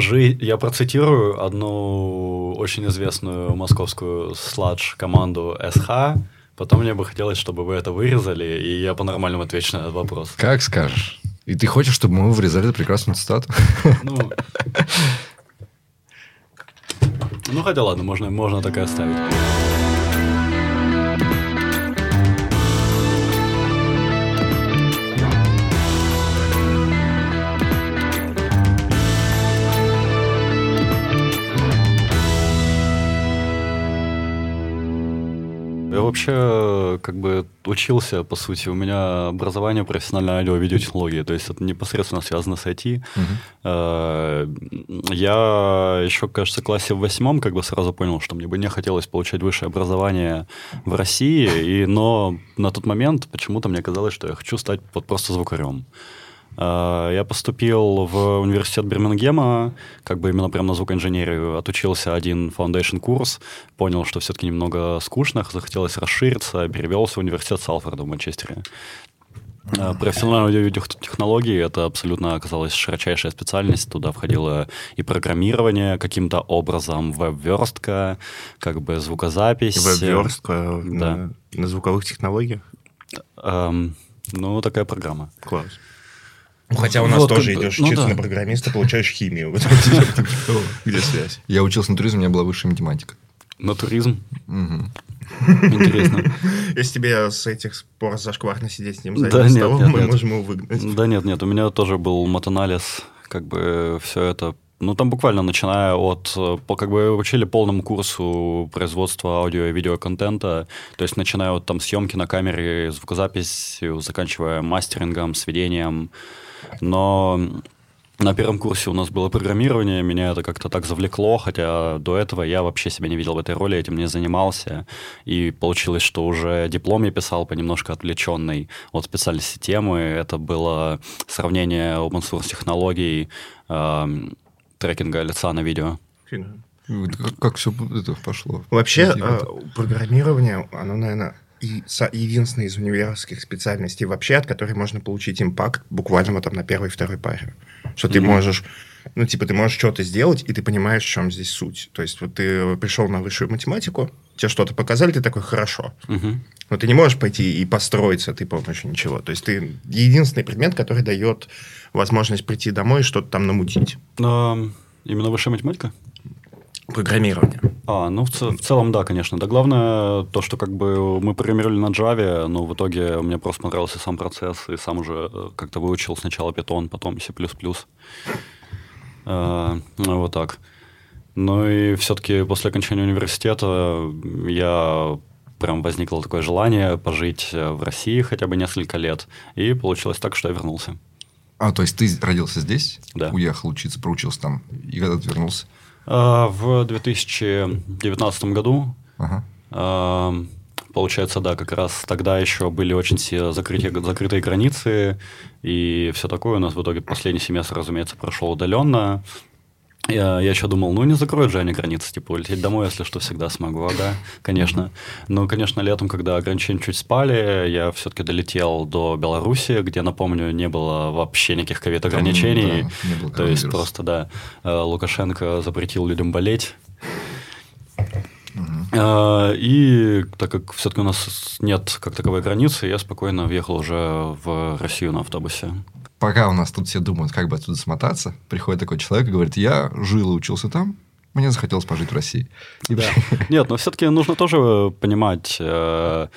Жи... Я процитирую одну очень известную московскую сладж-команду СХ. Потом мне бы хотелось, чтобы вы это вырезали, и я по-нормальному отвечу на этот вопрос. Как скажешь. И ты хочешь, чтобы мы вырезали эту прекрасную цитату? Ну, ну хотя ладно, можно, можно так и оставить. Вообще как бы учился, по сути. У меня образование профессиональное аудио видеотехнологии, то есть это непосредственно связано с IT. Э, Я еще, кажется, в классе в восьмом как бы сразу понял, что мне бы не хотелось получать высшее образование в России, и, но на тот момент почему-то мне казалось, что я хочу стать вот просто звукарем. Э, Я поступил в университет Бирмингема, как бы именно прям на звукоинженерию. Отучился один foundation курс, понял, что все-таки немного скучно, захотелось расшириться, перевелся в университет Салфорда в Манчестере. Э, Профессиональные аудиотехнологии – это абсолютно оказалась широчайшая специальность. Туда входило и программирование каким-то образом, веб-верстка, как бы звукозапись. Веб-верстка Да. на, на звуковых технологиях. Эм, ну, такая программа. Класс. Ну, Хотя у нас Вот, тоже как идешь ну учиться да. на программиста, получаешь химию. Вот Где связь? Я учился на туризме, у меня была высшая математика. Натуризм. Мгм. Интересно. Если тебе с этих пор зашкварно сидеть с ним за Да нет, столом, нет, мы нет. можем его выгнать. Да нет, нет, у меня тоже был матанализ, как бы все это... Ну, там буквально начиная от... по- Как бы учили полному курсу производства аудио и видеоконтента, то есть начиная от там съемки на камере, звукозаписью, заканчивая мастерингом, сведением. Но на первом курсе у нас было программирование, меня это как-то так завлекло, хотя до этого я вообще себя не видел в этой роли, этим не занимался. И получилось, что уже диплом я писал по немножко отвлеченной от специальности темы. Это было сравнение open source технологий эм, трекинга лица на видео. Вот Как, все это пошло? Вообще, э, программирование, оно, наверное, и единственная из универских специальностей вообще, от которой можно получить импакт буквально вот там на первой второй паре. Что ты Мгм. можешь, ну, типа, ты можешь что-то сделать, и ты понимаешь, в чем здесь суть. То есть вот ты пришел на высшую математику, тебе что-то показали, ты такой, хорошо. Мгм. Но ты не можешь пойти и построить с этой помощью ничего. То есть ты единственный предмет, который дает возможность прийти домой и что-то там намутить. Эм, Именно высшая математика? Программирование. А, ну в, в целом, да, конечно. Да главное то, что как бы мы программировали на Java, но в итоге мне просто понравился сам процесс, и сам уже э, как-то выучил сначала Python, потом C++. Ну, вот так. Ну и все-таки после окончания университета я прям возникло такое желание пожить э, в России хотя бы несколько лет, и получилось так, что я вернулся. А, то есть ты родился здесь, Да. уехал учиться, проучился там, и когда ты вернулся? Э, В 2019 году Ага. Эм, Получается, да, как раз тогда еще были очень все закрытие, закрытые границы и все такое. У нас в итоге последний семестр, разумеется, прошел удаленно. Я, я еще думал, ну не закроют же они границы, типа улететь домой, если что, всегда смогу, ага, конечно. Но, конечно, летом, когда ограничения чуть спали, я все-таки долетел до Беларуси, где, напомню, не было вообще никаких ковид-ограничений. Да, То есть просто, да, э, Лукашенко запретил людям болеть. Э, И так как все-таки у нас нет как таковой границы, я спокойно въехал уже в Россию на автобусе. Пока у нас тут все думают, как бы отсюда смотаться, приходит такой человек и говорит, я жил и учился там, мне захотелось пожить в России. И Нет, но все-таки нужно тоже понимать, э,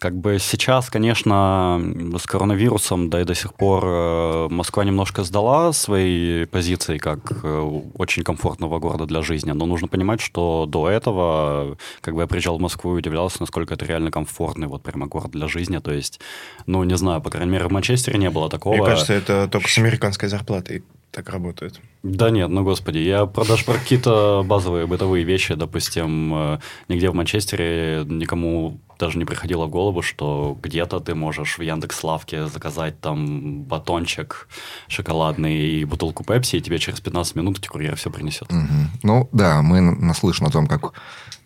как бы сейчас, конечно, с коронавирусом, да и до сих пор э, Москва немножко сдала свои позиции как э, очень комфортного города для жизни, но нужно понимать, что до этого, как бы я приезжал в Москву и удивлялся, насколько это реально комфортный вот прямо город для жизни, то есть, ну, не знаю, по крайней мере, в Манчестере не было такого. Мне кажется, это только с американской зарплатой так работает. Да нет, ну господи, я про даже про какие-то базовые бытовые вещи, допустим, э, нигде в Манчестере никому даже не приходило в голову, что где-то ты можешь в Яндекс.Лавке заказать там батончик шоколадный и бутылку Пепси, и тебе через 15 минут курьер все принесет. Мгм. Ну, да, мы на- наслышаны о том, как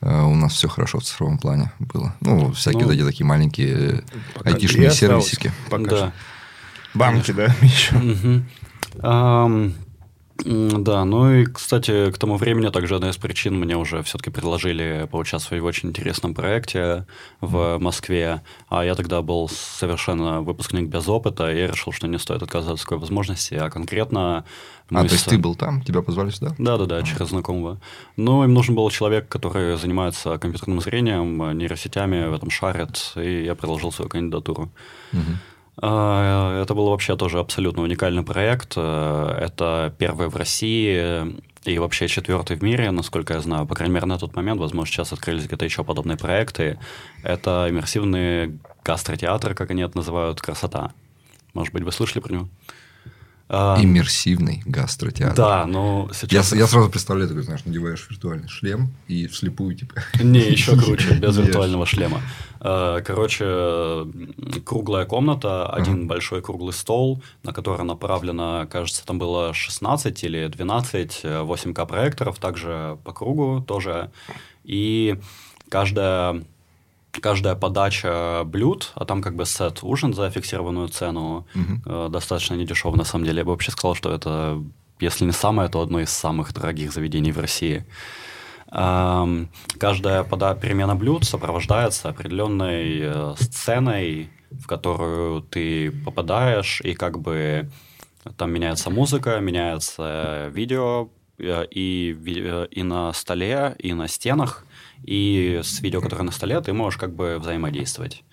э, у нас все хорошо в цифровом плане было. Ну, всякие Ну, такие, такие маленькие айтишные и осталось. сервисики. Пока Да. Банки, да, еще. Мгм. Да, ну и, кстати, к тому времени также одна из причин мне уже все-таки предложили поучаствовать в очень интересном проекте в Москве, а я тогда был совершенно выпускник без опыта, и я решил, что не стоит отказываться от такой возможности, а конкретно... А, то есть ты был там, тебя позвали сюда? Да-да-да, через знакомого. Ну, им нужен был человек, который занимается компьютерным зрением, нейросетями, в этом шарит, и я предложил свою кандидатуру. Угу. А, это был вообще тоже абсолютно уникальный проект. Э, это первый в России и вообще четвертый в мире, насколько я знаю. По крайней мере, на тот момент, возможно, сейчас открылись где-то еще подобные проекты. Это иммерсивный гастротеатр, как они это называют, красота. Может быть, вы слышали про него? Иммерсивный гастротеатр. Да, но сейчас... Я, я сразу представляю, такой, знаешь, надеваешь виртуальный шлем и вслепую, типа... Не, еще круче, без виртуального шлема. А, короче, круглая комната, один большой круглый стол, на который направлено, кажется, там было 16 или 12 8К проекторов, также по кругу тоже. И каждая каждая подача блюд, а там как бы сет ужин за фиксированную цену, угу. достаточно недешево на самом деле. Я бы вообще сказал, что это, если не самое, то одно из самых дорогих заведений в России. Каждая пода перемена блюд сопровождается определенной э, сценой, в которую ты попадаешь, и как бы там меняется музыка, меняется видео, э, и, и на столе, и на стенах и с видео, которое на столе, ты можешь как бы взаимодействовать.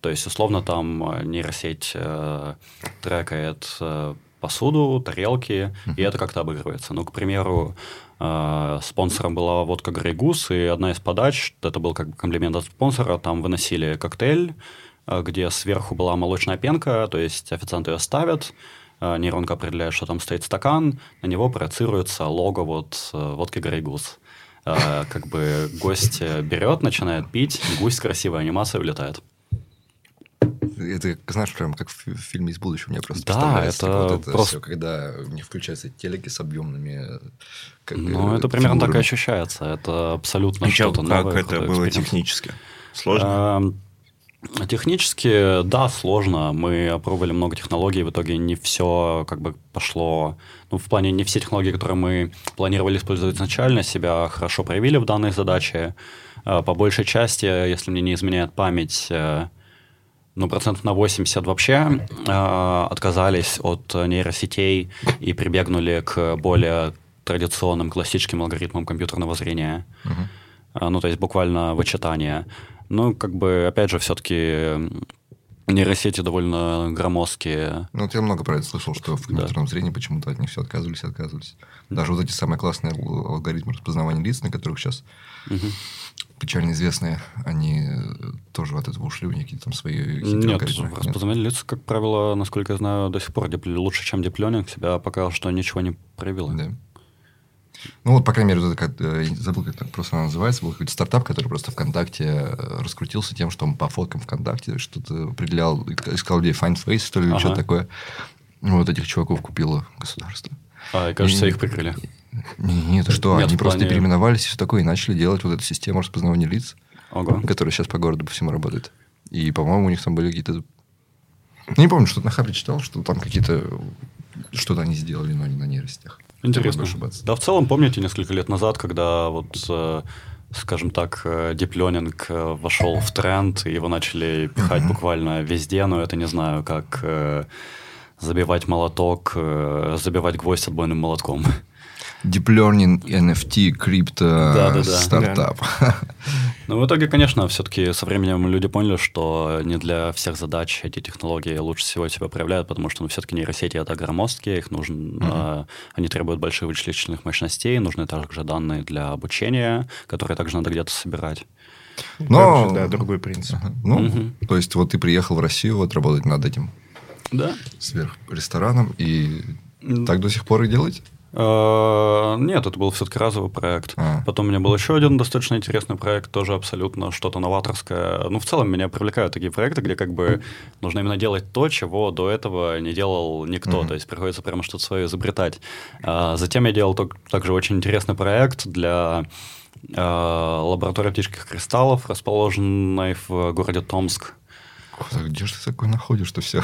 То есть, условно, там э, нейросеть э, трекает э, посуду, тарелки, и это как-то обыгрывается. Ну, к примеру, э, спонсором была водка Грей Гус, и одна из подач, это был как бы комплимент от спонсора, там выносили коктейль, э, где сверху была молочная пенка, то есть официант ее ставит, э, нейронка определяет, что там стоит стакан, на него проецируется лого вот э, водки Грей Гус. А, как бы гость э, берет, начинает пить, гусь с красивой анимацией улетает. Это, знаешь, прям как в фильме из будущего мне просто да, это, типа, вот это просто... все, когда них включаются телеки с объемными... Как, ну, это примерно фигурами. так и ощущается. Это абсолютно что-то новое. Как это было технически? Сложно? А, Технически, да, сложно. Мы опробовали много технологий, в итоге не все как бы пошло... Ну, в плане не все технологии, которые мы планировали использовать изначально, себя хорошо проявили в данной задаче. А, по большей части, если мне не изменяет память, э, ну, процентов на 80 вообще э, отказались от нейросетей и прибегнули к более традиционным классическим алгоритмам компьютерного зрения. Uh-huh. Ну, то есть буквально вычитание. Ну, как бы, опять же, все-таки нейросети довольно громоздкие. Ну, вот я много про это слышал, что в компьютерном да. зрении почему-то от них все отказывались и отказывались. Даже вот эти самые классные алгоритмы распознавания лиц, на которых сейчас угу. печально известные, они тоже от этого ушли, у них какие-то там свои Нет, распознавание лиц, как правило, насколько я знаю, до сих пор лучше, чем диплёнинг, себя пока что ничего не проявило. Да. Ну, вот, по крайней мере, это, я забыл, как это просто она называется, был какой-то стартап, который просто ВКонтакте э, раскрутился тем, что он по фоткам ВКонтакте что-то определял, искал людей Find Face, что ли, ага. что-то такое. Вот этих чуваков купило государство. А, и, кажется, и, их прикрыли. Нет, что, Нет, они просто плане... переименовались и все такое, и начали делать вот эту систему распознавания лиц, Ого. которая сейчас по городу по всему работает. И, по-моему, у них там были какие-то... Не помню, что на Хабре читал, что там какие-то... Что-то они сделали, но не на нейросетях. Интересно. Да, в целом, помните, несколько лет назад, когда вот э, скажем так, диплёнинг э, вошел в тренд, и его начали пихать uh-huh. буквально везде, но это не знаю, как э, забивать молоток, забивать гвоздь отбойным молотком. Deep Learning, NFT, крипто, да, да, да. стартап. Ну, в итоге, конечно, все-таки со временем люди поняли, что не для всех задач эти технологии лучше всего себя проявляют, потому что ну, все-таки нейросети это громоздкие, их нужно, uh-huh. э, они требуют больших вычислительных мощностей, нужны также данные для обучения, которые также надо где-то собирать. Но, также, да, другой принцип. Ну, угу. то есть, вот ты приехал в Россию вот работать над этим. Да. Сверх рестораном, и так до сих пор и делаете? Э, нет, это был все-таки разовый проект. А. Потом у меня был еще один достаточно интересный проект, тоже абсолютно что-то новаторское. Ну, в целом меня привлекают такие проекты, где как бы нужно именно делать то, чего до этого не делал никто. Mm-hmm. То есть приходится прямо что-то свое изобретать. А, затем я делал также очень интересный проект для э, лаборатории оптических кристаллов, расположенной в городе Томск. Где же ты такое находишь-то все?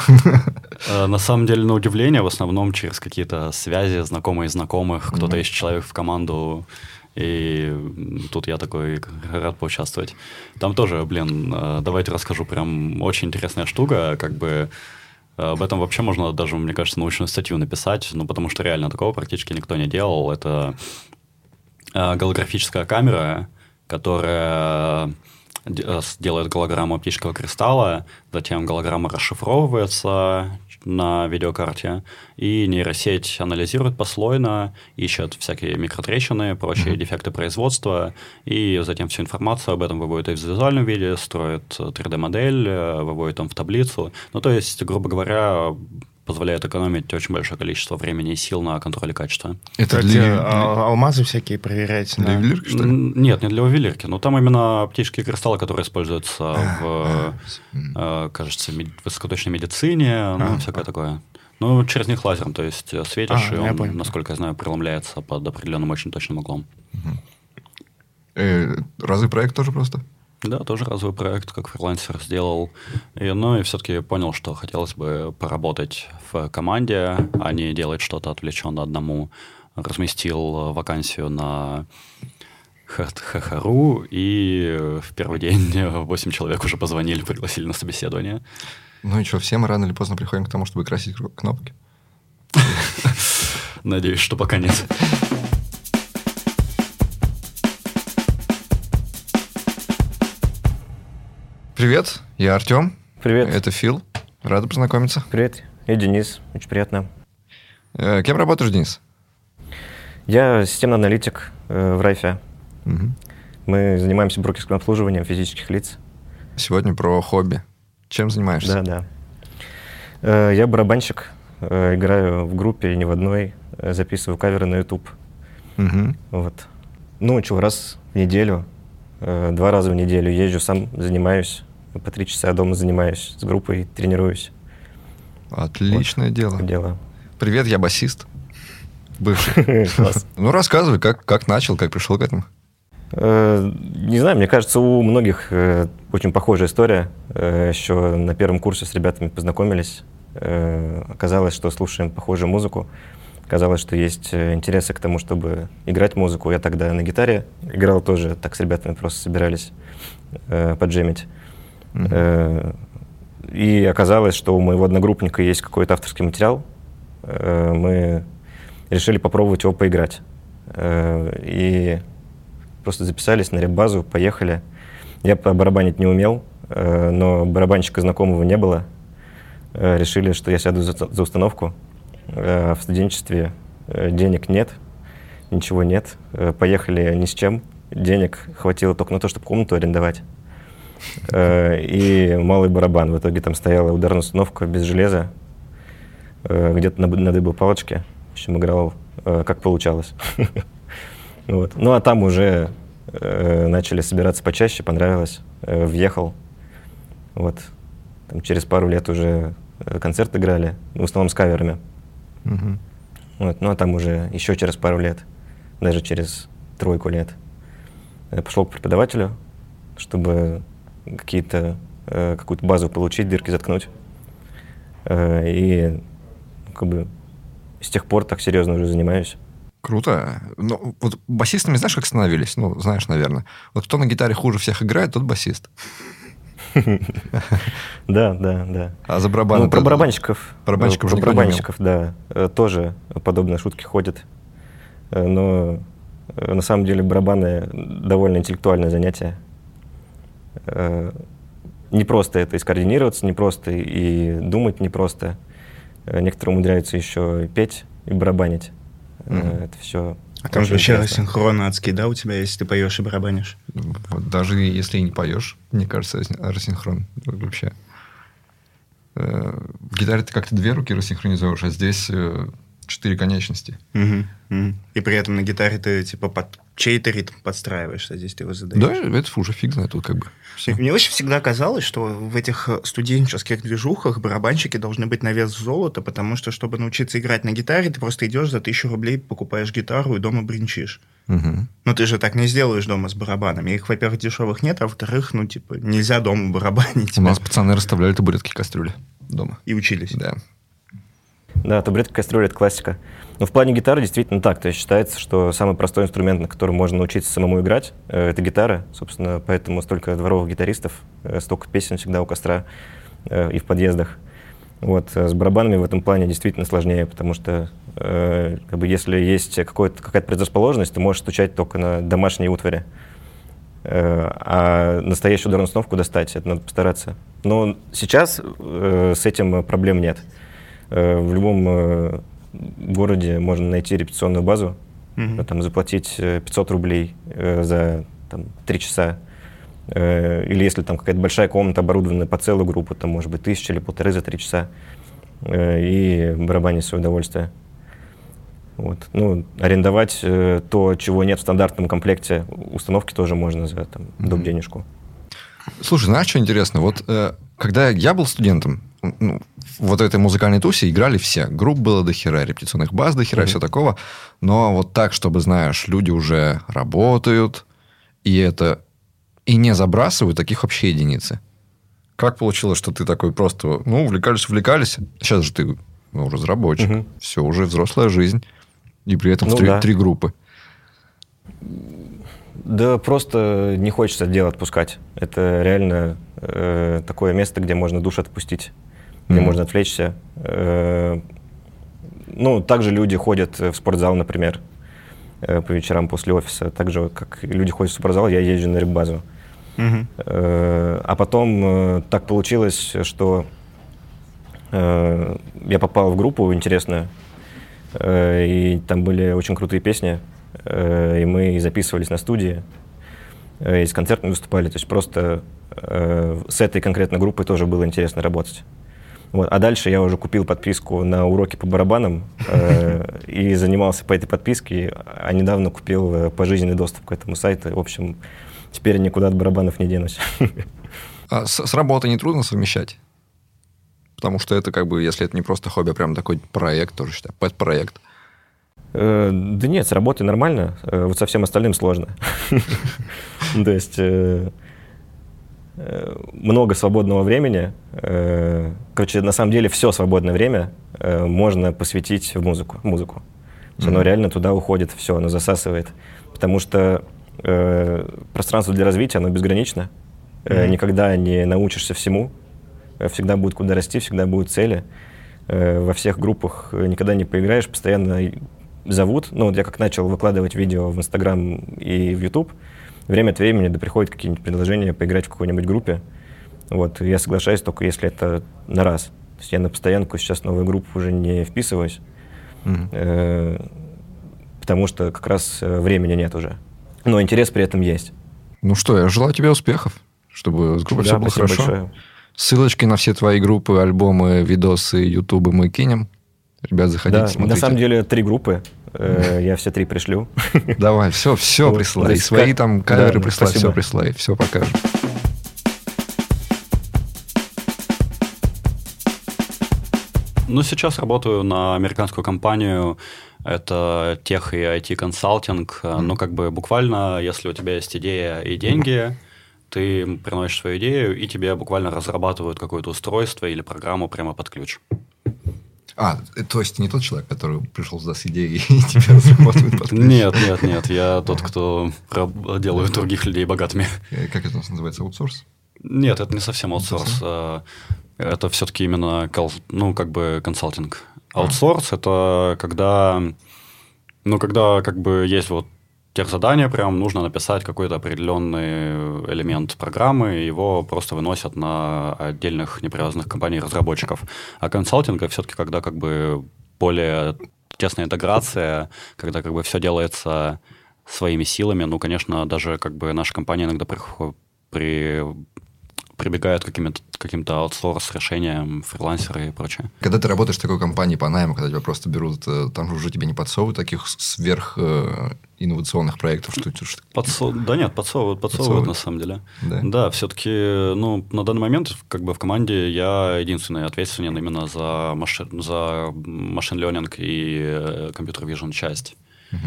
Э, на самом деле, на удивление, в основном через какие-то связи, знакомые знакомых, кто-то ищет человек в команду, и тут я такой рад поучаствовать. Там тоже, блин, э, давайте расскажу, прям очень интересная штука, как бы э, об этом вообще можно даже, мне кажется, научную статью написать, ну, потому что реально такого практически никто не делал. Это голографическая камера, которая делает голограмму оптического кристалла, затем голограмма расшифровывается на видеокарте, и нейросеть анализирует послойно, ищет всякие микротрещины, прочие mm-hmm. дефекты производства, и затем всю информацию об этом выводит и в визуальном виде, строит 3D-модель, э, выводит там в таблицу. Ну, то есть, грубо говоря, позволяет экономить очень большое количество времени и сил на контроле качества. Это Кстати, для... А, алмазы всякие проверять Для на... ювелирки, что ли? Нет, не для ювелирки. Но там именно оптические кристаллы, которые используются а, в, а, э, кажется, мед... высокоточной медицине, а, ну, всякое а. такое. Ну, через них лазером, то есть э, светишь, а, и он, понял. насколько я знаю, преломляется под определенным очень точным углом. Угу. Э, разве проект тоже просто? Да, тоже разовый проект, как фрилансер сделал. И, ну и все-таки понял, что хотелось бы поработать в команде, а не делать что-то отвлеченно одному. Разместил вакансию на Хахару, и в первый день 8 человек уже позвонили, пригласили на собеседование. Ну и что, все мы рано или поздно приходим к тому, чтобы красить кнопки? Надеюсь, что пока нет. Привет, я Артем. Привет. Это Фил. Рада познакомиться. Привет, я Денис. Очень приятно. Э, кем работаешь, Денис? Я системный аналитик э, в Райфе. Угу. Мы занимаемся брокерским обслуживанием физических лиц. Сегодня про хобби. Чем занимаешься? Да, да. Э, я барабанщик, э, играю в группе, не в одной, э, записываю каверы на YouTube. Угу. Вот. Ну, что, раз в неделю, э, два раза в неделю езжу, сам занимаюсь по три часа дома занимаюсь с группой, тренируюсь. Отличное вот, дело. дело. Привет, я басист. Бывший. Ну, рассказывай, как, как начал, как пришел к этому. Э, не знаю, мне кажется, у многих э, очень похожая история. Э, еще на первом курсе с ребятами познакомились. Оказалось, что слушаем похожую музыку. Оказалось, что есть интересы к тому, чтобы играть музыку. Я тогда на гитаре играл тоже, так с ребятами просто собирались поджемить. Mm-hmm. И оказалось, что у моего одногруппника есть какой-то авторский материал. Э, мы решили попробовать его поиграть. Э, и просто записались на реп-базу, поехали. Я барабанить не умел, но барабанщика знакомого не было. Решили, что я сяду за установку. В студенчестве денег нет, ничего нет. Поехали ни с чем. Денег хватило только на то, чтобы комнату арендовать. Э, и малый барабан. В итоге там стояла ударная установка без железа, э, где-то на, на дыбой палочке. В общем, играл э, как получалось. вот. Ну, а там уже начали собираться почаще, понравилось, въехал. Вот. Там через пару лет уже концерт играли, в основном с каверами. Угу. Вот. Ну, а там уже еще через пару лет, даже через тройку лет, пошел к преподавателю, чтобы какие-то, э, какую-то базу получить, дырки заткнуть. Э, и как бы с тех пор так серьезно уже занимаюсь. Круто. Ну, вот басистами знаешь, как становились? Ну, знаешь, наверное. Вот кто на гитаре хуже всех играет, тот басист. Да, да, да. А за барабаны? Ну, про барабанщиков. Барабанщиков Про барабанщиков, да. Э, тоже подобные шутки ходят. Но на самом деле барабаны довольно интеллектуальное занятие. Э, не просто это и скоординироваться, не просто и думать не просто. Э, некоторые умудряются еще петь и барабанить. Mm-hmm. Это все. А там же вообще рассинхрон адский, да, у тебя, если ты поешь и барабанишь? Вот даже если и не поешь, мне кажется, рассинхрон вообще. В гитаре ты как-то две руки рассинхронизуешь, а здесь четыре конечности. Угу, угу. И при этом на гитаре ты типа под чей-то ритм подстраиваешься, здесь ты его задаешь. Да, это уже фиг знает, тут как бы. Мне очень всегда казалось, что в этих студенческих движухах барабанщики должны быть на вес золота, потому что, чтобы научиться играть на гитаре, ты просто идешь за тысячу рублей, покупаешь гитару и дома бринчишь. Угу. Но ты же так не сделаешь дома с барабанами. Их, во-первых, дешевых нет, а во-вторых, ну, типа, нельзя дома барабанить. У нас пацаны расставляли табуретки кастрюли дома. И учились. Да. Да, табуретка кастрюля – это классика. Но в плане гитары действительно так. То есть считается, что самый простой инструмент, на котором можно научиться самому играть, э, это гитара. Собственно, поэтому столько дворовых гитаристов, э, столько песен всегда у костра э, и в подъездах. Вот. С барабанами в этом плане действительно сложнее, потому что как бы, если есть какая-то предрасположенность, ты можешь стучать только на домашней утвари. А настоящую ударную установку достать, это надо постараться. Но сейчас с этим проблем нет. В любом городе можно найти репетиционную базу, mm-hmm. там заплатить 500 э, рублей э, за там, 3 часа. Э, или если там какая-то большая комната оборудованная по целую группу, там может быть тысяча или полторы за три часа. Э, и барабанить свое удовольствие. Вот. Ну, арендовать э, то, чего нет в стандартном комплекте установки тоже можно за там, mm-hmm. доп. денежку. Слушай, знаешь, что интересно? Вот э, когда я был студентом, ну, вот этой музыкальной тусе играли все. Групп было до хера, репетиционных баз до хера, mm-hmm. все такого. Но вот так, чтобы, знаешь, люди уже работают, и это... И не забрасывают, таких вообще единицы. Как получилось, что ты такой просто, ну, увлекались, увлекались. Сейчас же ты, ну, разработчик. Mm-hmm. Все, уже взрослая жизнь. И при этом ну, три, да. три группы. Да просто не хочется дело отпускать. Это реально э, такое место, где можно душ отпустить где mm-hmm. можно отвлечься. Э, ну, также люди ходят в спортзал, например, э, по вечерам после офиса. Так же, как люди ходят в спортзал, я езжу на рыббазу. Mm-hmm. А потом так получилось, что я попал в группу интересную, и там были очень крутые песни, и мы записывались на студии, и с концертами выступали. То есть просто с этой конкретной группой тоже было интересно работать. Вот. А дальше я уже купил подписку на уроки по барабанам э, и занимался по этой подписке, а недавно купил э, пожизненный доступ к этому сайту. В общем, теперь никуда от барабанов не денусь. А с, с работой не трудно совмещать? Потому что это как бы, если это не просто хобби, а прям такой проект тоже, считай, пэт-проект. Э, да нет, с работой нормально, вот со всем остальным сложно. То есть много свободного времени. Э, короче, на самом деле все свободное время э, можно посвятить в музыку. музыку. Mm-hmm. Оно реально туда уходит, все, оно засасывает. Потому что э, пространство для развития, оно безгранично. Mm-hmm. Никогда не научишься всему. Всегда будет куда расти, всегда будут цели. Во всех группах никогда не поиграешь, постоянно зовут. Ну, вот я как начал выкладывать видео в Инстаграм и в Ютуб, время от времени да приходят какие-нибудь предложения поиграть в какой-нибудь группе. Вот, я соглашаюсь только если это на раз. То есть я на постоянку сейчас в новую группу уже не вписываюсь, mm-hmm. э, потому что как раз э, времени нет уже. Но интерес при этом есть. Ну что, я желаю тебе успехов, чтобы с группой да, все было хорошо. Большое. Ссылочки на все твои группы, альбомы, видосы, ютубы мы кинем. Ребят, заходите, да, смотрите. На самом деле три группы. Э, я все три пришлю. Давай, все, все присылай. Свои там каверы присылай, все присылай, все покажем. Ну, сейчас работаю на американскую компанию. Это тех и IT-консалтинг. Mm-hmm. Ну, как бы буквально, если у тебя есть идея и деньги, ты приносишь свою идею, и тебе буквально разрабатывают какое-то устройство или программу прямо под ключ. А, то есть не тот человек, который пришел сюда с идеей и тебя разрабатывает под Нет, нет, нет. Я тот, кто делает других людей богатыми. Э, как это называется? Аутсорс? Нет, это не совсем аутсорс. А, это все-таки именно, ну, как бы консалтинг. А. Аутсорс – это когда, ну, когда как бы есть вот тех задания прям нужно написать какой-то определенный элемент программы, его просто выносят на отдельных непривязанных компаний разработчиков. А консалтинг все-таки когда как бы более тесная интеграция, когда как бы все делается своими силами. Ну, конечно, даже как бы наша компания иногда при, при прибегают к каким-то, каким-то аутсорс-решениям, фрилансеры и прочее. Когда ты работаешь в такой компании по найму, когда тебя просто берут, э, там уже тебе не подсовывают таких сверх э, инновационных проектов, что... Подсо... Да нет, подсовывают, подсовывают, подсовывают на самом деле. Да, да все-таки ну, на данный момент как бы в команде я единственный ответственен именно за, машин, за машин learning и компьютер-вижн часть. Угу.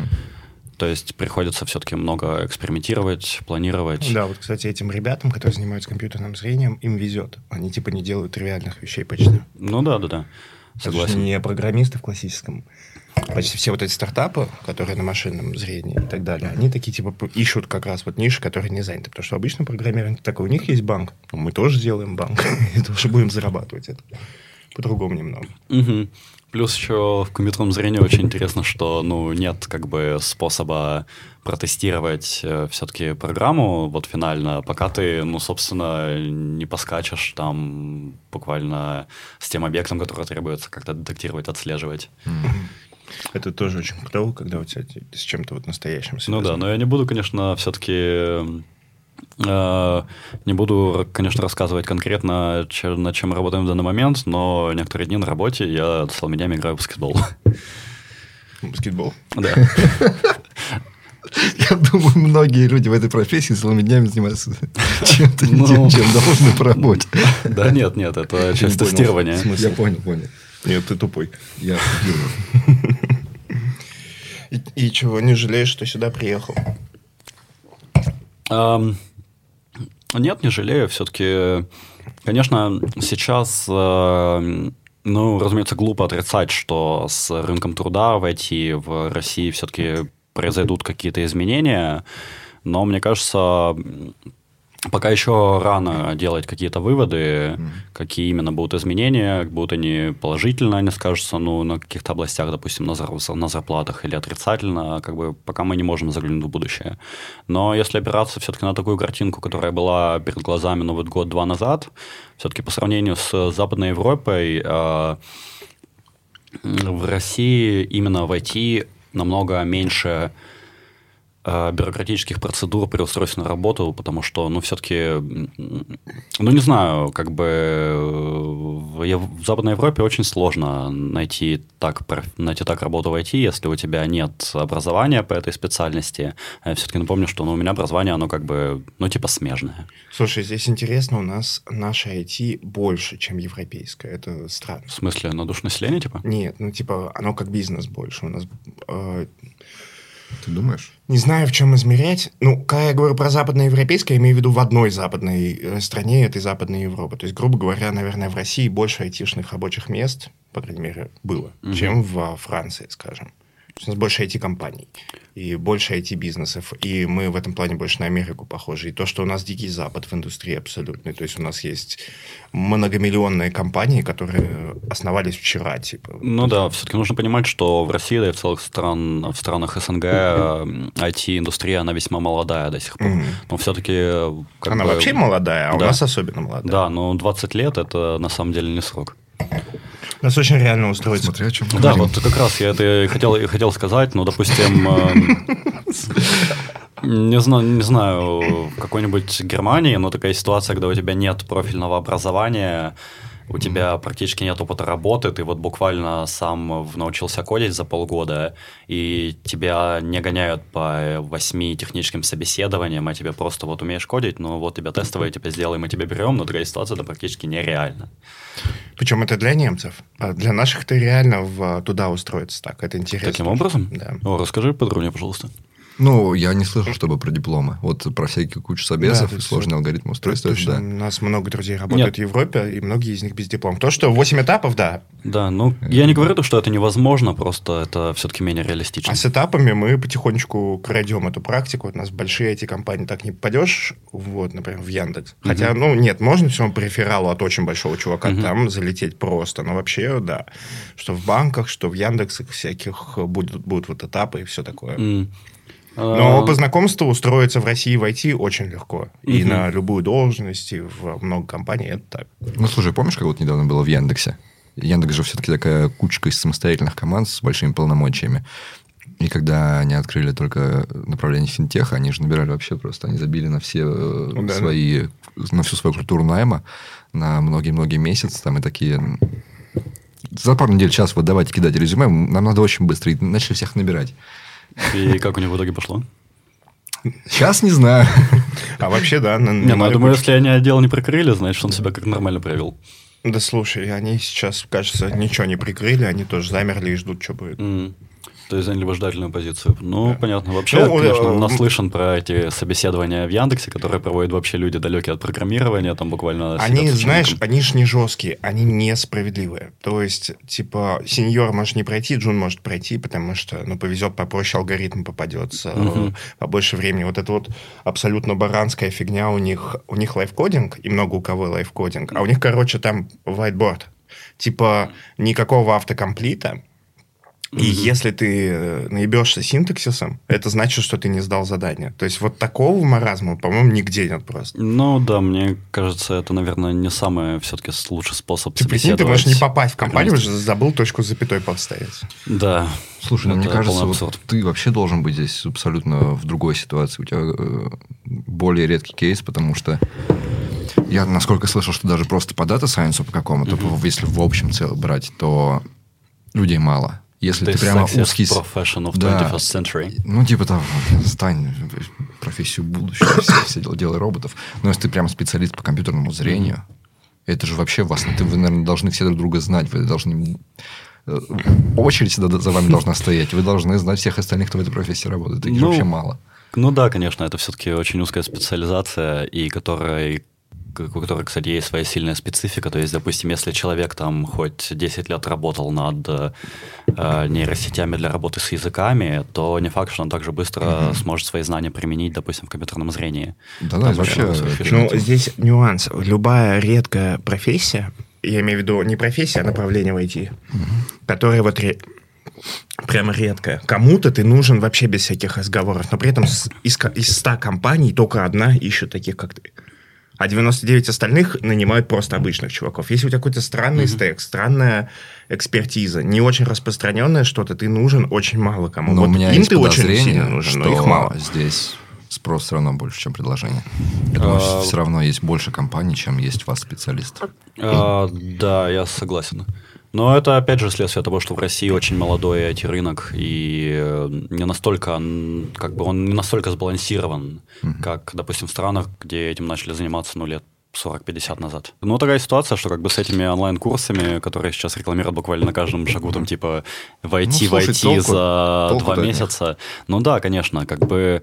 То есть приходится все-таки много экспериментировать, планировать. Да, вот, кстати, этим ребятам, которые занимаются компьютерным зрением, им везет. Они типа не делают тривиальных вещей почти. Ну да, да, да. Согласен. не программисты в классическом. Почти все вот эти стартапы, которые на машинном зрении и так далее, они такие типа ищут как раз вот ниши, которые не заняты. Потому что обычно программирование такое, у них есть банк, мы тоже сделаем банк, и тоже будем зарабатывать это. По-другому немного. Угу. Плюс еще в компьютерном зрении очень интересно, что ну, нет как бы способа протестировать э, все-таки программу вот финально, пока ты, ну, собственно, не поскачешь там буквально с тем объектом, который требуется как-то детектировать, отслеживать. Это тоже очень клево, когда у тебя с чем-то вот настоящим. Ну да, но я не буду, конечно, все-таки не буду, конечно, рассказывать конкретно, над чем работаем в данный момент, но некоторые дни на работе я целыми днями играю в баскетбол. Баскетбол? Да. Я думаю, многие люди в этой профессии целыми днями занимаются чем-то не тем, ну. чем должны по работе. Да нет, нет, это часть тестирования. Я понял, понял. Нет, ты тупой. Я и чего, не жалеешь, что сюда приехал? Нет, не жалею. Все-таки, конечно, сейчас, э, ну, разумеется, глупо отрицать, что с рынком труда в IT в России все-таки произойдут какие-то изменения. Но мне кажется, Пока еще рано делать какие-то выводы, mm-hmm. какие именно будут изменения, будут они положительно, они скажутся, ну, на каких-то областях, допустим, на, зар- на зарплатах или отрицательно, как бы пока мы не можем заглянуть в будущее. Но если опираться все-таки на такую картинку, которая была перед глазами, ну, вот год-два назад, все-таки по сравнению с Западной Европой, э, в России именно в IT намного меньше бюрократических процедур при устройстве на работу, потому что, ну, все-таки, ну, не знаю, как бы э, в Западной Европе очень сложно найти так, найти так работу в IT, если у тебя нет образования по этой специальности. Я все-таки напомню, что ну, у меня образование, оно как бы, ну, типа смежное. Слушай, здесь интересно, у нас наше IT больше, чем европейское. Это странно. В смысле, на душ населения, типа? Нет, ну, типа, оно как бизнес больше. У нас... Э, ты думаешь? Не знаю, в чем измерять. Ну, когда я говорю про западноевропейское, я имею в виду в одной западной э, стране этой Западной Европы. То есть, грубо говоря, наверное, в России больше айтишных рабочих мест, по крайней мере, было, угу. чем в Франции, скажем. У нас больше IT-компаний и больше IT-бизнесов, и мы в этом плане больше на Америку похожи. И то, что у нас дикий запад в индустрии абсолютный, то есть у нас есть многомиллионные компании, которые основались вчера, типа. Ну да, все-таки нужно понимать, что в России, да и в целых стран, в странах СНГ IT-индустрия, она весьма молодая до сих пор. Mm-hmm. Но все-таки... Она бы, вообще молодая, а да. у нас особенно молодая. Да, но 20 лет – это на самом деле не срок. Нас очень реально устроить. Смотря о чем Да, вот как раз я это хотел, хотел сказать, но, допустим, эм, не знаю, не знаю, в какой-нибудь Германии, но такая ситуация, когда у тебя нет профильного образования, у тебя mm-hmm. практически нет опыта работы, ты вот буквально сам научился кодить за полгода, и тебя не гоняют по восьми техническим собеседованиям, а тебе просто вот умеешь кодить, ну вот тебя тестовые, тебя сделаем, мы тебя берем, но такая ситуация это практически нереально. Причем это для немцев. А для наших это реально в, туда устроиться так. Это интересно. Таким образом? Да. О, расскажи подробнее, пожалуйста. Ну, я не слышал, чтобы про дипломы. Вот про всякие кучу собесов да, и сложные алгоритмы устройства. Да. У нас много друзей работают Нет. в Европе, и многие из них без диплома. То, что 8 этапов, да. Да, ну, я не говорю, что это невозможно, просто это все-таки менее реалистично. А с этапами мы потихонечку крадем эту практику. У нас большие эти компании так не попадешь, вот, например, в Яндекс. Угу. Хотя, ну, нет, можно все по рефералу от очень большого чувака угу. там залететь просто. Но вообще, да, что в банках, что в Яндексах всяких будут, будут вот этапы и все такое. Mm. Но а. по знакомству устроиться в России в IT очень легко. И угу. на любую должность, и в много компаний это так. Ну, слушай, помнишь, как вот недавно было в Яндексе? Яндекс же все-таки такая кучка из самостоятельных команд с большими полномочиями. И когда они открыли только направление финтеха, они же набирали вообще просто, они забили на все э, ну, да, свои, на всю свою культуру найма на многие-многие месяцы, там и такие за пару недель, час вот давайте кидать резюме, нам надо очень быстро. И начали всех набирать. И как у них в итоге пошло? Сейчас не знаю. А вообще, да. Не, ну, я думаю, если они отдел не прикрыли, значит, он себя как нормально провел. Да слушай, они сейчас, кажется, ничего не прикрыли, они тоже замерли и ждут, что будет. То есть заняли выжидательную позицию. Ну, да. понятно. Вообще, ну, конечно, э, наслышан про эти собеседования в Яндексе, которые проводят вообще люди далекие от программирования, там буквально... Они, знаешь, они же не жесткие, они несправедливые. То есть, типа, сеньор может не пройти, Джун может пройти, потому что, ну, повезет, попроще алгоритм попадется, угу. побольше времени. Вот это вот абсолютно баранская фигня у них. У них лайфкодинг, и много у кого лайфкодинг, а у них, короче, там whiteboard. Типа, никакого автокомплита, и mm-hmm. если ты э, наебешься синтаксисом, это значит, что ты не сдал задание. То есть вот такого маразма, по-моему, нигде нет просто. Ну да, мне кажется, это, наверное, не самый все-таки лучший способ Ты прикинь, ты можешь не попасть в компанию, уже забыл точку с запятой поставить. Да. Слушай, ну, мне кажется, вот ты вообще должен быть здесь абсолютно в другой ситуации. У тебя э, более редкий кейс, потому что я, насколько слышал, что даже просто по дата сайенсу по какому-то, mm-hmm. если в общем целом брать, то людей мало. Если ты прямо узкий... profession of да. 21st century. Ну, типа там, стань профессию будущего, все, все дела, делай роботов. Но если ты прямо специалист по компьютерному зрению, это же вообще вас... Ты, вы, наверное, должны все друг друга знать. Вы должны... Э, очередь за вами должна стоять. Вы должны знать всех остальных, кто в этой профессии работает. Таких ну, вообще мало. Ну да, конечно, это все-таки очень узкая специализация, и которая у которой, кстати, есть своя сильная специфика. То есть, допустим, если человек там хоть 10 лет работал над э, нейросетями для работы с языками, то не факт, что он также быстро mm-hmm. сможет свои знания применить, допустим, в компьютерном зрении. Да, да, вообще. Ну, здесь нюанс. Любая редкая профессия, я имею в виду не профессия, а направление в IT, mm-hmm. которая вот ре... прямо редкая. Кому-то ты нужен вообще без всяких разговоров, но при этом из, из 100 компаний только одна ищет таких, как ты а 99 остальных нанимают просто обычных чуваков. Если у тебя какой-то странный mm-hmm. стек, странная экспертиза, не очень распространенное что-то, ты нужен очень мало кому. Но вот у меня им есть ты очень сильно нужен, что но их мало. здесь спрос все равно больше, чем предложение. Я думаю, что все равно есть больше компаний, чем есть вас специалистов. А, да, я согласен. Но это, опять же, следствие того, что в России очень молодой IT-рынок, и э, не настолько, как бы он не настолько сбалансирован, mm-hmm. как, допустим, в странах, где этим начали заниматься, ну, лет 40-50 назад. Ну, такая ситуация, что как бы с этими онлайн-курсами, которые сейчас рекламируют буквально на каждом шагу, там, типа, войти, ну, слушай, войти толку, за толку два месяца. Ну да, конечно, как бы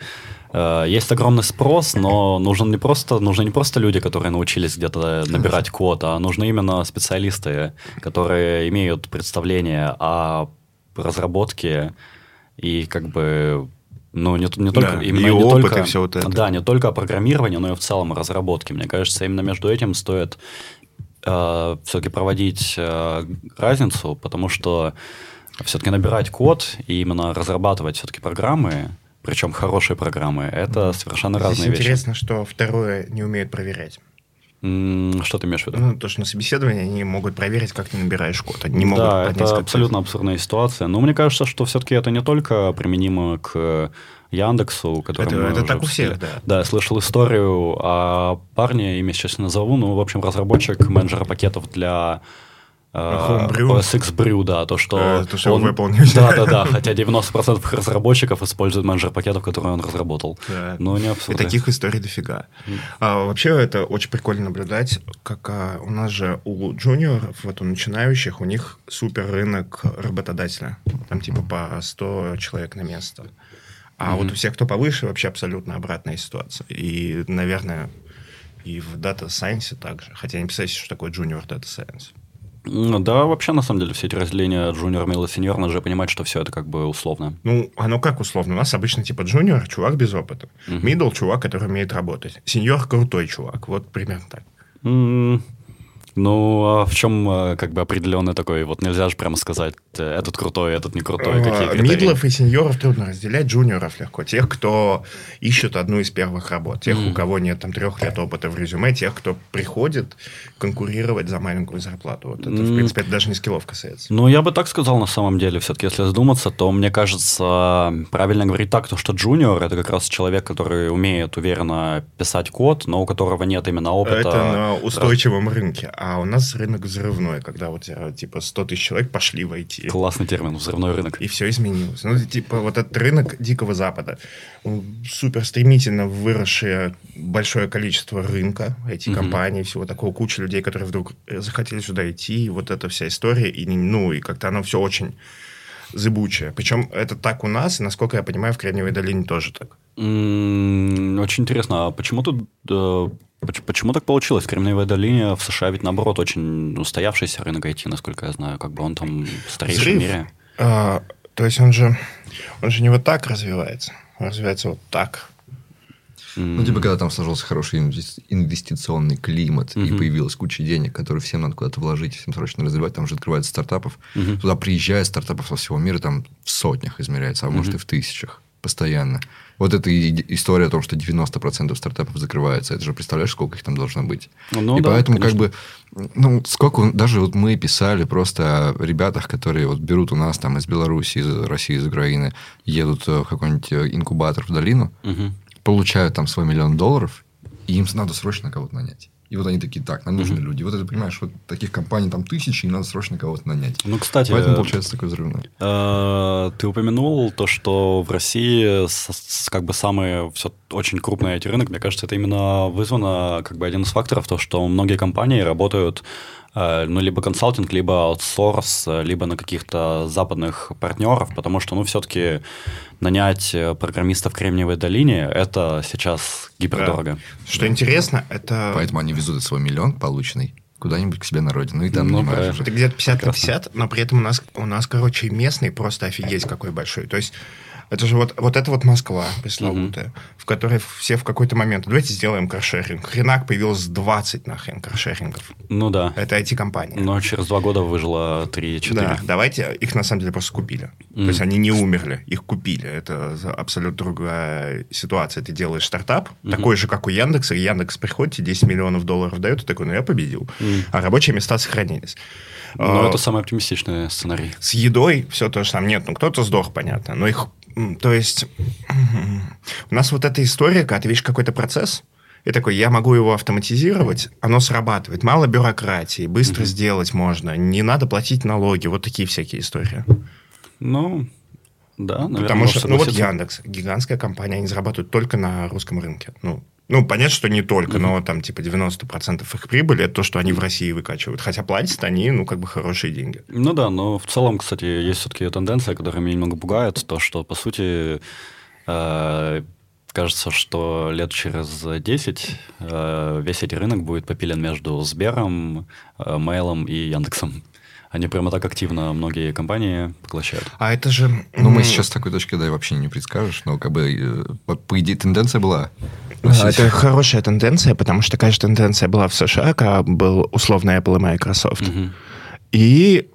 Э, есть огромный спрос, но нужен не просто, нужны не просто люди, которые научились где-то набирать код, а нужны именно специалисты, которые имеют представление о разработке и как бы ну, не, не только, да, именно, и не опыт, только, и все вот это. Да, не только о программировании, но и в целом о разработке. Мне кажется, именно между этим стоит э, все-таки проводить э, разницу, потому что все-таки набирать код и именно разрабатывать все-таки программы причем хорошие программы, это совершенно Здесь разные интересно, вещи. интересно, что второе не умеют проверять. Что ты имеешь в виду? Ну, то, что на собеседовании они могут проверить, как ты набираешь код. Они не могут да, это абсолютно абсурдная ситуация. Но мне кажется, что все-таки это не только применимо к Яндексу, который это, мы это уже так у всех, да. Да, я слышал историю о парне, имя сейчас не назову, ну, в общем, разработчик менеджера пакетов для Homebrew. OSX Brew, да, то, что... А, то, что он... выполнить. Да-да-да, хотя 90% разработчиков используют менеджер пакетов, которые он разработал. Да. Но не абсурдно. И таких историй дофига. Mm. А, вообще это очень прикольно наблюдать, как а, у нас же у джуниоров, вот у начинающих, у них супер рынок работодателя. Там типа по 100 человек на место. А mm-hmm. вот у всех, кто повыше, вообще абсолютно обратная ситуация. И, наверное, и в Data Science также. Хотя не представляете, что такое Junior Data Science. Ну, да, вообще, на самом деле, все эти разделения джуниор, мидл и сеньор, надо же понимать, что все это как бы условно. Ну, оно как условно? У нас обычно типа джуниор, чувак без опыта. Мидл uh чувак, который умеет работать. Сеньор крутой чувак. Вот примерно так. Mm, ну, а в чем э, как бы определенный такой, вот нельзя же прямо сказать, э, этот крутой, этот не крутой? Какие критерии? Мидлов и сеньоров трудно разделять, джуниоров легко. Тех, кто ищет одну из первых работ, тех, mm. у кого нет там трех лет опыта в резюме, тех, кто приходит конкурировать за маленькую зарплату. Вот это, mm. в принципе, это даже не скиллов касается. Ну, я бы так сказал на самом деле. Все-таки, если задуматься, то мне кажется, правильно говорить так, то, что джуниор — это как раз человек, который умеет уверенно писать код, но у которого нет именно опыта. Это на устойчивом рынке. А у нас рынок взрывной, когда вот типа 100 тысяч человек пошли в IT. Классный термин, взрывной рынок. И все изменилось. Ну, типа вот этот рынок Дикого Запада, супер стремительно выросшее большое количество рынка, IT-компаний, угу. всего такого, куча людей, которые вдруг захотели сюда идти, и вот эта вся история, и, ну, и как-то оно все очень зыбучее. Причем это так у нас, и, насколько я понимаю, в Кремниевой долине тоже так. Очень интересно, а почему тут Почему так получилось? В Кремниевой долине в США ведь, наоборот, очень устоявшийся рынок IT, насколько я знаю. Как бы он там старейший Взрыв. в мире. А, то есть он же, он же не вот так развивается. Он развивается вот так. Ну, типа, когда там сложился хороший инвестиционный климат, mm-hmm. и появилась куча денег, которые всем надо куда-то вложить, всем срочно развивать, там же открывается стартапов. Mm-hmm. Туда приезжает стартапов со всего мира, там в сотнях измеряется, а mm-hmm. может и в тысячах постоянно. Вот эта история о том, что 90% стартапов закрывается, это же представляешь, сколько их там должно быть. Ну, и да, поэтому конечно. как бы, ну, сколько, даже вот мы писали просто о ребятах, которые вот берут у нас там из Беларуси, из России, из Украины, едут в какой-нибудь э, инкубатор в долину, угу. получают там свой миллион долларов, и им надо срочно кого-то нанять. И вот они такие, так, нам нужны mm-hmm. люди. Вот это, понимаешь, вот таких компаний там тысячи, и надо срочно кого-то нанять. Ну, кстати... Поэтому получается такой взрывной. Э, ты упомянул то, что в России как бы самый все очень крупный IT-рынок, мне кажется, это именно вызвано как бы один из факторов, то, что многие компании работают ну, либо консалтинг, либо аутсорс, э, либо на каких-то западных партнеров, потому что, ну, все-таки нанять э, программистов в Кремниевой долине – это сейчас гипердорого. Да. Что интересно, это... Поэтому они везут свой миллион полученный куда-нибудь к себе на родину, и там ну. Это где-то 50 на 50, но при этом у нас, у нас, короче, местный просто офигеть какой большой. То есть это же вот, вот это вот Москва пресловутая, угу. в которой все в какой-то момент... Давайте сделаем каршеринг. Хренак появилось 20 нахрен каршерингов. Ну да. Это IT-компания. Но через два года выжило 3-4. Да, давайте... Их на самом деле просто купили. Mm. То есть они не умерли, их купили. Это абсолютно другая ситуация. Ты делаешь стартап, mm-hmm. такой же, как у Яндекса, Яндекс приходит, тебе 10 миллионов долларов дает, и такой, ну я победил. Mm. А рабочие места сохранились. Ну, а, это самый оптимистичный сценарий. С едой все то же самое. Нет, ну кто-то сдох, понятно, но их то есть у нас вот эта история, когда ты видишь какой-то процесс, и такой, я могу его автоматизировать, оно срабатывает. Мало бюрократии, быстро mm-hmm. сделать можно, не надо платить налоги, вот такие всякие истории. Ну, да, наверное. Потому что, ну вот Яндекс, гигантская компания, они зарабатывают только на русском рынке. Ну, ну, понятно, что не только, mm-hmm. но там типа 90% их прибыли это то, что они в России выкачивают. Хотя платят они, ну, как бы хорошие деньги. Ну да, но в целом, кстати, есть все-таки тенденция, которая меня немного пугает, то, что, по сути, э, кажется, что лет через 10 э, весь этот рынок будет попилен между Сбером, э, Мейлом и Яндексом. Они прямо так активно многие компании поглощают. А это же... Ну, мы сейчас с такой точки, да, вообще не предскажешь, но как бы, э, по, по идее, тенденция была да, это хорошая тенденция, потому что такая же тенденция была в США, когда был условно Apple и Microsoft. Угу. И,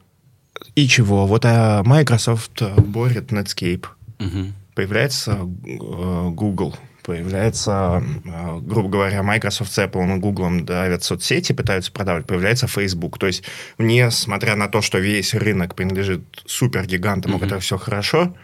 и чего? Вот а Microsoft борет Netscape. Угу. Появляется э, Google появляется, э, грубо говоря, Microsoft с Apple и Google давят соцсети, пытаются продавать, появляется Facebook. То есть, несмотря на то, что весь рынок принадлежит супергигантам, mm-hmm. у которых все хорошо,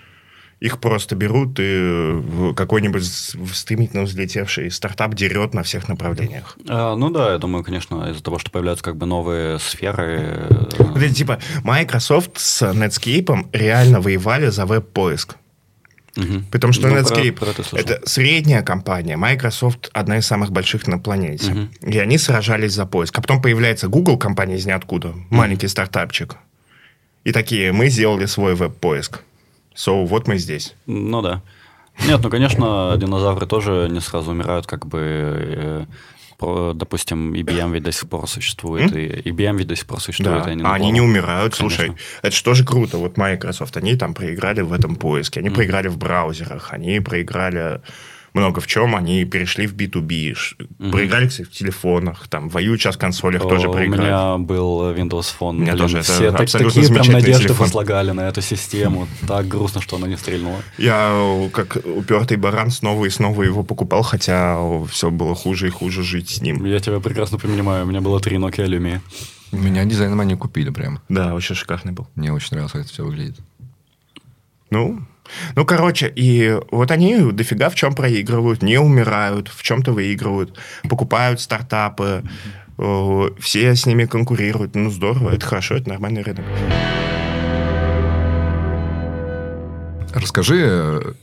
их просто берут и какой-нибудь стремительно взлетевший стартап дерет на всех направлениях. А, ну да, я думаю, конечно, из-за того, что появляются как бы новые сферы. Вот, э, типа Microsoft с Netscape реально воевали за веб-поиск. Угу. Потому что ну, Netscape про, про это, это средняя компания, Microsoft одна из самых больших на планете. Угу. И они сражались за поиск. А потом появляется Google, компания из ниоткуда, угу. маленький стартапчик. И такие, мы сделали свой веб-поиск. So, вот мы здесь. Ну да. Нет, ну, конечно, динозавры тоже не сразу умирают, как бы э, допустим, IBM ведь до сих пор существует, и IBM ведь до сих пор существует. Да. И они, а они не умирают, Конечно. слушай, это же тоже круто. Вот Microsoft, они там проиграли в этом поиске, они mm. проиграли в браузерах, они проиграли много в чем, они перешли в B2B, угу. проиграли, в телефонах, там, воюют сейчас в консолях, О, тоже проиграли. У меня был Windows Phone. У меня тоже Все это такие там надежды телефон. возлагали на эту систему. Так грустно, что она не стрельнула. Я, как упертый баран, снова и снова его покупал, хотя все было хуже и хуже жить с ним. Я тебя прекрасно понимаю. У меня было три Nokia Lumia. Меня дизайном они купили прям. Да, очень шикарный был. Мне очень нравилось, как это все выглядит. Ну, ну, короче, и вот они дофига в чем проигрывают, не умирают, в чем-то выигрывают, покупают стартапы, все с ними конкурируют. Ну, здорово, это хорошо, это нормальный рынок. Расскажи,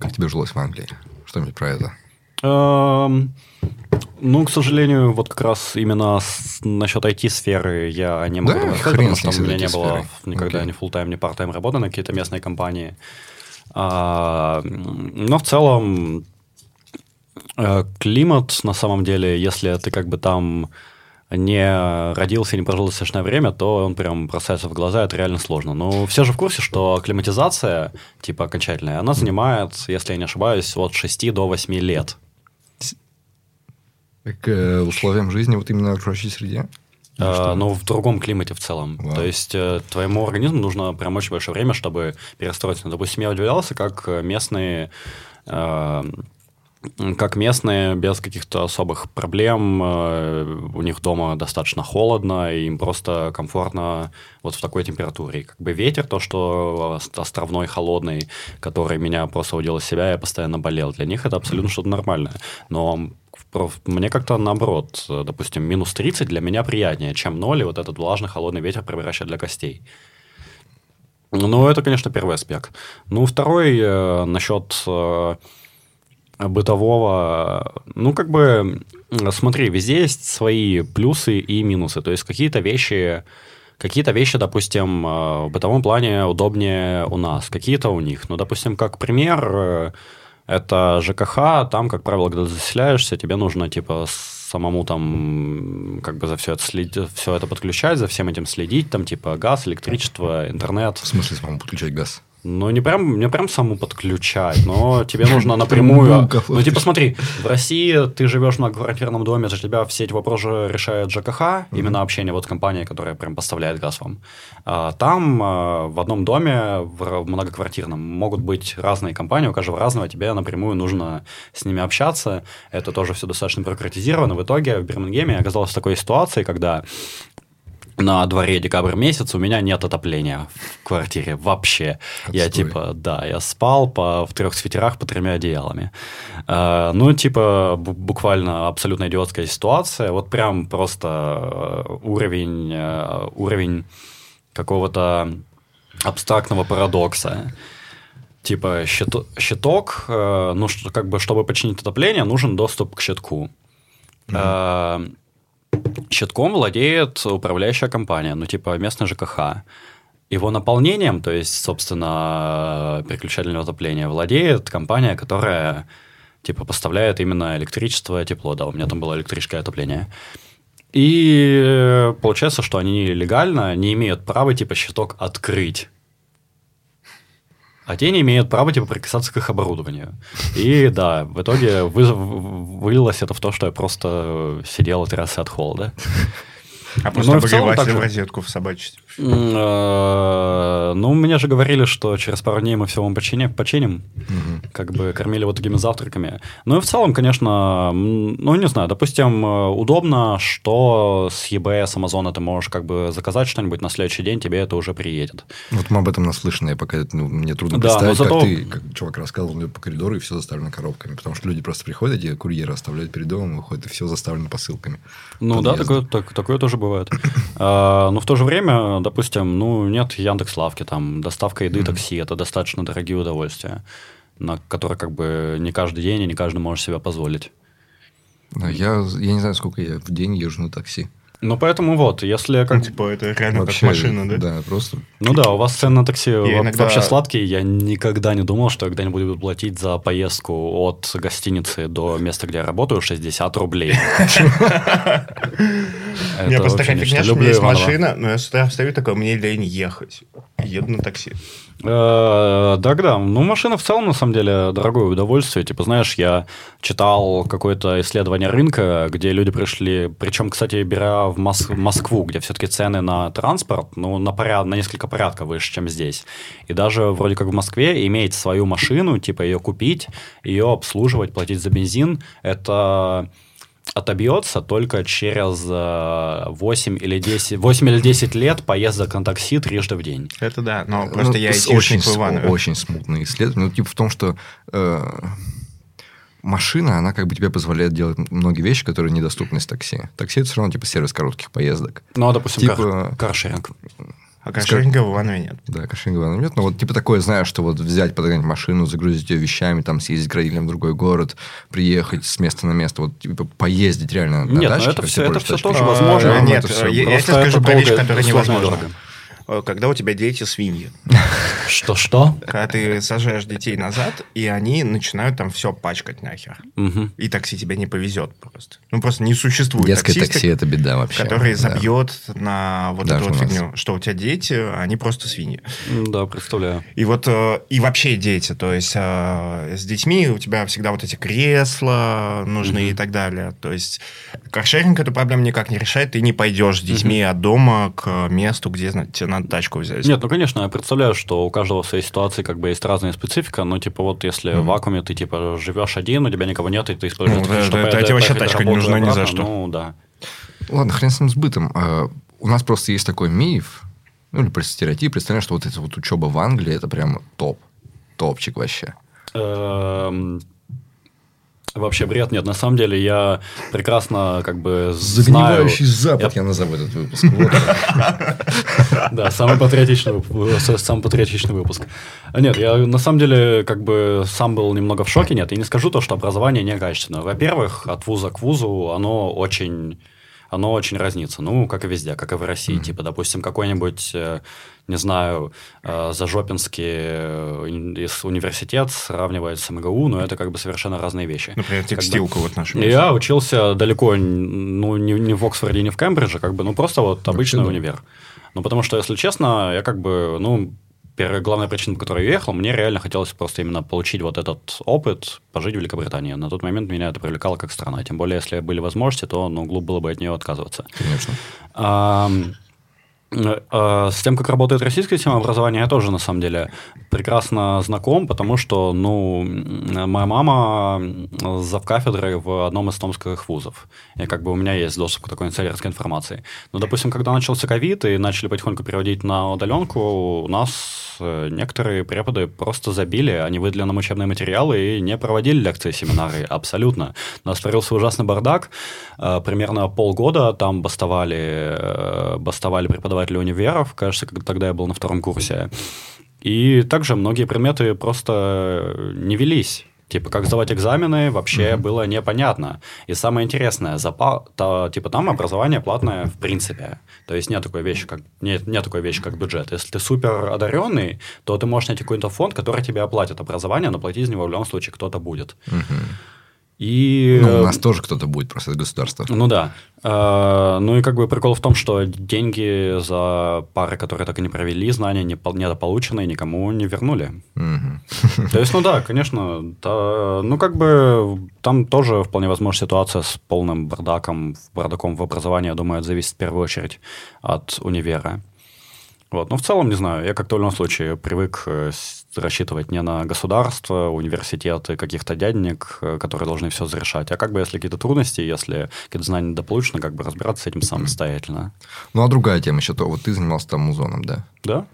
как тебе жилось в Англии? Что-нибудь про это? Эм, ну, к сожалению, вот как раз именно с, насчет IT-сферы я не могу да, рассказать, потому что у меня не было никогда okay. ни full-time, ни part-time работы на какие-то местные компании. А, но в целом э, климат, на самом деле, если ты как бы там не родился и не прожил достаточное время, то он прям бросается в глаза, это реально сложно. Но все же в курсе, что акклиматизация, типа окончательная, она занимает, если я не ошибаюсь, от 6 до 8 лет к э, условиям жизни вот именно в окружающей среде? А, ну, в другом климате в целом. Вау. То есть э, твоему организму нужно прям очень большое время, чтобы перестроиться. Ну, допустим, я удивлялся, как местные э, как местные, без каких-то особых проблем, у них дома достаточно холодно, и им просто комфортно вот в такой температуре. И как бы ветер, то, что островной, холодный, который меня просто удел из себя, я постоянно болел. Для них это абсолютно что-то нормальное. Но мне как-то наоборот, допустим, минус 30 для меня приятнее, чем 0, и вот этот влажный холодный ветер превращает для костей. Ну, это, конечно, первый аспект. Ну, второй э, насчет э, бытового, ну, как бы, смотри, везде есть свои плюсы и минусы. То есть какие-то вещи, какие-то вещи, допустим, э, в бытовом плане удобнее у нас, какие-то у них. Ну, допустим, как пример, э, это ЖКХ, там, как правило, когда заселяешься, тебе нужно, типа, самому там как бы за все это следить, все это подключать, за всем этим следить, там, типа, газ, электричество, интернет. В смысле самому подключать газ? Ну, не прям, не прям саму подключать, но тебе нужно напрямую... Ну, типа, смотри, в России ты живешь в многоквартирном доме, за тебя все эти вопросы решает ЖКХ, именно общение вот с компанией, которая прям поставляет газ вам. А там а, в одном доме, в многоквартирном, могут быть разные компании, у каждого разного, тебе напрямую нужно с ними общаться. Это тоже все достаточно бюрократизировано. В итоге в Бирмингеме я оказался в такой ситуации, когда на дворе декабрь месяц, у меня нет отопления в квартире вообще. Отстой. Я типа, да, я спал по, в трех свитерах по тремя одеялами. Э, ну, типа, буквально абсолютно идиотская ситуация. Вот прям просто э, уровень, э, уровень какого-то абстрактного парадокса. Типа, щит, щиток, э, ну, что, как бы, чтобы починить отопление, нужен доступ к щитку. Mm-hmm. Щитком владеет управляющая компания, ну, типа местная ЖКХ. Его наполнением, то есть, собственно, переключательного отопления, владеет компания, которая типа поставляет именно электричество, тепло. Да, у меня там было электрическое отопление. И получается, что они легально не имеют права типа щиток открыть а те не имеют права типа прикасаться к их оборудованию. И да, в итоге вы, вылилось это в то, что я просто сидел и трясся от холода. А просто ну, обогреватель в, целом, в розетку всобачить. Э, ну, мне же говорили, что через пару дней мы все вам починим, починим. Как бы кормили вот такими завтраками. Ну и в целом, конечно, ну не знаю, допустим, э, удобно, что с с Amazon ты можешь как бы заказать что-нибудь, на следующий день тебе это уже приедет. Вот мы об этом наслышаны, я пока ну, мне трудно да, представить, зато... как ты, как чувак рассказывал, по коридору, и все заставлено коробками. Потому что люди просто приходят, эти курьеры оставляют перед домом, выходят, и все заставлено посылками. Ну да, такое, так, такое тоже бывает. а, но в то же время, допустим, ну, нет Яндекс Лавки, там, доставка еды, mm-hmm. такси, это достаточно дорогие удовольствия, на которые как бы не каждый день и не каждый может себе позволить. Я, я не знаю, сколько я в день езжу на такси. Ну, поэтому вот, если как... Ну, типа, это реально вообще, как машина, да? Да, просто... Ну да, у вас цены на такси я иногда... вообще сладкие. Я никогда не думал, что я когда-нибудь буду платить за поездку от гостиницы до места, где я работаю, 60 рублей. Меня просто такая фигня, что у меня есть машина, но я с утра встаю такой, мне лень ехать. еду на такси. Э, да, да. Ну, машина в целом, на самом деле, дорогое удовольствие. Типа, знаешь, я читал какое-то исследование рынка, где люди пришли, причем, кстати, беря в Мос- Москву, где все-таки цены на транспорт, ну, на, поряд, на несколько порядков выше, чем здесь. И даже вроде как в Москве иметь свою машину, типа ее купить, ее обслуживать, платить за бензин, это отобьется только через 8 э, или 10, 8 или 10 лет поездок на такси трижды в день. Это да, но ну, просто ну, я очень, в очень смутные исследования. Ну, типа в том, что э, машина, она как бы тебе позволяет делать многие вещи, которые недоступны с такси. Такси это все равно типа сервис коротких поездок. Ну, а, допустим, типа, кар- каршеринг. А кошельника в Иванове нет. Да, кошельника в Иванове нет. Но вот типа такое, знаешь, что вот взять, подогнать машину, загрузить ее вещами, там съездить градилем в другой город, приехать с места на место, вот типа поездить реально на Нет, тачке. но это все, это все тоже возможно. А, нет, я, я тебе скажу про вещь, которая невозможна. Э, когда у тебя дети свиньи. Что-что? Когда ты сажаешь детей назад, и они начинают там все пачкать нахер. Угу. И такси тебя не повезет просто. Ну, просто не существует Детское такси – это беда вообще. Который забьет да. на вот Даже эту вот фигню, что у тебя дети, они просто свиньи. Да, представляю. И вот, э, и вообще дети, то есть э, с детьми у тебя всегда вот эти кресла нужны угу. и так далее. То есть каршеринг эту проблему никак не решает, ты не пойдешь с детьми угу. от дома к месту, где тебе надо тачку взять. Нет, ну, конечно, я представляю, что у каждого в своей ситуации как бы есть разная специфика, но, типа, вот если mm-hmm. в вакууме ты, типа, живешь один, у тебя никого нет, и ты используешь... Ну, да, чтобы да, тебе вообще тачка не нужна ни за что. Ну, да. Ладно, хрен с ним сбытом. А, у нас просто есть такой миф, ну, или просто стереотип, представляешь, что вот эта вот учеба в Англии, это прям топ. Топчик вообще. Вообще бред нет. На самом деле я прекрасно как бы Загнивающий знаю... Запад я... я назову этот выпуск. Да, самый патриотичный, самый патриотичный выпуск. Нет, я на самом деле как бы сам был немного в шоке. Нет, и не скажу то, что образование некачественное. Во-первых, от вуза к вузу оно очень оно очень разнится. Ну, как и везде, как и в России. Mm-hmm. Типа, допустим, какой-нибудь, э, не знаю, э, Зажопинский э, университет сравнивает с МГУ, но это как бы совершенно разные вещи. Например, текстилку как бы, вот нашу. Я учился далеко, ну, не, не в Оксфорде, не в Кембридже, как бы, ну, просто вот обычный Вообще, универ. Ну, потому что, если честно, я как бы, ну, первая главная причина, по которой я ехал, мне реально хотелось просто именно получить вот этот опыт, пожить в Великобритании. На тот момент меня это привлекало как страна. Тем более, если были возможности, то ну, глупо было бы от нее отказываться. Конечно. А, а, с тем, как работает российская система образования, я тоже, на самом деле, прекрасно знаком, потому что, ну, моя мама завкафедрой в одном из томских вузов. И как бы у меня есть доступ к такой инсайдерской информации. Но, допустим, когда начался ковид и начали потихоньку переводить на удаленку, у нас э, некоторые преподы просто забили, они выдали нам учебные материалы и не проводили лекции, семинары. Абсолютно. У нас творился ужасный бардак. Э, примерно полгода там бастовали, э, бастовали преподаватели универов. Кажется, тогда я был на втором курсе. И также многие предметы просто не велись. Типа, как сдавать экзамены, вообще mm-hmm. было непонятно. И самое интересное, запа, то, типа, там образование платное в принципе. То есть нет такой вещи, как, нет, нет такой вещи, как бюджет. Если ты супер одаренный, то ты можешь найти какой-то фонд, который тебе оплатит образование, но платить из него в любом случае кто-то будет. Mm-hmm. И... Ну, у нас тоже кто-то будет просто от государства. Ну да. А, ну и как бы прикол в том, что деньги за пары, которые так и не провели, знания не недополученные, никому не вернули. То есть, ну да, конечно, да, ну как бы там тоже вполне возможна ситуация с полным бардаком, бардаком в образовании, я думаю, это зависит в первую очередь от универа. Вот. Но в целом, не знаю, я как-то в любом случае привык э, рассчитывать не на государство, университеты, каких-то дяденек, э, которые должны все зарешать, а как бы если какие-то трудности, если какие-то знания недополучены, как бы разбираться с этим самостоятельно. Ну, а другая тема еще то, вот ты занимался там музоном, да? Да.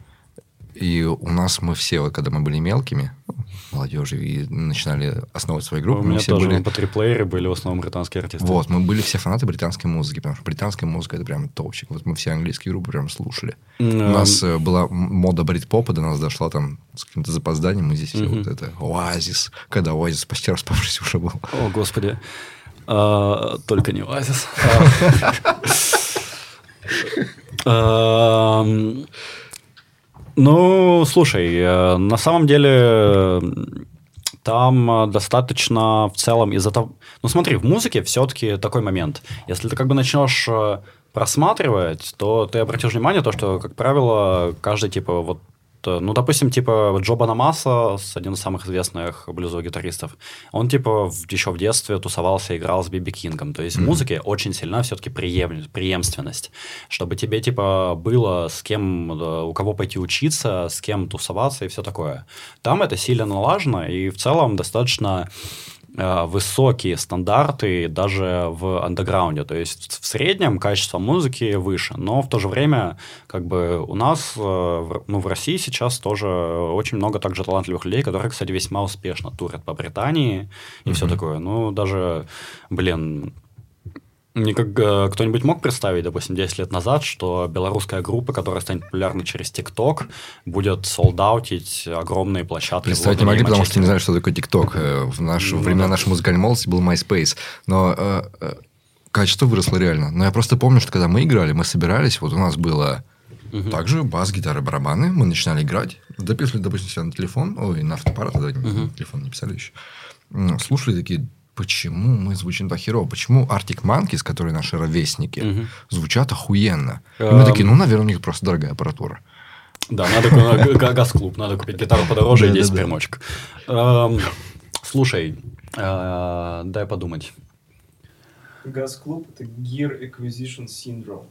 И у нас мы все, вот, когда мы были мелкими, ну, молодежью, и начинали основывать свои группы, у мы меня все тоже были... по триплеере были в основном британские артисты. Вот, мы были все фанаты британской музыки, потому что британская музыка – это прям топчик. Вот мы все английские группы прям слушали. Mm. У нас э, была мода брит-попа, до нас дошла там с каким-то запозданием, мы здесь mm-hmm. все вот это Оазис, когда Оазис почти распавшийся уже был. О, господи. А, только не Оазис. Ну, слушай, э, на самом деле там э, достаточно в целом из-за того... Ну, смотри, в музыке все-таки такой момент. Если ты как бы начнешь э, просматривать, то ты обратишь внимание, то, что, как правило, каждый, типа, вот ну, допустим, типа Джо Банамаса, один из самых известных блюзовых гитаристов, он, типа, еще в детстве тусовался играл с Биби Кингом. То есть mm-hmm. в музыке очень сильна все-таки преем... преемственность. Чтобы тебе, типа, было с кем, у кого пойти учиться, с кем тусоваться и все такое. Там это сильно налажено, и в целом достаточно высокие стандарты даже в андеграунде. То есть в среднем качество музыки выше, но в то же время как бы у нас, э, ну, в России сейчас тоже очень много также талантливых людей, которые, кстати, весьма успешно турят по Британии и mm-hmm. все такое. Ну, даже, блин, Никак, э, кто-нибудь мог представить, допустим, 10 лет назад, что белорусская группа, которая станет популярной через ТикТок, будет солдаутить огромные площадки? Представить не могли, потому что не знаю, что такое ТикТок. Э, в наш, ну, времена да. нашей музыкальной молодости был MySpace. Но э, э, качество выросло реально. Но я просто помню, что когда мы играли, мы собирались, вот у нас было... Угу. Также бас, гитары, барабаны. Мы начинали играть. Записывали, допустим, себя на телефон. Ой, на фотоаппарат. Тогда угу. телефон не писали еще. Слушали такие, почему мы звучим так херово? Почему Arctic Monkeys, которые наши ровесники, угу. звучат охуенно? И мы такие, ну, наверное, у них просто дорогая аппаратура. Да, надо газ-клуб, надо купить гитару подороже и 10 примочек. Слушай, э, дай подумать. Газ-клуб – это Gear Acquisition Syndrome.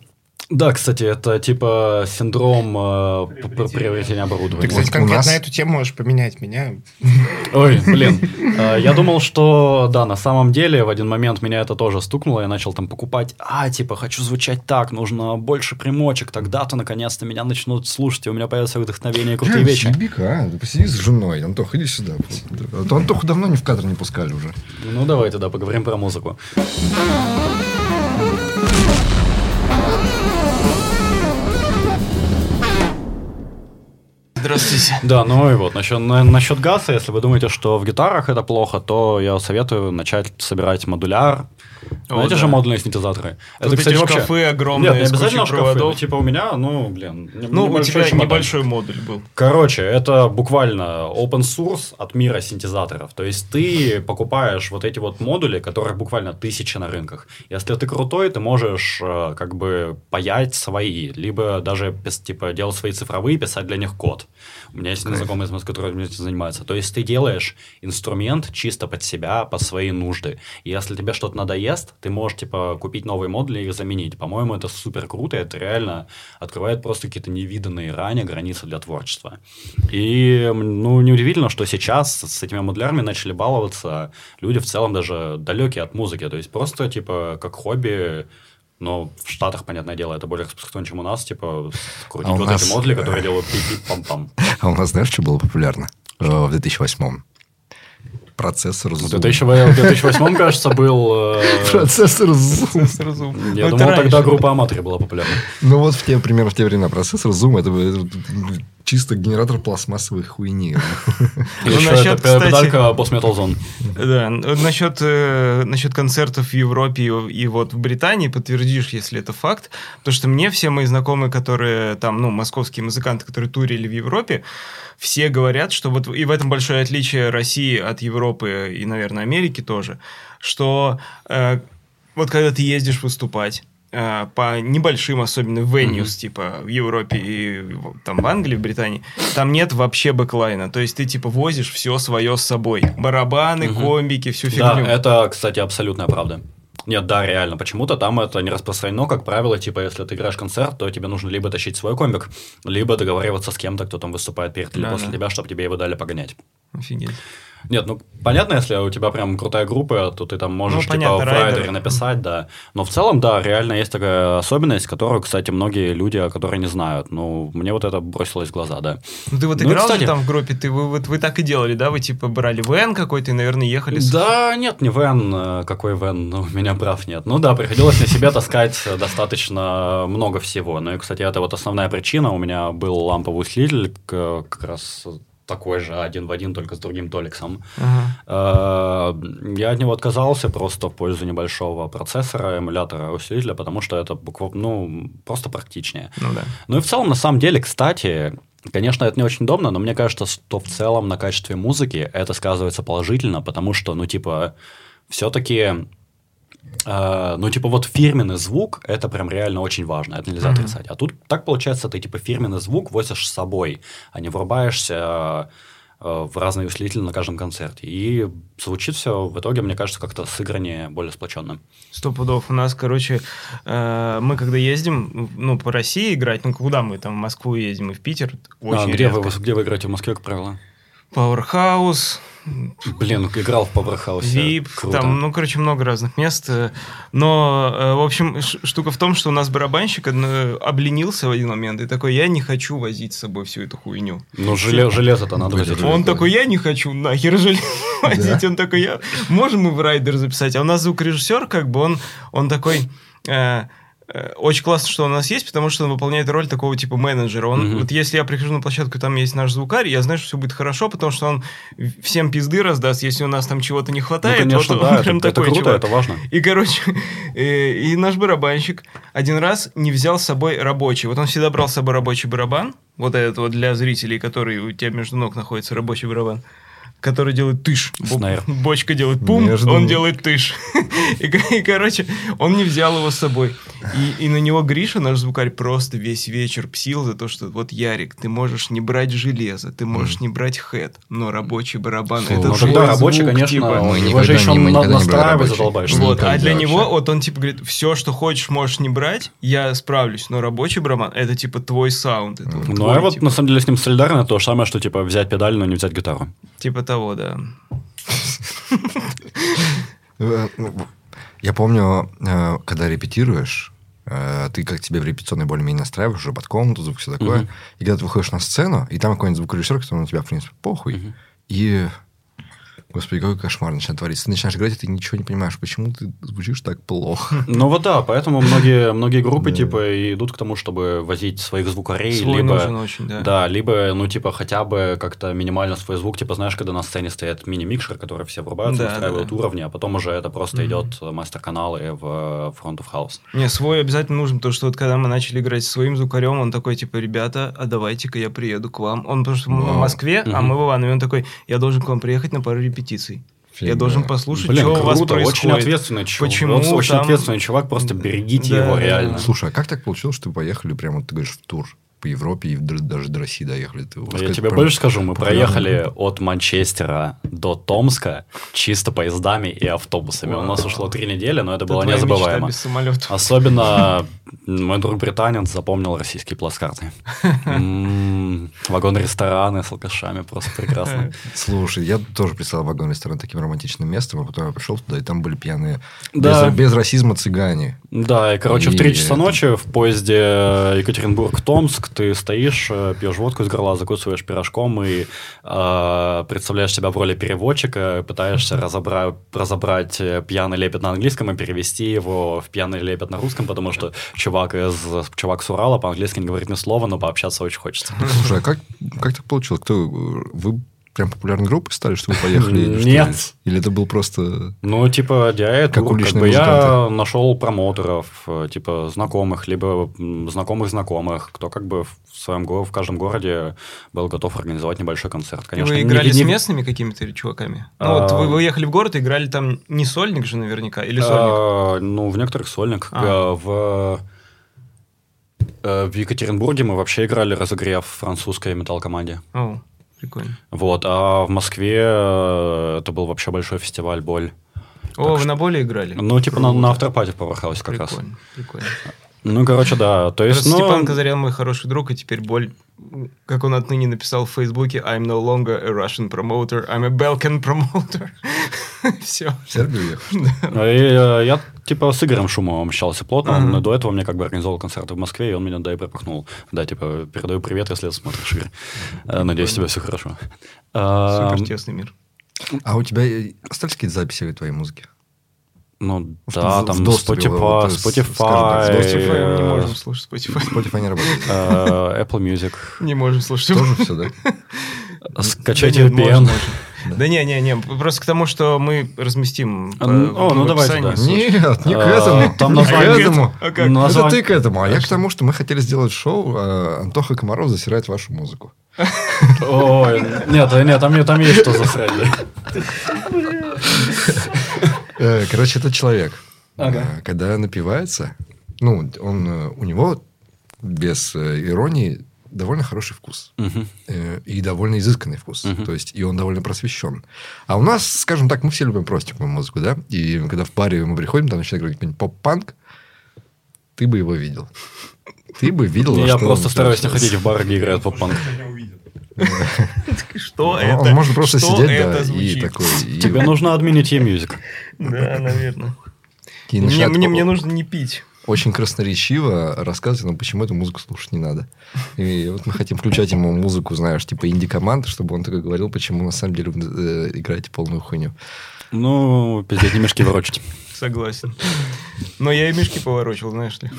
Да, кстати, это типа синдром э, приобретения оборудования. Ты, кстати, конкретно нас... на эту тему можешь поменять меня. Ой, блин. Э, я думал, что да, на самом деле в один момент меня это тоже стукнуло, я начал там покупать, а, типа, хочу звучать так, нужно больше примочек, тогда-то наконец-то меня начнут слушать, и у меня появится вдохновение и крутые вещи. Сибика, а, посиди с женой, Антох, иди сюда. А то Антоху давно не в кадр не пускали уже. Ну, давай тогда поговорим про музыку. Здравствуйте. Да, ну и вот, насчет, насчет газа, если вы думаете, что в гитарах это плохо, то я советую начать собирать модуляр, знаете да. же модульные синтезаторы? Тут это, кстати, вообще... шкафы огромные, Нет, не обязательно шкафы, проводов. Ну, типа у меня, ну, блин... Ну, у тебя небольшой модуль был. Короче, это буквально open source от мира синтезаторов. То есть ты покупаешь вот эти вот модули, которых буквально тысячи на рынках. Если ты крутой, ты можешь э, как бы паять свои, либо даже типа делать свои цифровые, писать для них код. У меня есть знакомый, который этим занимается. То есть ты делаешь инструмент чисто под себя, под свои нужды. И если тебе что-то надоест, ты можешь, типа, купить новые модули и их заменить. По-моему, это супер круто, это реально открывает просто какие-то невиданные ранее границы для творчества. И, ну, неудивительно, что сейчас с этими модулярами начали баловаться люди в целом даже далекие от музыки. То есть просто, типа, как хобби но в Штатах, понятное дело, это более распространено, чем у нас. Типа, крутить а вот нас... эти модули, которые делают пип-пип-пам-пам. А у нас знаешь, что было популярно в 2008-м? Процессор Zoom. В 2008, кажется, был... Процессор Zoom. Я думал, тогда группа Аматори была популярна. Ну, вот в те, примерно в те времена процессор Zoom, это чисто генератор пластмассовой хуйни. Ну, Еще насчет, это педалька Boss Metal Zone. Да, насчет, э, насчет концертов в Европе и вот в Британии подтвердишь, если это факт, потому что мне все мои знакомые, которые там, ну, московские музыканты, которые турили в Европе, все говорят, что вот и в этом большое отличие России от Европы и, наверное, Америки тоже, что э, вот когда ты ездишь выступать, э, по небольшим, особенно venues, mm-hmm. типа в Европе и там в Англии, в Британии, там нет вообще бэклайна. То есть ты типа возишь все свое с собой. Барабаны, mm-hmm. комбики, всю фигню. Да, это, кстати, абсолютная правда. Нет, да, реально. Почему-то там это не распространено, как правило, типа, если ты играешь концерт, то тебе нужно либо тащить свой комбик, либо договариваться с кем-то, кто там выступает перед или да, после да. тебя, чтобы тебе его дали погонять. Офигеть. Нет, ну понятно, если у тебя прям крутая группа, то ты там можешь ну, понятно, типа в райдере написать, да. Но в целом, да, реально есть такая особенность, которую, кстати, многие люди, которые не знают. Ну, мне вот это бросилось в глаза, да. Ну, ты вот ну, играл кстати... же там в группе, ты вы, вот вы так и делали, да? Вы типа брали ВН какой-то и, наверное, ехали с... Да, нет, не ВН. Э, какой ВН? Ну, у меня прав нет. Ну да, приходилось на себе таскать достаточно много всего. Ну и, кстати, это вот основная причина. У меня был ламповый усилитель, как раз такой же один в один, только с другим Толиксом. Uh-huh. Я от него отказался просто в пользу небольшого процессора, эмулятора, усилителя, потому что это буквально, ну, просто практичнее. Ну, да. ну и в целом, на самом деле, кстати, Конечно, это не очень удобно, но мне кажется, что в целом на качестве музыки это сказывается положительно, потому что, ну, типа, все-таки э, ну, типа, вот фирменный звук, это прям реально очень важно, это нельзя отрицать. А тут так получается, ты, типа, фирменный звук возишь с собой, а не врубаешься э, в разные усилители на каждом концерте. И звучит все в итоге, мне кажется, как-то сыграннее, более сплоченно. Сто пудов. У нас, короче, э, мы когда ездим, ну, по России играть, ну, куда мы там в Москву ездим и в Питер, очень а, где, редко. вы, где вы играете в Москве, как правило? Powerhouse, Блин, играл в Powerhouse. VIP, Круто. там, ну, короче, много разных мест. э, Но, э, в общем, штука в том, что у нас барабанщик обленился в один момент и такой, я не хочу возить с собой всю эту хуйню. Ну, желе- железо-то надо возить. Он такой, я не хочу нахер железо возить. Он такой, я... Можем мы в райдер записать? А у нас звукорежиссер, как бы, он, он такой... э, очень классно, что он у нас есть, потому что он выполняет роль такого типа менеджера. Он, Мгм. Вот если я прихожу на площадку, там есть наш звукарь, я знаю, что все будет хорошо, потому что он всем пизды раздаст, если у нас там чего-то не Ну, хватает. конечно, вот да, он это, прям это такой круто, чувак. это важно. И, короче, э, и наш барабанщик один раз не взял с собой рабочий. Вот он всегда брал с собой рабочий барабан, вот этот вот для зрителей, который у тебя между ног находится рабочий барабан, который делает тыш. Снейр. Бочка делает пум, Между он делает тыш. И, и, короче, он не взял его с собой. И, и на него Гриша, наш звукарь, просто весь вечер псил за то, что вот, Ярик, ты можешь не брать железо, ты можешь не брать хэт, но рабочий барабан Слушай, это Ну, твой тогда рабочий, звук, конечно, типа. Мы его же еще на- настраивать рабочий. задолбаешься. Вот, а для него, вот он типа говорит, все, что хочешь, можешь не брать, я справлюсь, но рабочий барабан это типа твой саунд. Это вот Ну, твой, я вот типа, на самом деле с ним солидарен, то же самое, что типа взять педаль, но не взять гитару. типа того, да. Э, ну, Я помню, э, когда репетируешь, э, ты как тебе в репетиционной более-менее настраиваешь уже под комнату, звук, все такое. И когда ты выходишь на сцену, и там какой-нибудь звукорежиссер, который на тебя, в принципе, похуй. И... Господи, какой кошмар начинает твориться. Ты начинаешь играть, и ты ничего не понимаешь, почему ты звучишь так плохо. Ну вот да, поэтому многие, многие группы Да. типа идут к тому, чтобы возить своих звукарей, Свой либо нужен очень, да. да, либо ну типа хотя бы как-то минимально свой звук, типа знаешь, когда на сцене стоят мини-микшер, который все врубаются, Да, устраивают да, да. уровни, а потом уже это просто Мгм. идет мастер-каналы в Front of House. Не, свой обязательно нужен, потому что вот когда мы начали играть со своим звукарем, он такой, типа, ребята, а давайте-ка я приеду к вам. Он, потому что мы в. Москве, а Мгм. мы в Иванове, он такой, я должен к вам приехать на пару репетиций. Я Фига. должен послушать, Блин, что у вас круто, происходит. очень ответственный чувак. Почему Вот очень там- ответственный чувак, просто берегите Да, его реально. Слушай, а как так получилось, что вы поехали прямо, ты говоришь, в тур по Европе и даже до России доехали? Ты, Я тебе прям больше скажу, мы проехали от Манчестера до Томска чисто поездами и автобусами. У нас ушло три недели, но это Это было незабываемо. без самолета. Особенно мой друг британец запомнил российские плацкарты. М, Вагон-рестораны с алкашами, просто прекрасно. Слушай, я тоже представил вагон-ресторан таким романтичным местом, а потом я пришел туда, и там были пьяные, Да. без, без расизма цыгане. Да, и, короче, в И 3 часа ночи в поезде Екатеринбург-Томск ты стоишь, э, пьешь водку из горла, закусываешь пирожком и э, представляешь себя в роли переводчика, пытаешься разобра- разобрать э, пьяный лепет на английском и перевести его в пьяный лепет на русском, потому что чувак из чувак с Урала по-английски не говорит ни слова, но пообщаться очень хочется. Слушай, а как, как так получилось? Кто, вы прям популярной группой стали, что вы поехали? или что? Нет. Или это был просто... Ну, типа, диает, Как как, бы я нашел промоутеров, э, типа, знакомых, либо знакомых-знакомых, кто как бы в своем в каждом городе был готов организовать небольшой концерт. Конечно, вы играли не- с местными какими-то чуваками? Ну, вот А. вы выехали в город и играли там не сольник же наверняка, или сольник? А, ну, в некоторых сольниках. А. э, В, э, в Екатеринбурге мы вообще играли разогрев французской металл-команде. О, прикольно. Вот, а в Москве э, это был вообще большой фестиваль «Боль». О, вы на более играли? Ну, типа на, Круто. на авторпате в Powerhouse как раз. Прикольно, прикольно. Ну, короче, да. То есть, ну... Степан Казарян мой хороший друг, и теперь боль, как он отныне написал в Фейсбуке, I'm no longer a Russian promoter, I'm a Balkan promoter. Все. Сербию уехал? И, э, я типа с Игорем Шумовым общался плотно. Ага. до этого мне как бы организовал концерты в Москве, и он меня да и пропахнул. Да, типа, передаю привет, если смотришь, Игорь. Э, Надеюсь, у тебя все хорошо. А, Супер тесный мир. А у тебя остались какие-то записи твоей музыки? Ну, В- да, в там доступе, Spotify, вот, с- скажем так, Spotify, Spotify мы не э, можем слушать Spotify. Spotify не работает. э, Apple Music. Не можем слушать. Тоже все, да? Скачать Да нет, можно, VPN. Да не, не, не, просто к тому, что мы разместим А, э, ну, о, ну давайте, да. Нет, не к этому. там к этому. А? Ну, Это ты к этому, а я к тому, что мы хотели сделать шоу э, «Антоха Комаров засирает вашу музыку». Ой, нет, нет, там, там есть что засрать. Э, Короче, это человек. ага. Э, когда напивается, ну, он, э, у него без иронии довольно хороший вкус. Угу. И довольно изысканный вкус. Угу. То есть, и он довольно просвещен. А у нас, скажем так, мы все любим простенькую музыку, да? И когда в паре мы приходим, там начинает говорить какой-нибудь поп-панк, ты бы его видел. Ты бы видел, Я просто стараюсь не ходить в бар, где играют поп-панк. Что это? Он может просто сидеть, да, и такой... Тебе нужно админить e-music. Да, наверное. Мне нужно не пить очень красноречиво рассказывает нам, почему эту музыку слушать не надо. И вот мы хотим включать ему музыку, знаешь, типа инди-команд, чтобы он такой говорил, почему на самом деле э, играете полную хуйню. Ну, пиздец, не мешки ворочать. Согласен. Но я и мешки поворочил, знаешь ли.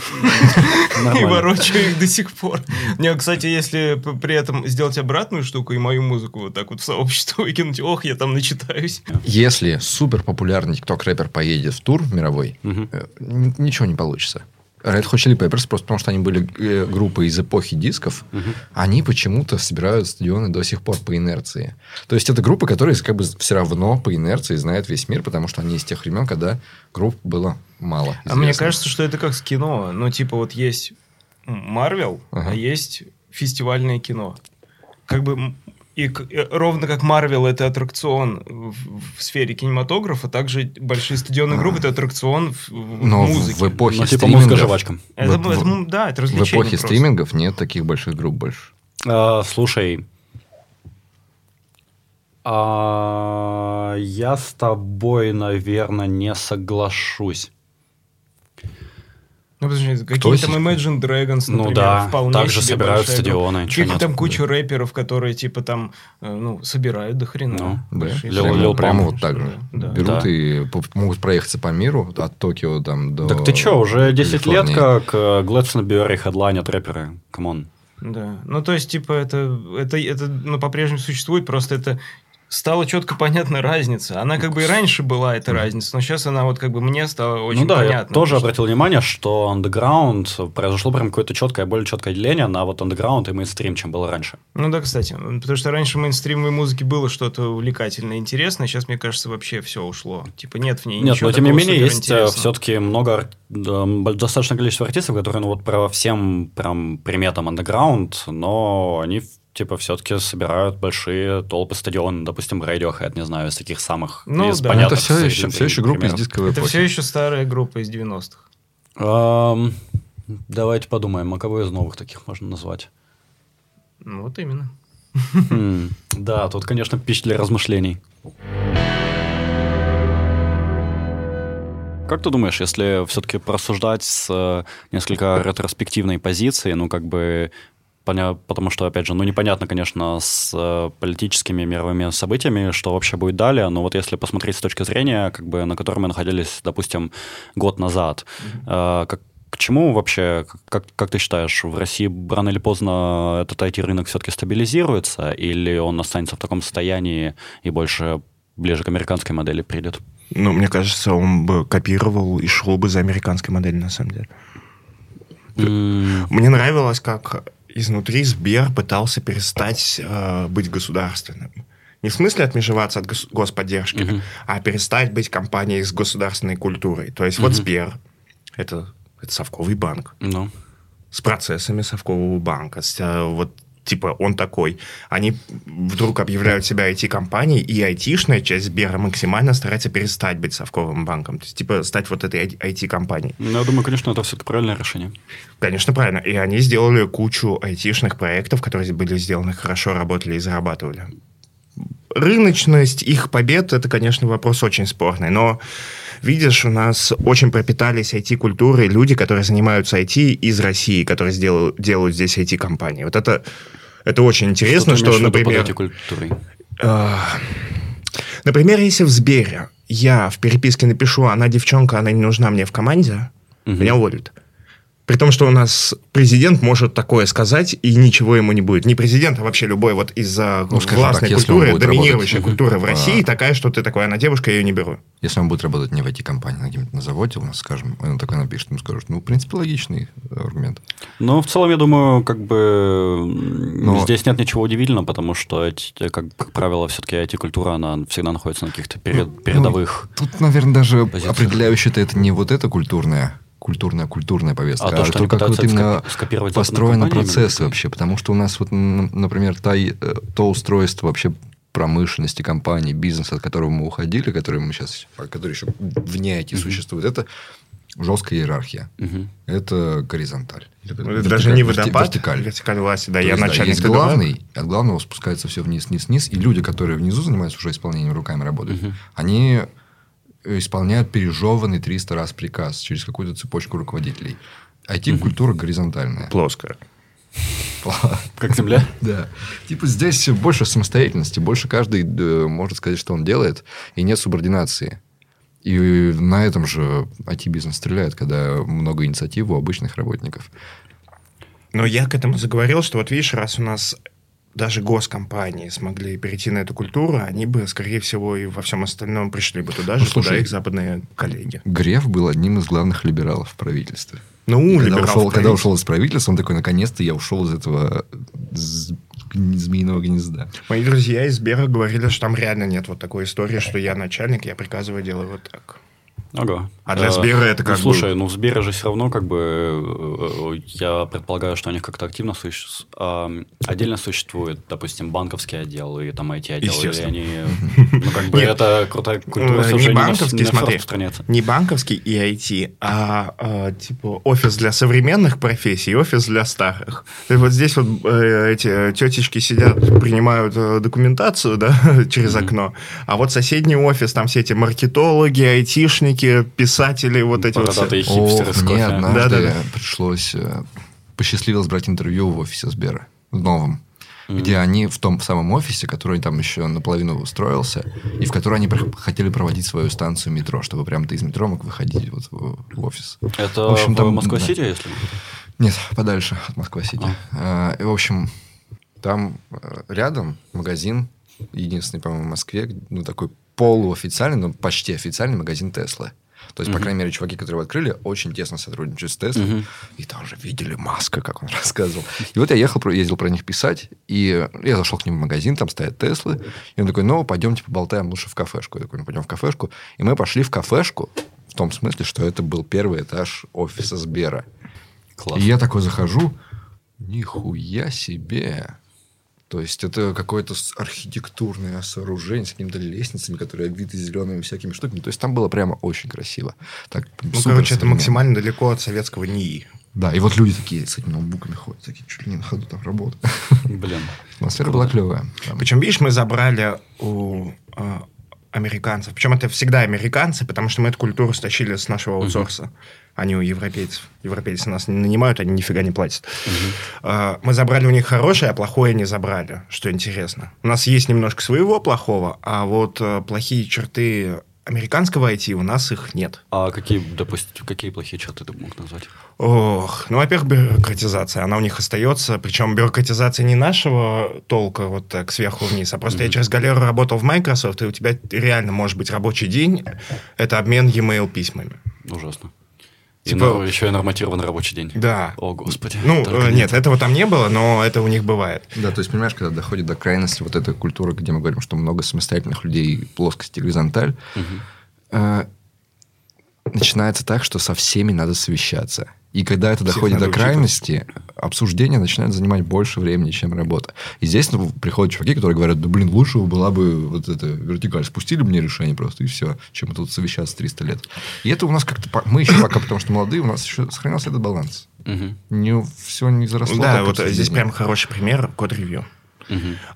И ворочаю их до сих пор. Не, кстати, если при этом сделать обратную штуку и мою музыку вот так вот в сообщество выкинуть, ох, я там начитаюсь. Если супер популярный тикток-рэпер поедет в тур мировой, э, ничего не получится. Red Hot Chili Peppers, просто потому что они были э, группой из эпохи дисков, угу. они почему-то собирают стадионы до сих пор по инерции. То есть, это группы, которые как бы все равно по инерции знают весь мир, потому что они из тех времен, когда групп было мало. Известно. А мне кажется, что это как с кино. Ну, типа, вот есть Марвел, ага. а есть фестивальное кино. Как бы и э, ровно как Марвел это аттракцион в, в сфере кинематографа, также большие стадионные группы это аттракцион в, в Но музыке. в эпохе ну, типа стримингов... жвачка. Это, в, это, да, это развлечение В эпохе просто. стримингов нет таких больших групп больше. А, слушай, а, я с тобой, наверное, не соглашусь. Ну, подожди, какие там Imagine Dragons, ну например, ну, да, вполне также собирают стадионы. Каких там кучу рэперов, которые, типа, там, э, ну, собирают до хрена. Ну, да. Lil Pump вот так же. Да. Берут да. и могут проехаться по миру, от Токио там до Так ты что, уже 10 лет как Glastonbury хедлайнят рэперы? Come on. Да. Ну, то есть, типа, это, это, это ну, по-прежнему существует, просто это стала четко понятна разница. Она как бы и раньше была эта разница, но сейчас она вот как бы мне стала очень ну, да, понятна. Я тоже что... обратил внимание, что underground произошло прям какое-то четкое, более четкое деление на вот underground и мейнстрим, чем было раньше. Ну да, кстати, потому что раньше в мейнстримовой музыке было что-то увлекательное, интересное, сейчас, мне кажется, вообще все ушло. Типа нет в ней нет, ничего но тем не менее есть э, все-таки много, достаточное количество артистов, которые ну вот про всем прям приметам underground, но они типа, все-таки собирают большие толпы стадионы, допустим, Radiohead, не знаю, из таких самых ну, из да. понятных... Это все еще, все еще группа из дисковой Это все еще старая группа из 90-х. Um, давайте подумаем, а кого из новых таких можно назвать? Ну, вот именно. Хм, да, тут, конечно, пища для размышлений. Как ты думаешь, если все-таки просуждать с э, несколько ретроспективной позиции, ну, как бы потому что, опять же, ну, непонятно, конечно, с э, политическими мировыми событиями, что вообще будет далее, но вот если посмотреть с точки зрения, как бы, на которой мы находились, допустим, год назад, mm-hmm. как, к чему вообще, как, как ты считаешь, в России рано или поздно этот IT-рынок все-таки стабилизируется, или он останется в таком состоянии и больше ближе к американской модели придет? Ну, мне кажется, он бы копировал и шел бы за американской моделью, на самом деле. Mm. Мне нравилось, как изнутри Сбер пытался перестать э, быть государственным. Не в смысле отмежеваться от гос- господдержки, uh-huh. а перестать быть компанией с государственной культурой. То есть uh-huh. вот Сбер это, это совковый банк. No. Ну. С процессами совкового банка. С, э, вот типа он такой. Они вдруг объявляют себя IT-компанией, и IT-шная часть Сбера максимально старается перестать быть совковым банком. То есть, типа, стать вот этой IT-компанией. Ну, я думаю, конечно, это все-таки правильное решение. Конечно, правильно. И они сделали кучу IT-шных проектов, которые были сделаны хорошо, работали и зарабатывали. Рыночность их побед – это, конечно, вопрос очень спорный, но видишь, у нас очень пропитались IT-культурой люди, которые занимаются IT из России, которые сделают, делают здесь IT-компании. Вот это это очень интересно, что, что например... Э, например, если в Сбере я в переписке напишу, она девчонка, она не нужна мне в команде, угу. меня уволят. При том, что у нас президент может такое сказать, и ничего ему не будет. Не президент, а вообще любой вот из-за ну, властной так, культуры, доминирующей культуры в России, а... такая, что ты такой, она девушка, я ее не беру. Если он будет работать не в IT-компании, а где-нибудь на заводе, у нас, скажем, он такой напишет, ему скажут, ну, в принципе, логичный аргумент. Ну, в целом, я думаю, как бы Но... здесь нет ничего удивительного, потому что, как, как правило, все-таки IT-культура, она всегда находится на каких-то перед, ну, передовых ну, Тут, наверное, даже позициях. определяющее это не вот это культурное, культурная культурная повестка, а, то, а что то, как вот именно построены процессы вообще. Потому что у нас вот, например, та, э, то устройство вообще промышленности, компании, бизнеса, от которого мы уходили, который мы сейчас, который еще вне IT mm-hmm. существует, это жесткая иерархия. Угу. Это горизонталь. Ну, это даже не водопад, вертикаль. вертикаль власти, да, то я есть, начальник. Да, есть главный, от главного спускается все вниз, вниз, вниз, и люди, которые внизу занимаются уже исполнением руками работают, угу. они исполняют пережеванный 300 раз приказ через какую-то цепочку руководителей. IT-культура горизонтальная. Плоская. Как земля? Да. Типа здесь больше самостоятельности, больше каждый э, может сказать, что он делает, и нет субординации. И на этом же IT-бизнес стреляет, когда много инициатив у обычных работников. Но я к этому заговорил, что вот видишь, раз у нас даже госкомпании смогли перейти на эту культуру, они бы, скорее всего, и во всем остальном пришли бы туда же, ну, слушай, куда их западные коллеги. Греф был одним из главных либералов в правительстве. Ну, когда ушел, когда ушел из правительства, он такой, наконец-то я ушел из этого змеиного гнезда. Мои друзья из Сбера говорили, что там реально нет вот такой истории, что я начальник, я приказываю делать вот так. Ага. А для Сбера это как ну, Слушай, ну в Сбере же все равно как бы э, я предполагаю, что они как-то активно существуют. Отдельно существует, допустим, банковский отдел и там эти отделы. И они, ну как бы это крутая культура, э, не банковский, смотри, не банковский и IT, а, а типа офис для современных профессий, офис для старых. И вот здесь вот э, эти тетечки сидят, принимают документацию, да, через окно, а вот соседний офис, там все эти маркетологи, айтишники, художники, писатели, вот эти Бородатые вот все. Ох, мне однажды да, да, да. пришлось, э, посчастливилось брать интервью в офисе Сбера, в новом. Mm-hmm. где они в том самом офисе, который там еще наполовину устроился, и в который они хотели проводить свою станцию метро, чтобы прям ты из метро мог выходить вот в, в офис. Это в, общем, там, Москва-Сити, да. если? Нет, подальше от Москва-Сити. А. в общем, там э, рядом магазин, единственный, по-моему, в Москве, ну, такой полуофициальный, но почти официальный магазин Теслы. То есть, uh-huh. по крайней мере, чуваки, которые его открыли, очень тесно сотрудничают с Теслой. Uh-huh. И там же видели Маска, как он рассказывал. И вот я ехал, ездил про них писать, и я зашел к ним в магазин, там стоят Теслы. И он такой, ну, пойдемте поболтаем лучше в кафешку. Я такой, ну, пойдем в кафешку. И мы пошли в кафешку, в том смысле, что это был первый этаж офиса Сбера. Класс. И я такой захожу, нихуя себе. То есть это какое-то архитектурное сооружение с какими-то лестницами, которые обвиты зелеными всякими штуками. То есть там было прямо очень красиво. Так, ну, короче, это максимально далеко от советского НИИ. Да, и вот люди такие с этими ноутбуками ходят, такие чуть ли не на ходу там работают. Блин. Атмосфера была клевая. Причем, видишь, мы забрали у а, американцев. Причем это всегда американцы, потому что мы эту культуру стащили с нашего аутсорса. Uh-huh а не у европейцев. Европейцы нас не нанимают, они нифига не платят. Угу. Мы забрали у них хорошее, а плохое не забрали, что интересно. У нас есть немножко своего плохого, а вот э, плохие черты американского IT у нас их нет. А какие, допустим, какие плохие черты ты мог назвать? Ох, ну, во-первых, бюрократизация. Она у них остается. Причем бюрократизация не нашего толка вот так сверху вниз, а просто mm-hmm. я через галеру работал в Microsoft, и у тебя реально может быть рабочий день. Это обмен e-mail письмами. Ужасно. Типа, и еще и норматированный рабочий день. Да. О, Господи. Ну, э, нет, этого там не было, но это у них бывает. Да, то есть, понимаешь, когда доходит до крайности вот эта культура, где мы говорим, что много самостоятельных людей, плоскости, горизонталь, угу. э, начинается так, что со всеми надо совещаться. И когда это Всех доходит до крайности, учитывать. обсуждение начинает занимать больше времени, чем работа. И здесь ну, приходят чуваки, которые говорят, да блин, лучше была бы вот эта вертикаль. Спустили мне решение просто, и все, чем тут совещаться 300 лет. И это у нас как-то... Мы еще пока, потому что молодые, у нас еще сохранился этот баланс. Угу. Не, все не заросло. Да, вот здесь прям хороший пример код-ревью.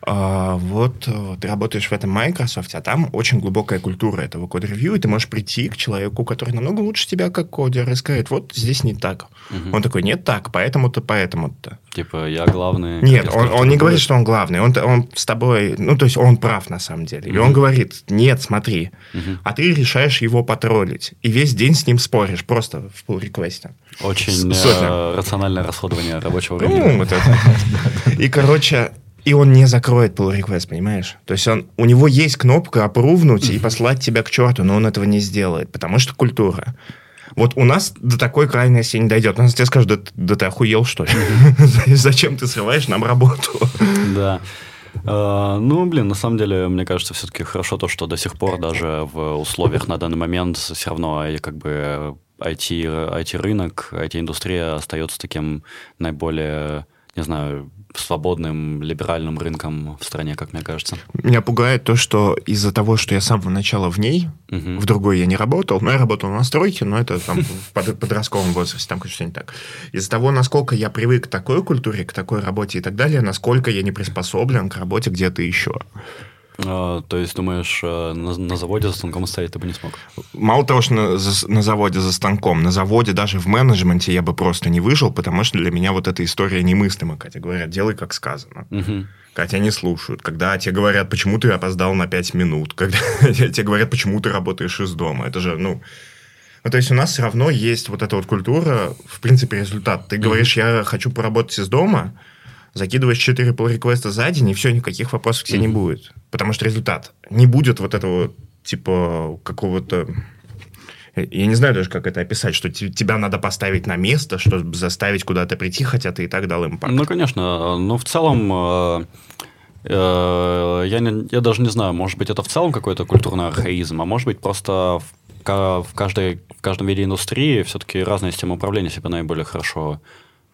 А, вот э, ты работаешь в этом Microsoft, а там очень глубокая культура этого код-ревью, и ты можешь прийти к человеку, который намного лучше тебя как кодер, и сказать, вот здесь не так. Он такой, нет так, поэтому-то, поэтому-то. Типа, я главный. Нет, он, он не говорит, что он главный. Он, он с тобой, ну, то есть он прав на самом деле. И он говорит, нет, смотри. А ты решаешь его потроллить. И весь день с ним споришь, просто в pull реквесте Очень э, рациональное расходование рабочего ну, времени. Ну, вот это. И, короче, и он не закроет pull request, понимаешь? То есть он, у него есть кнопка опрувнуть и послать тебя к черту, но он этого не сделает, потому что культура. Вот у нас до такой крайности не дойдет. У нас тебе скажут, да, да ты охуел, что ли? Зачем ты срываешь нам работу? Да. Uh, ну, блин, на самом деле, мне кажется, все-таки хорошо то, что до сих пор даже в условиях на данный момент все равно как бы IT, IT-рынок, IT-индустрия остается таким наиболее, не знаю, свободным либеральным рынком в стране, как мне кажется. Меня пугает то, что из-за того, что я с самого начала в ней, uh-huh. в другой я не работал, но я работал на стройке, но это там в подростковом возрасте, там что не так. Из-за того, насколько я привык к такой культуре, к такой работе и так далее, насколько я не приспособлен к работе где-то еще. А, то есть, думаешь, э, на, на заводе за станком стоять ты бы не смог? Мало того, что на, за, на заводе за станком, на заводе даже в менеджменте я бы просто не выжил, потому что для меня вот эта история немыслима. Катя говорят, делай как сказано. Угу. Катя не слушают. Когда тебе говорят, почему ты опоздал на 5 минут, когда тебе говорят, почему ты работаешь из дома. Это же, ну... Ну, то есть у нас все равно есть вот эта вот культура, в принципе, результат. Ты говоришь, я хочу поработать из дома, закидываешь 4 pull реквеста за день, и все, никаких вопросов к тебе mm-hmm. не будет. Потому что результат. Не будет вот этого, типа, какого-то... Я не знаю даже, как это описать, что тебя надо поставить на место, чтобы заставить куда-то прийти, хотя ты и так дал импакт. Ну, конечно. Но в целом... Э, э, я, не, я даже не знаю, может быть, это в целом какой-то культурный архаизм, а может быть, просто в, в, каждой, в каждом виде индустрии все-таки разная система управления себя наиболее хорошо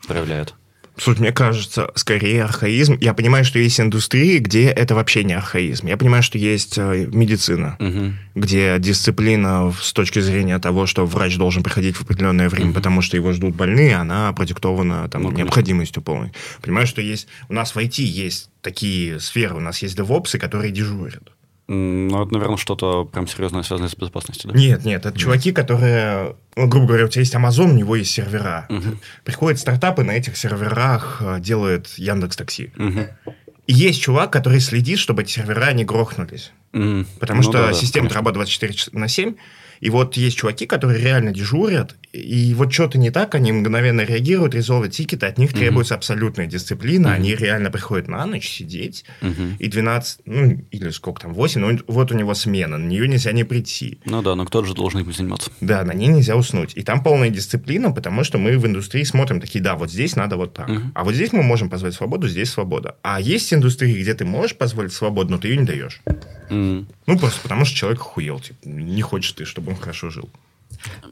проявляет. Слушай, мне кажется, скорее архаизм. Я понимаю, что есть индустрии, где это вообще не архаизм. Я понимаю, что есть э, медицина, угу. где дисциплина с точки зрения того, что врач должен приходить в определенное время, угу. потому что его ждут больные, она продиктована там, ну, необходимостью полной. Понимаю, что есть... У нас в IT есть такие сферы, у нас есть девопсы, которые дежурят. Ну, это, наверное, что-то прям серьезное связанное с безопасностью, да? Нет, нет, это чуваки, которые, ну, грубо говоря, у тебя есть Amazon, у него есть сервера. Угу. Приходят стартапы, на этих серверах э, делают Яндекс Такси. Угу. И есть чувак, который следит, чтобы эти сервера не грохнулись. Угу. Потому ну, что да, система да, работает 24 на 7, и вот есть чуваки, которые реально дежурят, и вот что-то не так, они мгновенно реагируют, резолвят тикеты, от них mm-hmm. требуется абсолютная дисциплина, mm-hmm. они реально приходят на ночь сидеть, mm-hmm. и 12, ну, или сколько там, 8, ну, вот у него смена, на нее нельзя не прийти. Ну да, но кто-то же должен этим заниматься. Да, на ней нельзя уснуть. И там полная дисциплина, потому что мы в индустрии смотрим такие, да, вот здесь надо вот так. Mm-hmm. А вот здесь мы можем позволить свободу, здесь свобода. А есть индустрии, где ты можешь позволить свободу, но ты ее не даешь. Mm-hmm. Ну, просто потому что человек охуел, типа, не хочешь ты, чтобы он хорошо жил.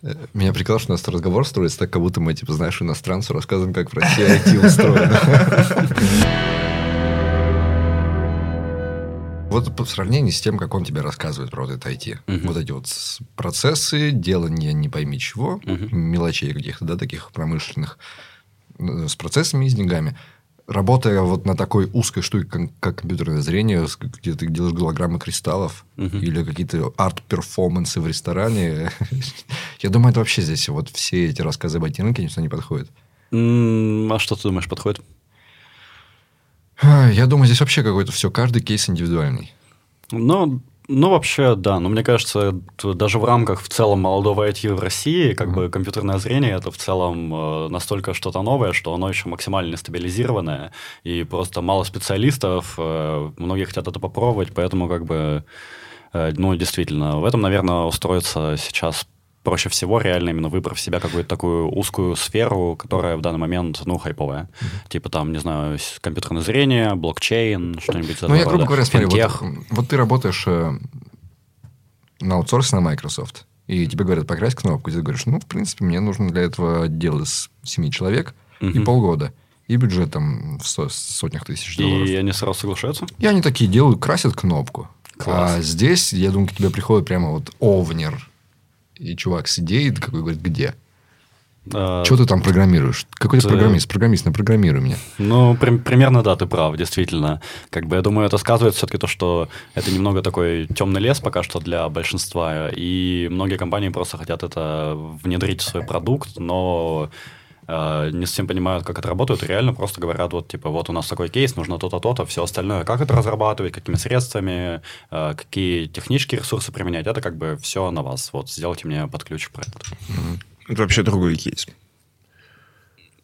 Э, меня прикол, что у нас разговор строится так, как будто мы, типа, знаешь, иностранцу рассказываем, как в России IT устроено. Вот по сравнению с тем, как он тебе рассказывает про вот это IT. Угу. Вот эти вот процессы, делание не пойми чего, угу. мелочей каких-то, да, таких промышленных, э, с процессами и с деньгами работая вот на такой узкой штуке, как, как компьютерное зрение, где ты делаешь голограммы кристаллов uh-huh. или какие-то арт-перформансы в ресторане, я думаю, это вообще здесь вот все эти рассказы об IT-рынке никто не подходит. а что ты думаешь, подходит? Я думаю, здесь вообще какой-то все, каждый кейс индивидуальный. Ну, ну, вообще, да. Но мне кажется, даже в рамках в целом молодого IT в России, как mm-hmm. бы компьютерное зрение это в целом э, настолько что-то новое, что оно еще максимально стабилизированное, и просто мало специалистов, э, многие хотят это попробовать, поэтому как бы, э, ну, действительно, в этом, наверное, устроиться сейчас проще всего реально именно выбрав себе какую-то такую узкую сферу, которая в данный момент, ну, хайповая. Mm-hmm. Типа там, не знаю, компьютерное зрение, блокчейн, что-нибудь Ну, я, грубо говоря, смотри, вот, вот ты работаешь э, на аутсорсе на Microsoft, и тебе говорят, покрась кнопку, и ты говоришь, ну, в принципе, мне нужно для этого отдел из семи человек mm-hmm. и полгода. И бюджет там в со- сотнях тысяч долларов. И они сразу соглашаются? И они такие делают, красят кнопку. Класс. А здесь, я думаю, к тебе приходит прямо вот овнер и чувак сидит, какой говорит, где? А, Что ты там программируешь? Какой ты программист? Программист, напрограммируй меня. Ну, при, примерно да, ты прав, действительно. Как бы я думаю, это сказывает все-таки то, что это немного такой темный лес пока что для большинства, и многие компании просто хотят это внедрить в свой продукт, но э, не совсем понимают, как это работает, реально просто говорят, вот, типа, вот у нас такой кейс, нужно то-то, то-то, все остальное, как это разрабатывать, какими средствами, э, какие технические ресурсы применять, это как бы все на вас. Вот, сделайте мне под ключ проект. Это вообще другой кейс.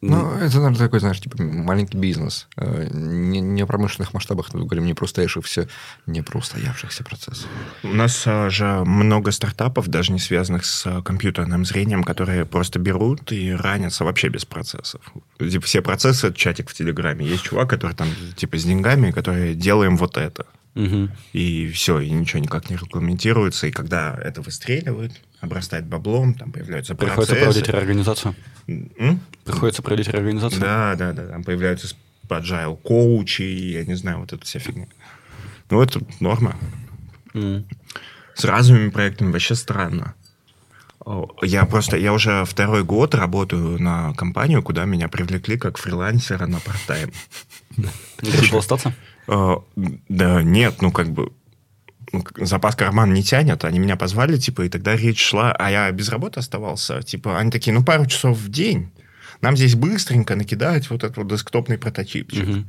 Ну, это, наверное, такой, знаешь, типа маленький бизнес. Э, не, не о промышленных масштабах, мы говорим не про устоявшихся, не про устоявшихся процессов. У нас а, же много стартапов, даже не связанных с а, компьютерным зрением, которые просто берут и ранятся вообще без процессов. Типа все процессы, чатик в Телеграме. Есть чувак, который там, типа, с деньгами, который делаем вот это. Угу. И все, и ничего никак не регламентируется. И когда это выстреливает, обрастает баблом, там появляются Приходится процессы. проводить реорганизацию. М? Приходится проводить реорганизацию. Да, да, да. Там появляются agile коучи, я не знаю, вот эта вся фигня. Ну, это норма. Mm. С разовыми проектами вообще странно. Я просто, я уже второй год работаю на компанию, куда меня привлекли как фрилансера на парт-тайм. Решил остаться? А, да нет, ну как бы ну, запас карман не тянет, они меня позвали, типа, и тогда речь шла, а я без работы оставался, типа, они такие, ну, пару часов в день, нам здесь быстренько накидать вот этот вот десктопный прототипчик. Угу.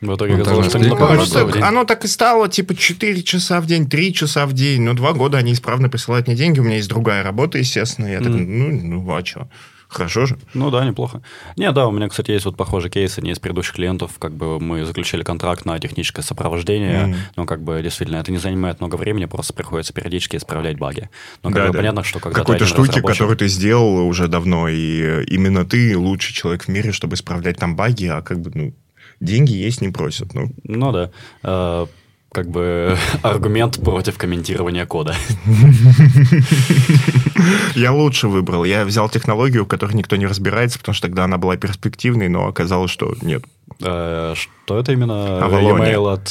В итоге ну, оказалось, что не пару часов Оно так и стало, типа, 4 часа в день, 3 часа в день, ну, два года они исправно присылают мне деньги, у меня есть другая работа, естественно, я mm. так, ну, ну, а что? Хорошо же. Ну да, неплохо. Не, да, у меня, кстати, есть вот похожий кейс, не из предыдущих клиентов, как бы мы заключили контракт на техническое сопровождение, mm. но как бы действительно это не занимает много времени, просто приходится периодически исправлять баги. Но как да, бы да. понятно, что когда Какой-то штуки, разработчик... которую ты сделал уже давно, и именно ты лучший человек в мире, чтобы исправлять там баги, а как бы, ну, деньги есть не просят. Ну, ну да. Как бы аргумент против комментирования кода. Я лучше выбрал. Я взял технологию, в которой никто не разбирается, потому что тогда она была перспективной, но оказалось, что нет. Э, что это именно? Авалония. Email от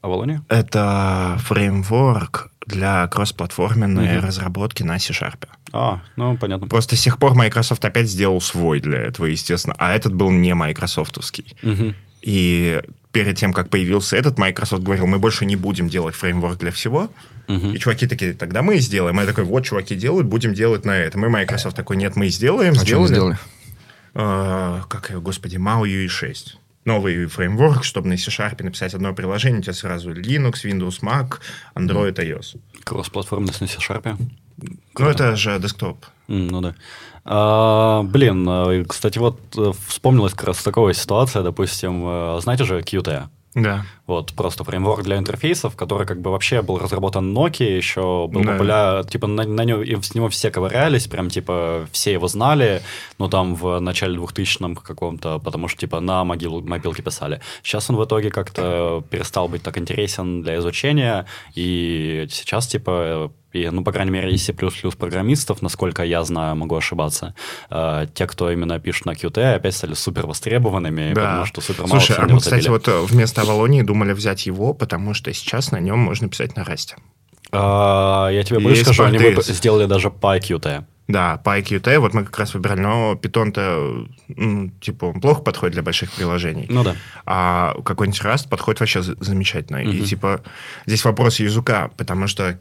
Авалония? Это фреймворк для кроссплатформенной mm-hmm. разработки на C-Sharp. А, ну, понятно. Просто с тех пор Microsoft опять сделал свой для этого, естественно. А этот был не майкрософтовский. Mm-hmm. И перед тем, как появился этот, Microsoft говорил, мы больше не будем делать фреймворк для всего. Uh-huh. И чуваки такие, тогда мы сделаем. Я такой, вот, чуваки делают, будем делать на этом. И Microsoft такой, нет, мы сделаем. А сделали. что сделали? А, как господи, MAU UE 6 новый фреймворк, чтобы на C-Sharp написать одно приложение, у тебя сразу Linux, Windows, Mac, Android, iOS. Кросс-платформенность на C-Sharp? Ну, это же десктоп. Mm, ну да. А, блин, а, кстати, вот э, вспомнилась как раз такая ситуация, допустим, э, знаете же Qt? Да. Вот, просто фреймворк для интерфейсов, который как бы вообще был разработан Nokia, еще был да. популярен, типа на, на него, с него все ковырялись, прям типа все его знали, ну там в начале 2000-м каком-то, потому что типа на могилу, мобилке писали. Сейчас он в итоге как-то перестал быть так интересен для изучения, и сейчас типа и, ну, по крайней мере, из C++ программистов, насколько я знаю, могу ошибаться, э, те, кто именно пишет на Qt, опять стали супер востребованными, да. потому что супер мало Слушай, а мы, кстати, вот э, вместо Авалонии думали взять его, потому что сейчас на нем можно писать на Расте. А, я тебе больше скажу, они сделали даже PyQt. Да, PyQt, вот мы как раз выбирали, но Python-то, ну, типа, он плохо подходит для больших приложений. Ну да. А какой-нибудь Rust подходит вообще замечательно. Угу. И, типа, здесь вопрос языка, потому что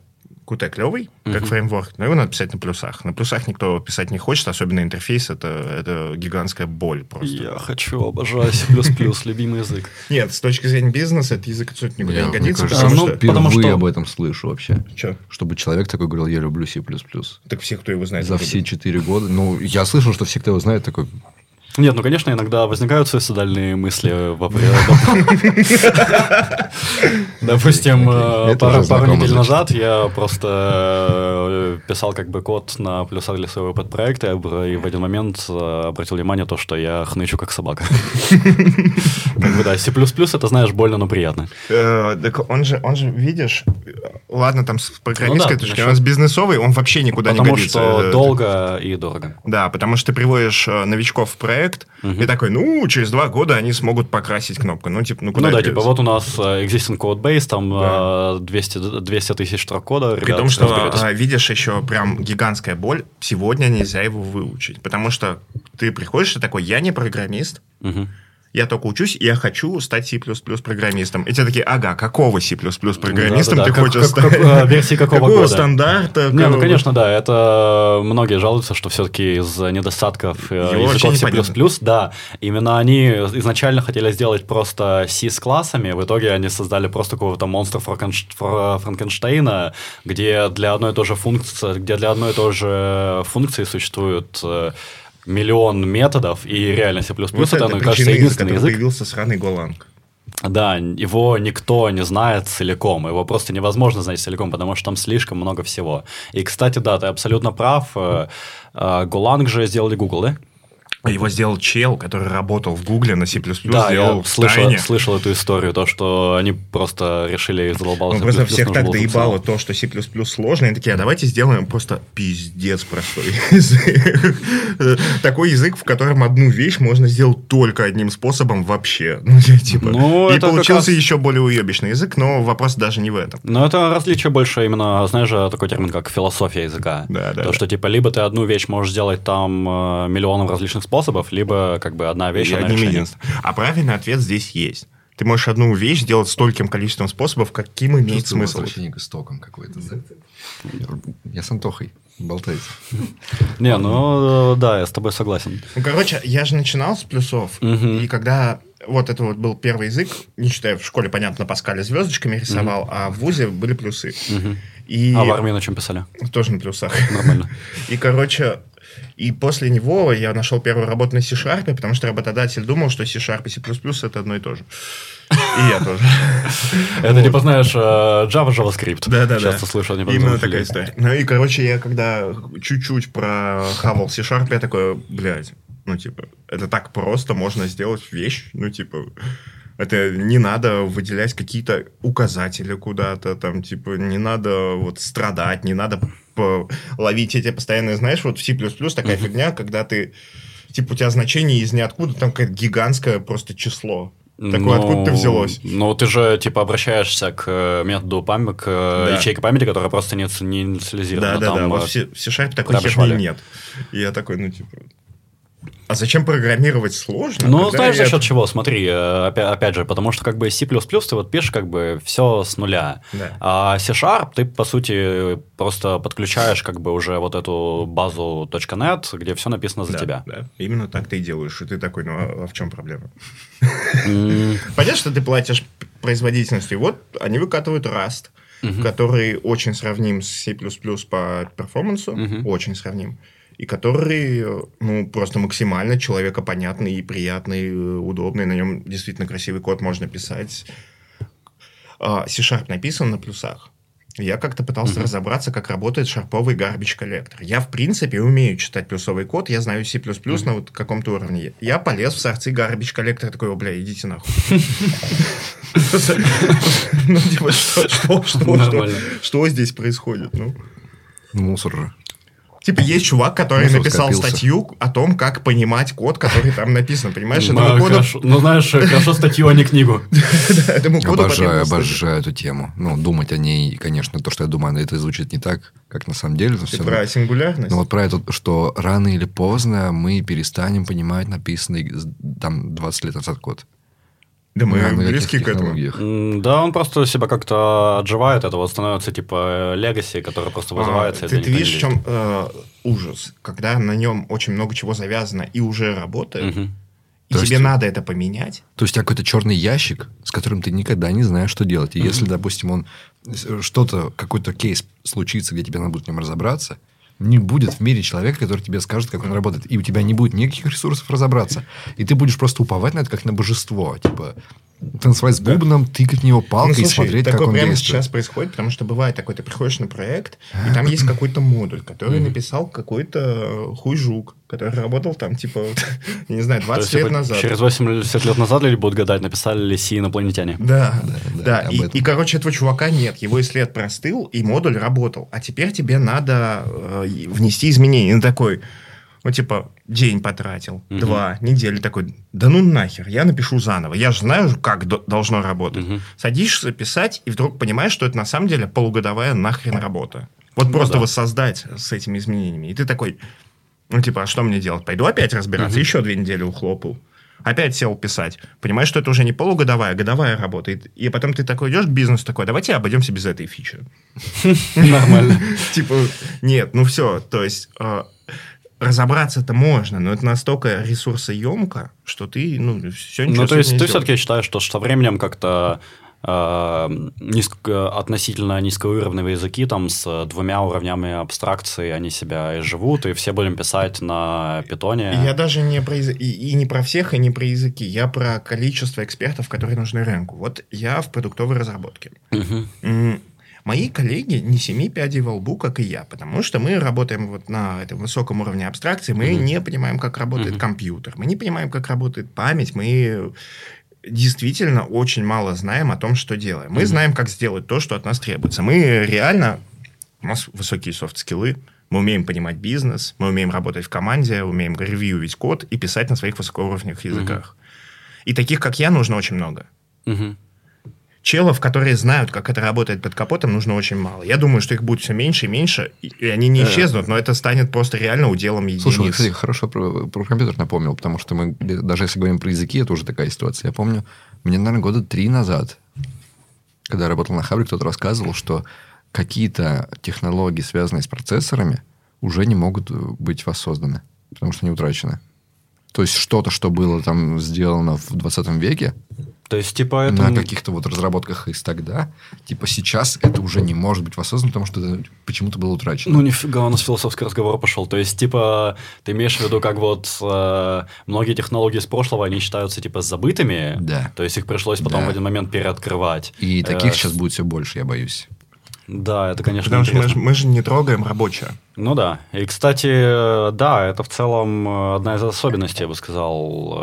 Qt клевый, как uh-huh. фреймворк, но его надо писать на плюсах. На плюсах никто писать не хочет, особенно интерфейс, это, это гигантская боль просто. Я хочу, обожаю C++, любимый язык. Нет, с точки зрения бизнеса этот язык абсолютно никуда не годится. Потому, что... потому что об этом слышу вообще. Че? Чтобы человек такой говорил, я люблю C++. Так все, кто его знает. За все четыре года. Ну, я слышал, что все, кто его знает, такой, нет, ну, конечно, иногда возникают суицидальные мысли во время... Допустим, э, пару недель назад я просто э, писал как бы код на плюсах для своего подпроекта, и в один момент э, обратил внимание то, что я хнычу как собака. Как бы да, C++ это, знаешь, больно, но приятно. Так он же, он же, видишь, ладно, там с программистской точки, у нас бизнесовый, он вообще никуда не годится. Потому что долго и дорого. Да, потому что ты приводишь новичков в проект, проект, и такой, ну, через два года они смогут покрасить кнопку. Ну, типа, ну, куда Ну да, типа вот у нас э, existing code base, там Да. э, 200, 200 тысяч строк кода. При ребят, том, что, разберитесь. а, видишь, еще прям гигантская боль, сегодня нельзя его выучить. Потому что ты приходишь и такой, я не программист, Мгм. Я только учусь, и я хочу стать C++ программистом. И те такие, ага, какого C++ программистом Да-да-да, ты как- хочешь как- как, стать? э, версии какого года? стандарта? Не, ну какого- конечно, да, это многие жалуются, что все-таки из недостатков э, Его языков C++, непонятно. да, именно они изначально хотели сделать просто C с классами, в итоге они создали просто какого-то монстра Франкенш- Фра- Франкенштейна, где для одной и той же функции, где для одной и той же функции существует э, миллион методов, и реально C++ Вот это, это ну, кажется, единственный язык, появился сраный Голанг. да, его никто не знает целиком, его просто невозможно знать целиком, потому что там слишком много всего. И, кстати, да, ты абсолютно прав, э, э, Golang же сделали Google, да? Его сделал чел, который работал в Гугле на C++, Да, сделал я в слышал, тайне. слышал эту историю, то, что они просто решили из задолбался. Ну, просто всех так доебало то, что C++ сложно, и такие, а давайте сделаем просто пиздец простой язык. Такой язык, в котором одну вещь можно сделать только одним способом вообще. Ну, типа. Ну, И получился раз- еще более уебищный язык, но вопрос даже не в этом. Но это различие больше именно, знаешь же, такой термин, как философия языка. Да, да, То, да. что, типа, либо ты одну вещь можешь сделать там э, миллионом различных способов, либо, как бы, одна вещь, И одним единственным. А правильный ответ здесь есть. Ты можешь одну вещь сделать стольким количеством способов, каким имеет смысл. возвращение к истокам какой-то. да? Я с Антохой болтается. Не, ну, да, я с тобой согласен. Ну, короче, я же начинал с плюсов, и когда вот это вот был первый язык, не считая в школе, понятно, Паскаля звездочками рисовал, а в ВУЗе были плюсы. И А в армии на чем писали? тоже на плюсах. Нормально. И, короче, и после него я нашел первую работу на C-Sharp, потому что работодатель думал, что C-Sharp и C++ это одно и то же. И я тоже. Это типа, знаешь, э, Java, JavaScript. Да-да-да. Часто слышу от Именно такая история. Ну и, короче, я когда чуть-чуть прохавал C-Sharp, я такой, блядь, ну, типа, это так просто, можно сделать вещь, ну, типа, это не надо выделять какие-то указатели куда-то, там, типа, не надо вот страдать, не надо ловить эти постоянные, знаешь, вот в C++ такая фигня, когда ты, типа, у тебя значение из ниоткуда, там какое-то гигантское просто число. Такое, Ну, откуда ты взялось? Ну, ты же, типа, обращаешься к э, методу памяти, к э, Да. ячейке памяти, которая просто не, не инициализирована. Да, да, да. Все, в C-Sharp такой херни нет. И я такой, ну, типа... А зачем программировать сложно? Ну, знаешь, за я- счет чего? Смотри, э, опя- опять же, потому что как бы C++ ты вот пишешь как бы все с нуля. Да. А C-Sharp ты, по сути, просто подключаешь как бы уже вот эту базу .NET, где все написано за Да, тебя. Да, именно так ты и делаешь. И ты такой, ну, а, а в чем проблема? Понятно, что ты платишь производительностью. Вот они выкатывают Rust, который очень сравним с C++ по перформансу, очень сравним. И который, ну, просто максимально человекопонятный и приятный, э, удобный. На нем действительно красивый код можно писать. А, C-Sharp написан на плюсах. Я как-то пытался разобраться, как работает шарповый garbage коллектор. Я, в принципе, умею читать плюсовый код, я знаю C++ на вот каком-то уровне. Я полез в сорцы garbage коллектора, такой, «О, бля, идите нахуй. Ну, типа, что здесь происходит? Ну, Мусор же. Типа, есть чувак, который Мусор написал скопился. статью о том, как понимать код, который там написан. Понимаешь, ну, этому коду. Ну, знаешь, хорошо статью, а не книгу. Обожаю, обожаю эту тему. Ну, думать о ней, конечно, то, что я думаю, это звучит не так, как на самом деле. но Ты про сингулярность? Ну, вот про это, что рано или поздно мы перестанем понимать написанный там 20 лет назад код. Да мы каких близки к этому. Да, он просто себя как-то отживает, это вот становится типа легаси, который просто вызывается. А, это ты, видишь, в чем э, ужас? Когда на нем очень много чего завязано и уже работает, Мгм. и То тебе есть- надо это поменять. То есть у тебя какой-то черный ящик, с которым ты никогда не знаешь, что делать. И если, допустим, он э, что-то, какой-то кейс случится, где тебе надо будет в нем разобраться, не будет в мире человека, который тебе скажет, как он работает. И у тебя не будет никаких ресурсов разобраться. И ты будешь просто уповать на это, как на божество. Типа, танцевать с бубном, тыкать в него палкой Ну, и слушай, смотреть, как такое он прямо действует. сейчас происходит, потому что бывает такой, ты приходишь на проект, и там есть какой-то модуль, который написал какой-то хуй-жук, который работал там, типа, я не знаю, То 20 есть, лет типа, назад. Через 80 лет назад люди будут гадать, написали ли си инопланетяне. Да, да, да. И, и, короче, этого чувака нет. Его и след простыл, и модуль работал. А теперь тебе надо э, внести изменения. И такой, Ну, типа, день потратил, угу. два, недели такой, да ну нахер, я напишу заново. Я же знаю, как до- должно работать. Угу. Садишься писать, и вдруг понимаешь, что это на самом деле полугодовая нахрен работа. Вот ну, просто да. воссоздать с этими изменениями. И ты такой, ну, типа, а что мне делать? Пойду опять разбираться, угу. еще две недели ухлопал. Опять сел писать. Понимаешь, что это уже не полугодовая, а годовая работа. И потом ты такой идешь к бизнесу такой, давайте обойдемся без этой фичи. Нормально. Типа, нет, ну все. То есть а, разобраться-то можно, но это настолько ресурсоемко, что ты, ну, все ничего Ну, то есть ты все-таки считаешь, что со временем как-то э, низко, относительно низкоуровневые языки там с двумя уровнями абстракции они себя и живут, и все будем писать на питоне. Я даже не про языки, и, и не про всех, и не про языки. Я про количество экспертов, которые нужны рынку. Вот я в продуктовой разработке. Угу. Мои коллеги не семи пядей во лбу, как и я, потому что мы работаем вот на этом высоком уровне абстракции, мы mm-hmm. не понимаем, как работает mm-hmm. компьютер, мы не понимаем, как работает память, мы действительно очень мало знаем о том, что делаем. Мы mm-hmm. знаем, как сделать то, что от нас требуется. Мы реально... У нас высокие софт-скиллы, мы умеем понимать бизнес, мы умеем работать в команде, умеем ревьюить код и писать на своих высокоуровневых языках. Mm-hmm. И таких, как я, нужно очень много. Mm-hmm челов, которые знают, как это работает под капотом, нужно очень мало. Я думаю, что их будет все меньше и меньше, и они не исчезнут, но это станет просто реально уделом единиц. Слушай, вот, кстати, хорошо про, про компьютер напомнил, потому что мы, даже если говорим про языки, это уже такая ситуация. Я помню, мне, наверное, года три назад, когда я работал на Хабре, кто-то рассказывал, что какие-то технологии, связанные с процессорами, уже не могут быть воссозданы, потому что они утрачены. То есть что-то, что было там сделано в 20 веке, то есть, типа, это... На каких-то вот разработках из тогда, типа, сейчас это уже не может быть воссоздано, потому что это почему-то было утрачено. Ну, нифига, у нас философский разговор пошел. То есть, типа, ты имеешь в виду, как вот э, многие технологии с прошлого, они считаются, типа, забытыми? Да. То есть, их пришлось потом да. в один момент переоткрывать. И таких э, сейчас будет все больше, я боюсь. Да, это, конечно, Потому интересно. что мы, мы же не трогаем рабочее. Ну да. И, кстати, да, это в целом одна из особенностей, я бы сказал,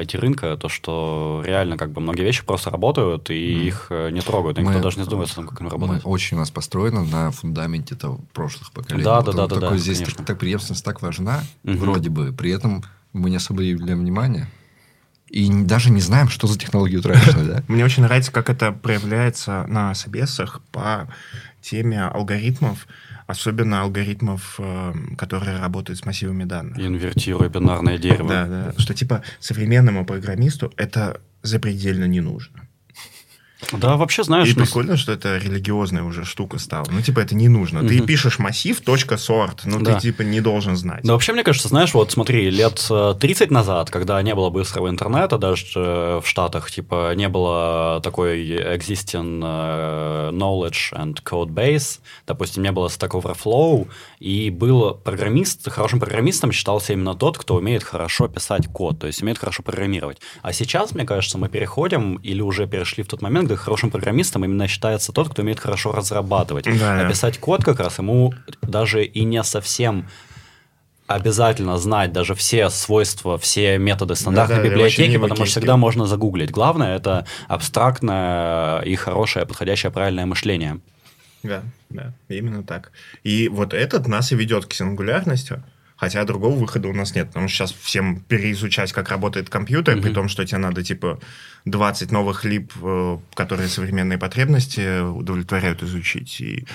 IT-рынка, э, то, что реально как бы многие вещи просто работают, и mm. их э, не трогают, никто мы, даже не думает о том, как они работают. Мы очень у нас построено на фундаменте того, прошлых поколений. Да, да, да, да. Такой да, здесь так, так преемственность так важна, угу. вроде бы, при этом мы не особо уделяем внимания. И даже не знаем, что за технологии утрачены, да? Мне очень нравится, как это проявляется на собесах по теме алгоритмов, особенно алгоритмов, э, которые работают с массивами данных. Инвертируя бинарное дерево. Да, да. Что типа современному программисту это запредельно не нужно. Да, вообще, знаешь... И прикольно, что это религиозная уже штука стала. Ну, типа, это не нужно. Угу. Ты пишешь массив, точка, сорт. Ну, да. ты, типа, не должен знать. Да, вообще, мне кажется, знаешь, вот смотри, лет 30 э, назад, когда не было быстрого интернета, даже э, в Штатах, типа, не было такой existing э, knowledge and code base, допустим, не было Stack Overflow, и был программист, хорошим программистом считался именно тот, кто умеет хорошо писать код, то есть умеет хорошо программировать. А сейчас, мне кажется, мы переходим или уже перешли в тот момент, когда хорошим программистом именно считается тот, кто умеет хорошо разрабатывать. Да, а писать код как раз ему даже и не совсем обязательно знать даже все свойства, все методы стандартной да, да, библиотеки, потому что всегда можно загуглить. Главное это абстрактное и хорошее, подходящее, правильное мышление. Да, да, именно так. И вот этот нас и ведет к сингулярности. Хотя другого выхода у нас нет. Потому что сейчас всем переизучать, как работает компьютер, mm-hmm. при том, что тебе надо, типа, 20 новых лип, э, которые современные потребности удовлетворяют, изучить. И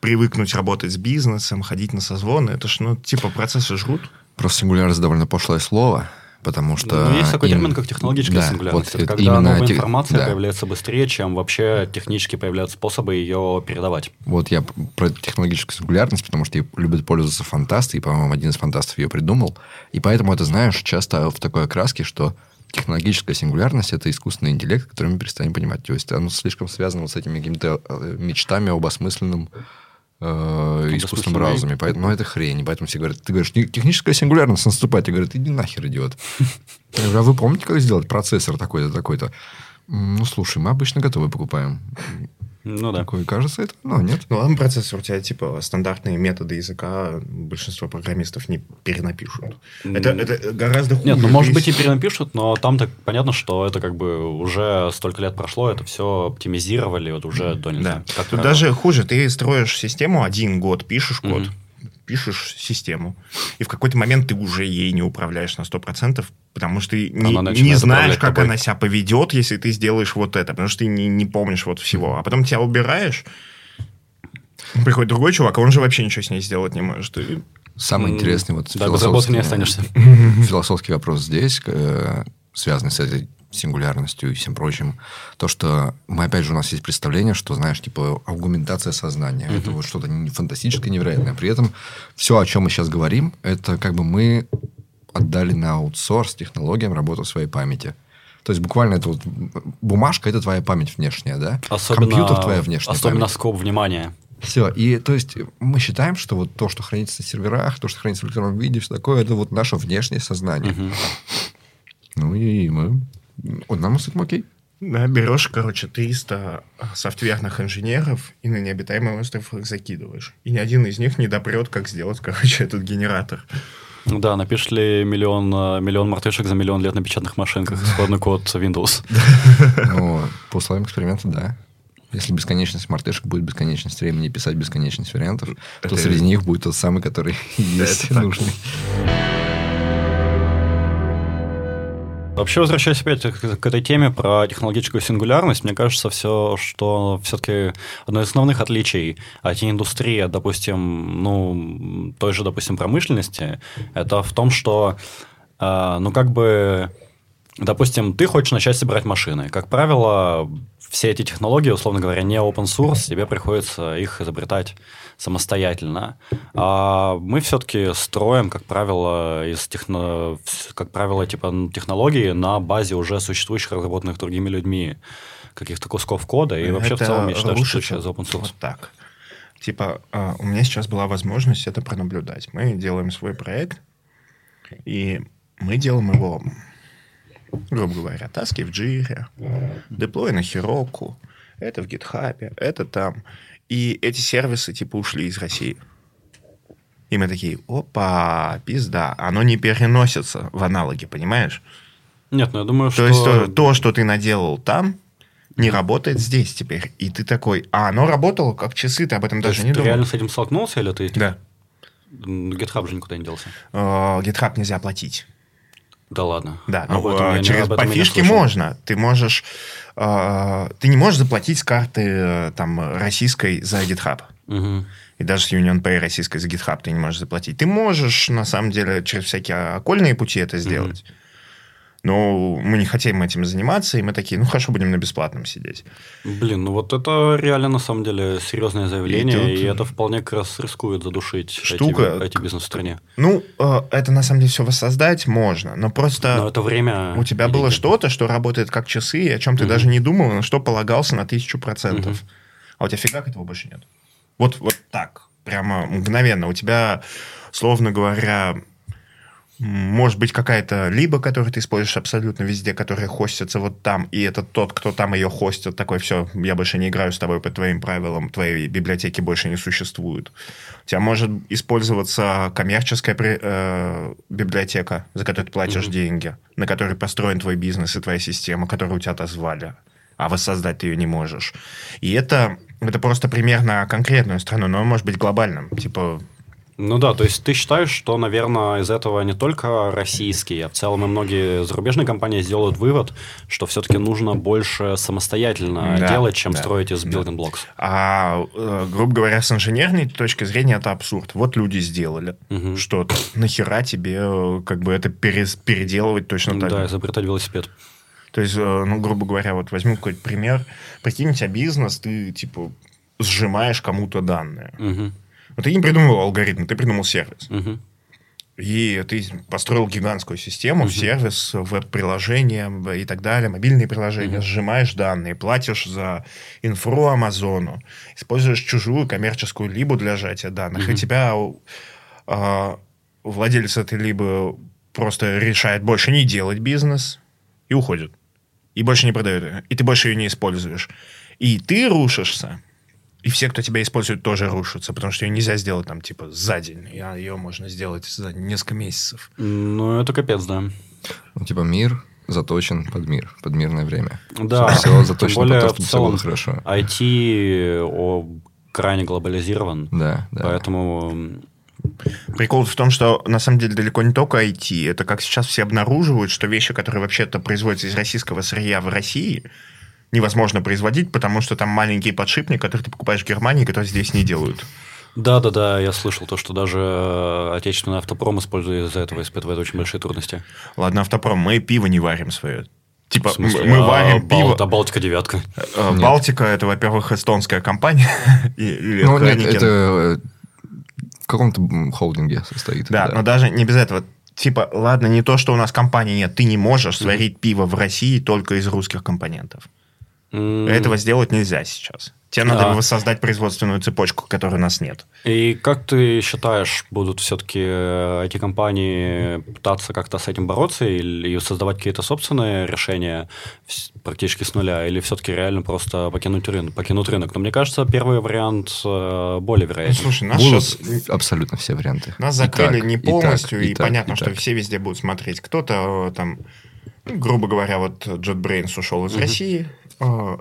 привыкнуть работать с бизнесом, ходить на созвоны. Это ж, ну, типа, процессы жрут. Просто сингулярность довольно пошлое слово потому что... Ну, есть такой им... термин, как технологическая да, сингулярность. Вот это когда именно новая информация да. появляется быстрее, чем вообще технически появляются способы ее передавать. Вот я про технологическую сингулярность, потому что любят пользоваться фантасты, и, по-моему, один из фантастов ее придумал. И поэтому это, знаешь, часто в такой окраске, что технологическая сингулярность – это искусственный интеллект, который мы перестанем понимать. То есть оно слишком связано вот с этими какими-то э, мечтами об осмысленном э, искусственном разуме. Поэтому, ну, это хрень. Поэтому все говорят, ты говоришь, техническая сингулярность наступает. Я говорю, иди нахер, идиот. Я говорю, а вы помните, как сделать процессор такой-то, такой-то? Ну, слушай, мы обычно готовы покупаем. Ну да. Такое кажется, это, но нет. Ну ладно, процессор у тебя типа стандартные методы языка большинство программистов не перенапишут. Это, это гораздо хуже. Нет, ну может быть и перенапишут, но там так понятно, что это как бы уже столько лет прошло, это все оптимизировали, вот уже до нельзя. Да. Как Тут даже хуже, ты строишь систему один год, пишешь код, mm-hmm пишешь систему, и в какой-то момент ты уже ей не управляешь на 100%, потому что ты не, не знаешь, как тобой. она себя поведет, если ты сделаешь вот это, потому что ты не, не помнишь вот всего. А потом тебя убираешь, приходит другой чувак, а он же вообще ничего с ней сделать не может. И Самый интересный вот Да, без работы философский, не останешься. философский вопрос здесь, э, связанный с этой сингулярностью и всем прочим, то, что мы, опять же, у нас есть представление, что, знаешь, типа, аугументация сознания. Это вот что-то фантастическое, невероятное. При этом все, о чем мы сейчас говорим, это как бы мы отдали на аутсорс технологиям работу своей памяти. То есть, буквально это вот бумажка – это твоя память внешняя, да? Особенно, Компьютер – твоя внешняя Особенно память. скоп внимания. Все. И то есть мы считаем, что вот то, что хранится на серверах, то, что хранится в электронном виде, все такое, это вот наше внешнее сознание. Мгм. Ну и мы... Нам с этим окей. Да, берешь, короче, 300 софтверных инженеров и на необитаемый остров их закидываешь. И ни один из них не допрет, как сделать, короче, этот генератор. Ну Да, напишешь ли миллион, э, миллион мартышек за миллион лет на печатных машинках исходный код Windows. Но по условиям эксперимента, да. Если бесконечность мартышек будет бесконечность времени писать бесконечность вариантов, то среди них будет тот самый, который есть нужный. Вообще, возвращаясь опять к, к этой теме про технологическую сингулярность, мне кажется, все, что все-таки одно из основных отличий IT-индустрии допустим, ну, той же, допустим, промышленности, это в том, что, э, ну, как бы, допустим, ты хочешь начать собирать машины. Как правило, все эти технологии, условно говоря, не open source, тебе приходится их изобретать самостоятельно. А мы все-таки строим, как правило, из техно... как правило, типа технологии на базе уже существующих, разработанных другими людьми каких-то кусков кода. И вообще в целом я считаю, что сейчас open source. Вот так. Типа, а, у меня сейчас была возможность это пронаблюдать. Мы делаем свой проект, и мы делаем его, грубо говоря, таски в джире, деплой на Хироку, это в гитхабе, это там. И эти сервисы, типа, ушли из России. И мы такие, опа, пизда. Оно не переносится в аналоги, понимаешь? Нет, ну я думаю, То что... есть то, то, что ты наделал там, не работает здесь теперь. И ты такой, а оно работало как часы, ты об этом То даже не ты думал. реально с этим столкнулся, или ты... Да. GitHub же никуда не делся. Э, GitHub нельзя оплатить. Да ладно. Да, ну, не- через по фишке можно. Ты можешь, э, ты не можешь заплатить с карты э, там российской за GitHub. И даже с Union Pay российской за GitHub ты не можешь заплатить. Ты можешь, на самом деле, через всякие окольные пути это сделать. Но мы не хотим этим заниматься, и мы такие, ну хорошо, будем на бесплатном сидеть. Блин, ну вот это реально на самом деле серьезное заявление, и, тут- это вполне как раз рискует задушить Штука- эти, бизнес в стране. Ну, э, это на самом деле все воссоздать можно, но просто... Но это время. У тебя и было что-то, что работает как часы, и о чем ты Мгм. даже не думал, на что полагался на тысячу процентов. Мгм. А у тебя фигак этого больше нет. Вот, вот так, прямо мгновенно. У тебя, словно говоря, может быть какая-то либо, которую ты используешь абсолютно везде, которая хостится вот там, и это тот, кто там ее хостит, такой, все, я больше не играю с тобой по твоим правилам, твоей библиотеки больше не существует. У тебя может использоваться коммерческая э, библиотека, за которую ты платишь Мгм. деньги, на которой построен твой бизнес и твоя система, которую у тебя отозвали, а воссоздать ты ее не можешь. И это, это просто пример на конкретную страну, но он может быть глобальным. Типа, Ну да, то есть ты считаешь, что, наверное, из этого не только российские, а в целом и многие зарубежные компании сделают вывод, что все-таки нужно больше самостоятельно Да, делать, чем да, строить из building blocks. А, э, грубо говоря, с инженерной точки зрения это абсурд. Вот люди сделали Мгм. что-то. Нахера тебе э, как бы это перес- переделывать точно так? Да, изобретать велосипед. То есть, э, ну, грубо говоря, вот возьму какой-то пример. Прикинь, у тебя бизнес, ты, типа, сжимаешь кому-то данные. Мгм. Но ты не придумывал алгоритм, ты придумал сервис. Мгм. И ты построил гигантскую систему, Мгм. сервис, веб-приложения и так далее, мобильные приложения, Мгм. сжимаешь данные, платишь за инфру Амазону, используешь чужую коммерческую либо для сжатия данных, Мгм. и тебя а, владелец этой либо просто решает больше не делать бизнес и уходит. И больше не продает. И ты больше ее не используешь. И ты рушишься, и все, кто тебя использует, тоже рушатся, потому что ее нельзя сделать там, типа, за день. А ее можно сделать за несколько месяцев. Ну, это капец, да. Ну, типа мир заточен под мир, под мирное время. Да, Все заточено более под то, чтобы все было хорошо. IT о, крайне глобализирован, Да, да. поэтому Прикол в том, что на самом деле далеко не только IT. Это как сейчас все обнаруживают, что вещи, которые вообще-то производятся из российского сырья в России, невозможно производить, потому что там маленькие подшипники, которые ты покупаешь в Германии, которые здесь не делают. Да, да, да, я слышал то, что даже э, отечественный автопром использует из-за этого испытывает очень большие трудности. Ладно, автопром, мы пиво не варим свое. Типа, смысле, мы а варим Бал- пиво. Да, Балтика девятка. Э. Балтика это, во-первых, эстонская компания. Или Ну, нет, это э, в каком-то холдинге состоит. Да, но даже не без этого. Типа, ладно, не то, что у нас компании нет, ты не можешь сварить пиво в России только из русских компонентов. М, Этого сделать нельзя сейчас. Тебе надо А. воссоздать производственную цепочку, которой у нас нет. И как ты считаешь, будут все-таки эти компании пытаться как-то с этим бороться или и создавать какие-то собственные решения практически с нуля, или все-таки реально просто покинуть рынок? Покинуть рынок? Но мне кажется, первый вариант э, более Ну, вероятен. слушай, нас Будут сейчас абсолютно все варианты. Нас И закрыли так, не и так, полностью, и, так, понятно, и что так. все везде будут смотреть. Кто-то э, там, ну, грубо говоря, вот JetBrains ушел из России. Э,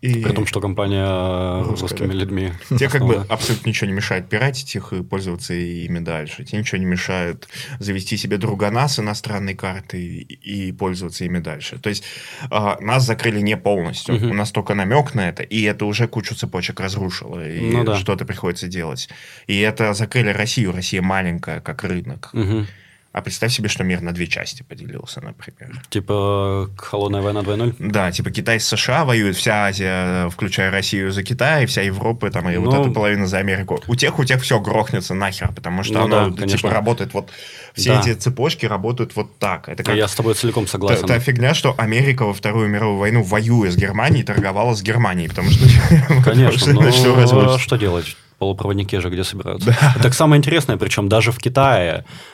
И При том, что компания Русская, русскими да. людьми. тебе как бы абсолютно ничего не мешает пиратить их и пользоваться ими дальше. Тебе ничего не мешает завести себе другана с иностранной картой и, и пользоваться ими дальше. То есть э, нас закрыли не полностью. Мгм. У нас только намек на это, и это уже кучу цепочек разрушило. И Ну да. что-то приходится делать. И это закрыли Россию. Россия маленькая, как рынок. Мгм. А представь себе, что мир на две части поделился, например. Типа холодная война 2.0? Да, типа Китай с США воюют, вся Азия, включая Россию, за Китай, вся Европа, там, и вот Ну, эта половина за Америку. У тех, у тех все грохнется нахер, потому что Ну оно, да, конечно. типа, работает вот... Все Да. эти цепочки работают вот так. Это как Я с тобой целиком согласен. та фигня, что Америка во Вторую мировую войну, воюя с Германией, торговала с Германией, потому что... Конечно, но разрушится. что делать? Полупроводники же где собираются? Так самое интересное, причем даже в Китае э,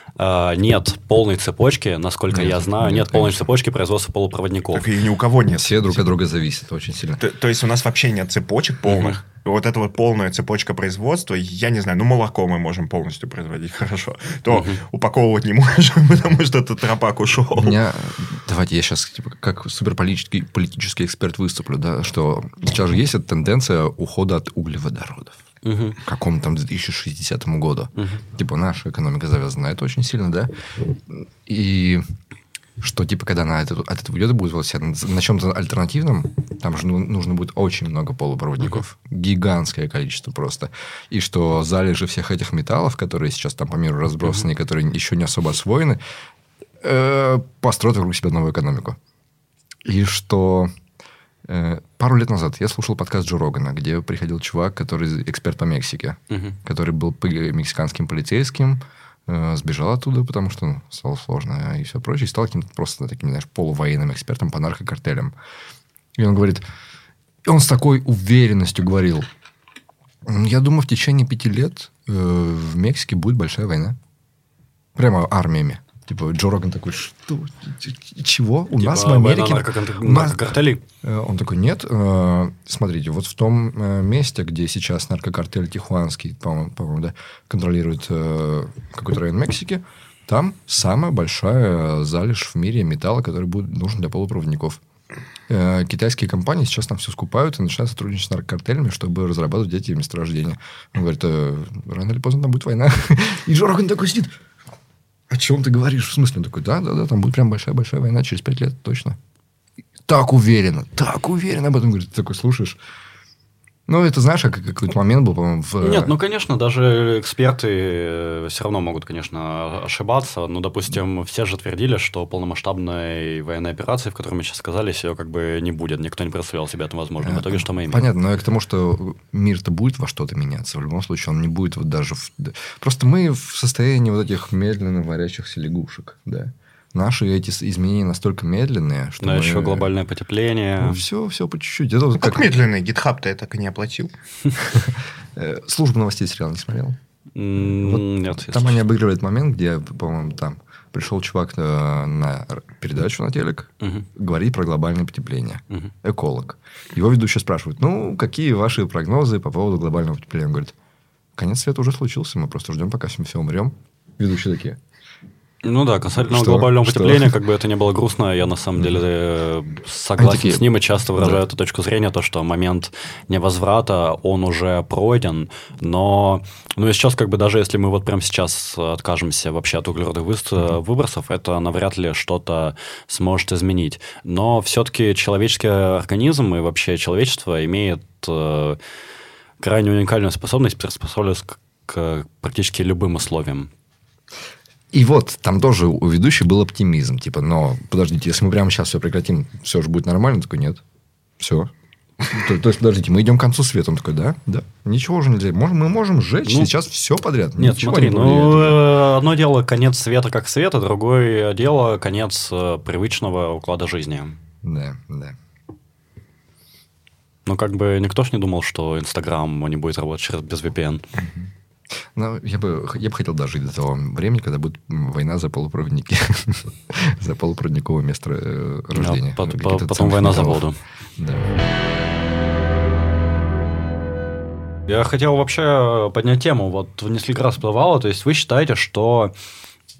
нет полной цепочки, насколько Нет, я знаю, нет, нет, полной конечно. цепочки производства полупроводников. Так и ни у кого нет. Все друг от друга зависят очень сильно. То, то есть у нас вообще нет цепочек полных. И Вот эта вот полная цепочка производства, я не знаю, ну молоко мы можем полностью производить хорошо, то упаковывать не можем, потому что этот тропак ушел. У меня, давайте я сейчас типа, как суперполитический политический эксперт выступлю, да, что сейчас же есть эта тенденция ухода от углеводородов. Мгм. К какому там 2060 году. Типа наша экономика завязана на это очень сильно, да? И что, типа, когда она от, этого- от этого уйдет, будет вот на, чем-то альтернативном, там же ну- нужно будет очень много полупроводников. Гигантское количество просто. И что залежи всех этих металлов, которые сейчас там по миру разбросаны, и которые еще не особо освоены, э, построят вокруг себя новую экономику. И что пару лет назад я слушал подкаст Джо Рогана, где приходил чувак, который эксперт по Мексике, Мгм. который был мексиканским полицейским, э, сбежал оттуда, потому что ну, стало сложно и все прочее, и стал каким-то просто таким, знаешь, полувоенным экспертом по наркокартелям. И он говорит, и он с такой уверенностью говорил, «М, я думаю, в течение пяти лет э, в Мексике будет большая война. Прямо армиями. Типа Джо Роган такой, что? Чего? У нас в Типа, Америке... наркокон- у нас- наркокартелей? Э, Он такой, нет, э, смотрите, вот в том э, месте, где сейчас наркокартель Тихуанский, по-моему, да, контролирует какой-то район Мексики, там самая большая залежь в мире металла, который будет нужен для полупроводников. Китайские компании сейчас там все скупают и начинают сотрудничать с наркокартелями, чтобы разрабатывать эти месторождения. Он говорит, «Э, рано или поздно там будет война. И Джо Роган такой сидит, о чем ты говоришь? В смысле? Он такой, да, да, да, там будет прям большая-большая война через пять лет, точно. Так уверенно, так уверенно об этом говорит. Ты такой слушаешь. Ну, это знаешь, как какой-то момент был, по-моему, в... Нет, ну, конечно, даже эксперты все равно могут, конечно, ошибаться. Ну, допустим, все же твердили, что полномасштабной военной операции, в которой мы сейчас сказались, ее как бы не будет. Никто не представлял себе это возможным. В итоге что мы имеем? Понятно, но я к тому, что мир-то будет во что-то меняться. В любом случае, он не будет вот даже... в- Просто мы в состоянии вот этих медленно варящихся лягушек, да. Наши эти изменения настолько медленные, что Да, мы- еще глобальное потепление. Все, все по чуть-чуть. Это вот Как как... медленный, GitHub-то я так и не оплатил. э, Служба новостей сериал не смотрел? Нет, Там они обыгрывают момент, где, по-моему, там пришел чувак э, на передачу на телек, Мгм. говорит про глобальное потепление. Эколог. Его ведущий спрашивает, ну, какие ваши прогнозы по поводу глобального потепления? Он говорит, конец света уже случился, мы просто ждем, пока все умрем. Ведущие такие, Ну да, касательно что? глобального что? потепления, как бы это не было грустно, я на самом деле э, согласен такие... с ним и часто выражаю да. эту точку зрения, то, что момент невозврата, он уже пройден, но ну и сейчас как бы даже если мы вот прямо сейчас откажемся вообще от углеродных mm-hmm. выбросов, это навряд ли что-то сможет изменить. Но все-таки человеческий организм и вообще человечество имеет э, крайне уникальную способность приспособиться к, к практически любым условиям. И вот там тоже у ведущей был оптимизм. Типа, но подождите, если мы прямо сейчас все прекратим, все же будет нормально? Такой, нет. Все. То, то есть, подождите, мы идем к концу света. Он такой, да, да, ничего уже нельзя. Можем, мы можем сжечь ну, сейчас все подряд. Нет, Ничего смотри, не ну, э, одно дело конец света как света, другое дело конец э, привычного уклада жизни. Да, да. Ну, как бы никто ж не думал, что Инстаграм не будет работать через без VPN. Ну, я бы, я бы хотел дожить до того времени, когда будет война за полупроводники. за полупроводниковое место э, рождения. потом война за воду. Да. Я хотел вообще поднять тему. Вот несколько раз всплывало. То есть вы считаете, что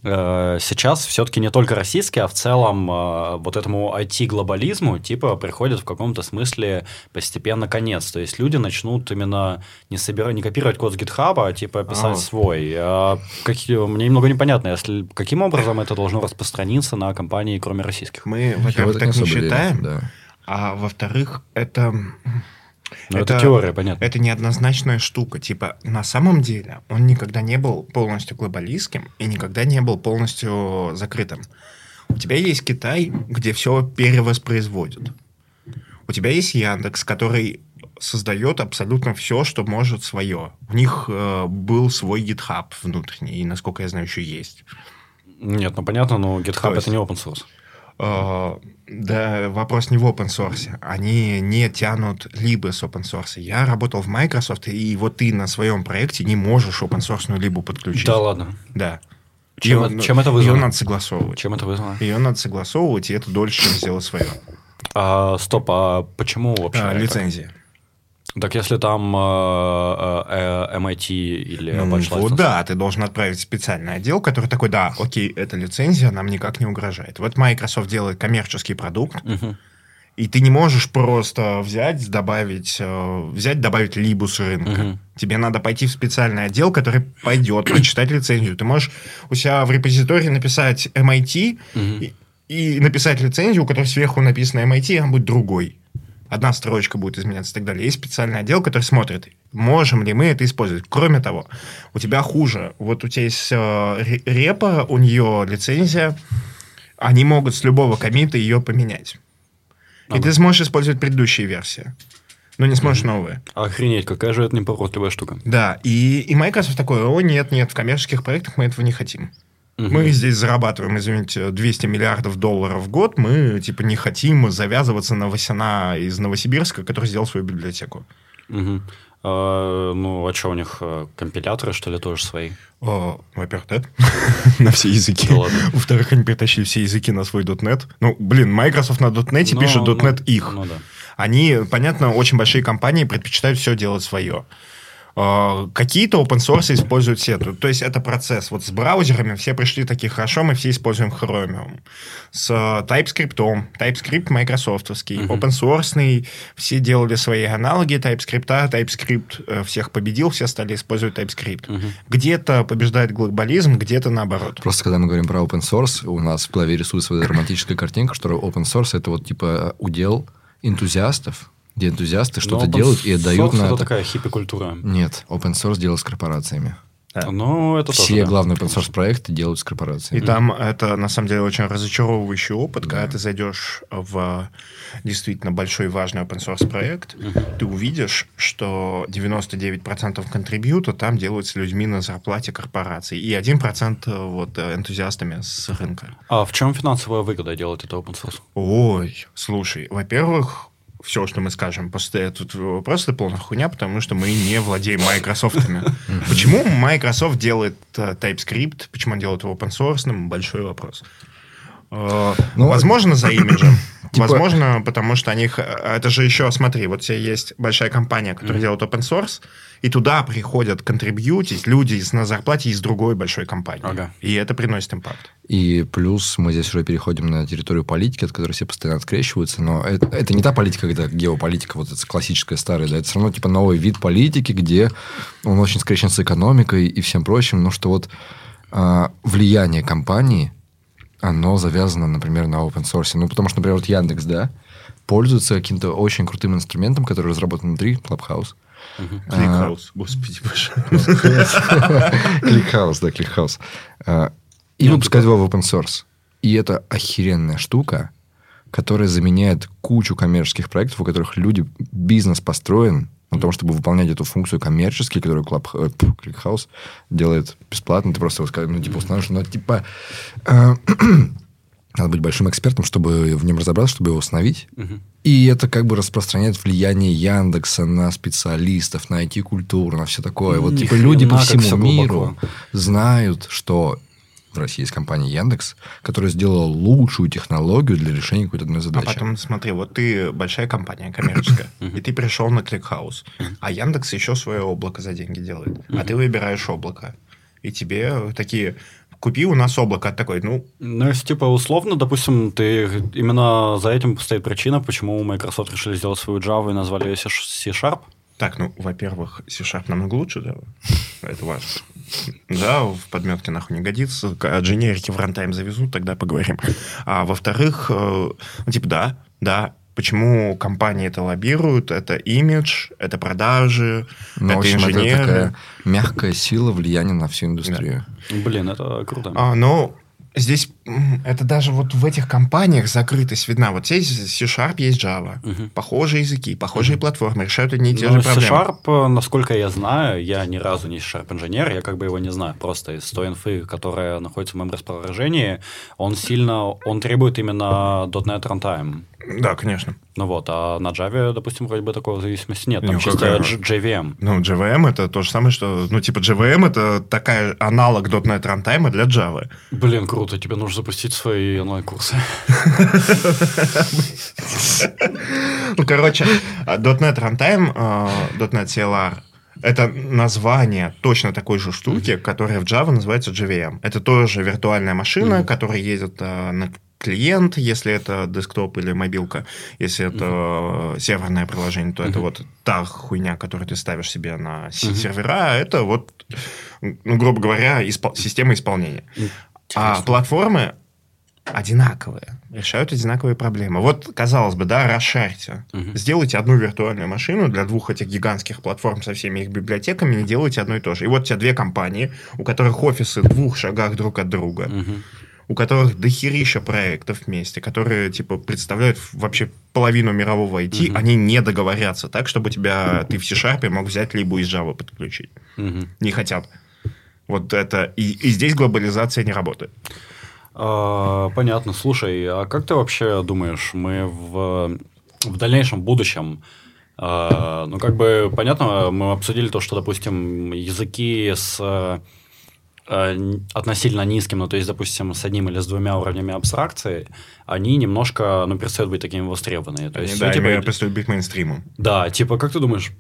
сейчас все-таки не только российский, а в целом э, вот этому IT-глобализму типа приходит в каком-то смысле постепенно конец. То есть люди начнут именно не, собирать, не копировать код с GitHub, а типа писать а. свой. А какие, мне немного непонятно, если, каким образом это должно распространиться на компании, кроме российских. Мы, во-первых, так не считаем, да. а во-вторых, это ну, это, это теория, понятно. Это неоднозначная штука. Типа, на самом деле, он никогда не был полностью глобалистским и никогда не был полностью закрытым. У тебя есть Китай, где все перевоспроизводят. У тебя есть Яндекс, который создает абсолютно все, что может свое. У них э, был свой GitHub внутренний, и, насколько я знаю, еще есть. Нет, ну понятно, но GitHub есть, это не open source. Э, да, вопрос не в open source. Они не тянут либо с open source. Я работал в Microsoft, и вот ты на своем проекте не можешь open source либо подключить. Да ладно? Да. Чем, ее, чем это вызвано? Ее надо согласовывать. Чем это вызвано? Ее надо согласовывать, и это дольше, чем сделать свое. А, стоп, а почему вообще? А, лицензия. Так если там э, э, MIT или ну, вот да, ты должен отправить специальный отдел, который такой, да, окей, эта лицензия нам никак не угрожает. Вот Microsoft делает коммерческий продукт, угу. и ты не можешь просто взять, добавить, э, взять, добавить либу с рынка. Угу. Тебе надо пойти в специальный отдел, который пойдет прочитать лицензию. Ты можешь у себя в репозитории написать MIT угу. и, и написать лицензию, у которой сверху написано MIT, а он будет другой одна строчка будет изменяться и так далее. Есть специальный отдел, который смотрит, можем ли мы это использовать. Кроме того, у тебя хуже. Вот у тебя есть э, репа, у нее лицензия, они могут с любого комита ее поменять. Ага. И ты сможешь использовать предыдущие версии. Но не сможешь новые. Охренеть, какая же это неповоротливая штука. Да, и, и Microsoft такой, о, нет, нет, в коммерческих проектах мы этого не хотим. Угу. Мы здесь зарабатываем, извините, 200 миллиардов долларов в год. Мы, типа, не хотим завязываться на Васяна из Новосибирска, который сделал свою библиотеку. Угу. А, ну, а что у них, э, компиляторы, что ли, тоже свои? Во-первых, да. на все языки. Во-вторых, они перетащили все языки на свой .NET. Ну, блин, Microsoft на .NET ну, пишет .NET ну, их. Ну, да. Они, понятно, очень большие компании предпочитают все делать свое. А, какие-то open source используют все. То есть это процесс. Вот с браузерами все пришли такие, хорошо, мы все используем Chromium. С TypeScript, TypeScript майкрософтовский, uh-huh. open source, все делали свои аналоги TypeScript, TypeScript э, всех победил, все стали использовать TypeScript. Uh-huh. Где-то побеждает глобализм, где-то наоборот. Просто когда мы говорим про open source, у нас в голове рисуется романтическая картинка, что open source это вот типа удел энтузиастов, где энтузиасты что-то делают и отдают на это. такая хиппи-культура. Нет, open source делают с корпорациями. Да. Ну, это Все тоже, главные open source проекты делают с корпорациями. И там это, на самом деле, очень разочаровывающий опыт, да. когда ты зайдешь в действительно большой важный open source проект, uh-huh. ты увидишь, что 99% контрибьюта там делаются людьми на зарплате корпораций, и 1% э, вот э, энтузиастами с рынка. А в чем финансовая выгода делать это open source? Ой, слушай, во-первых, все, что мы скажем после этого, просто полная хуйня, потому что мы не владеем Microsoft. Почему Microsoft делает э, TypeScript, почему он делает его open source, большой вопрос. Э, ну, возможно, за имиджем. Типа... Возможно, потому что они... Э, это же еще, смотри, вот тебе есть большая компания, которая mm-hmm. делает open source, и туда приходят контрибьютить люди на зарплате из другой большой компании. Ага. И это приносит импакт. И плюс мы здесь уже переходим на территорию политики, от которой все постоянно скрещиваются. Но это, это не та политика, когда геополитика, вот эта классическая старая, да, это все равно типа новый вид политики, где он очень скрещен с экономикой и всем прочим. Но что вот а, влияние компании, оно завязано, например, на open source. Ну, потому что, например, вот Яндекс, да, пользуется каким-то очень крутым инструментом, который разработан внутри Clubhouse. Кликхаус, господи боже. ClickHouse, да, ClickHouse. А, и выпускать его в open source. И это охеренная штука, которая заменяет кучу коммерческих проектов, у которых люди, бизнес построен на том, чтобы выполнять эту функцию коммерчески, которую Club, э, ClickHouse делает бесплатно. Ты просто ну, типа, устанавливаешь, но типа... Э, надо быть большим экспертом, чтобы в нем разобраться, чтобы его установить. Угу. И это как бы распространяет влияние Яндекса на специалистов, на IT-культуру, на все такое. Вот типа люди по всему миру знают, что в России есть компания Яндекс, которая сделала лучшую технологию для решения какой-то одной задачи. А потом смотри, вот ты большая компания коммерческая, и ты пришел на ClickHouse, а Яндекс еще свое облако за деньги делает, а ты выбираешь облако, и тебе такие купи у нас облако такой, ну... Ну, если типа условно, допустим, ты именно за этим стоит причина, почему Microsoft решили сделать свою Java и назвали ее C-Sharp, так, ну, во-первых, C-Sharp намного лучше Java. Это важно. Да, в подметке нахуй не годится. А дженерики в рантайм завезут, тогда поговорим. А во-вторых, э, ну, типа, да, да, Почему компании это лоббируют? Это имидж, это продажи, ну, это общем, инженеры. Это такая мягкая сила влияния на всю индустрию. Да. Блин, это круто. А, ну, здесь это даже вот в этих компаниях закрытость видна. Вот здесь C-Sharp, есть Java. Угу. Похожие языки, похожие угу. платформы, решают одни и те Но же проблемы. C-Sharp, насколько я знаю, я ни разу не C-Sharp инженер, я как бы его не знаю. Просто из той инфы, которая находится в моем распоряжении, он сильно, он требует именно .NET Runtime. Да, конечно. Ну вот, а на Java, допустим, вроде бы такой зависимости нет. Там ну, чисто? JVM. Ну, JVM это то же самое, что... Ну, типа, JVM это такая аналог .NET Runtime для Java. Блин, круто. Тебе нужно запустить свои онлайн-курсы. Ну, короче, .NET Runtime, .NET CLR это название точно такой же штуки, которая в Java называется JVM. Это тоже виртуальная машина, которая ездит на клиент, если это десктоп или мобилка. Если это uh-huh. серверное приложение, то uh-huh. это вот та хуйня, которую ты ставишь себе на uh-huh. сервера, это вот, ну, грубо говоря, испол- система исполнения. А платформы одинаковые, решают одинаковые проблемы. Вот, казалось бы, да, расшарьте. Угу. Сделайте одну виртуальную машину для двух этих гигантских платформ со всеми их библиотеками, не делайте одно и то же. И вот у тебя две компании, у которых офисы в двух шагах друг от друга. Угу у которых дохерища проектов вместе, которые, типа, представляют вообще половину мирового IT, угу. они не договорятся так, чтобы тебя, ты в C-Sharp мог взять либо из Java подключить. Угу. Не хотят. Вот это... И, и здесь глобализация не работает. А, понятно. Слушай, а как ты вообще думаешь, мы в, в дальнейшем будущем Uh, ну, как бы, понятно, мы обсудили то, что, допустим, языки с Э, относительно низким, ну, то есть, допустим, с одним или с двумя уровнями абстракции, они немножко, ну, перестают быть такими востребованными. То есть, да, ну, типа, перестают быть мейнстримом. Да, типа, как ты думаешь,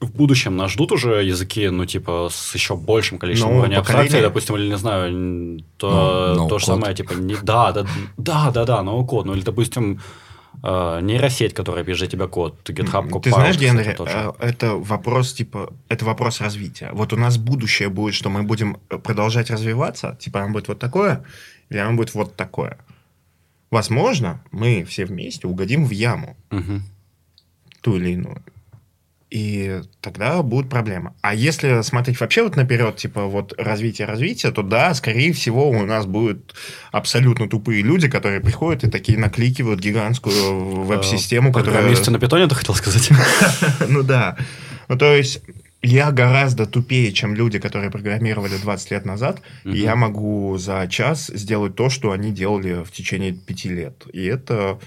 в будущем нас ждут уже языки, ну, типа, с еще большим количеством ну, абстракции, допустим, или, не знаю, то, no, no то же самое, типа, не, да, да, да, да, да, ноу-код, ну, или, допустим, Uh, нейросеть, которая пишет тебя код, GitHub Copilot. Ты знаешь, Генри, э, это вопрос, типа, это вопрос развития. Вот у нас будущее будет, что мы будем э, продолжать развиваться, типа, оно будет вот такое, или оно будет вот такое. Возможно, мы все вместе угодим в яму. Угу. Ту или иную и тогда будет проблема. А если смотреть вообще вот наперед, типа вот развитие-развитие, то да, скорее всего у нас будут абсолютно тупые люди, которые приходят и такие накликивают гигантскую веб-систему, которая... Программисты на питоне, ты хотел сказать? Ну да. Ну то есть я гораздо тупее, чем люди, которые программировали 20 лет назад, и я могу за час сделать то, что они делали в течение пяти лет. И это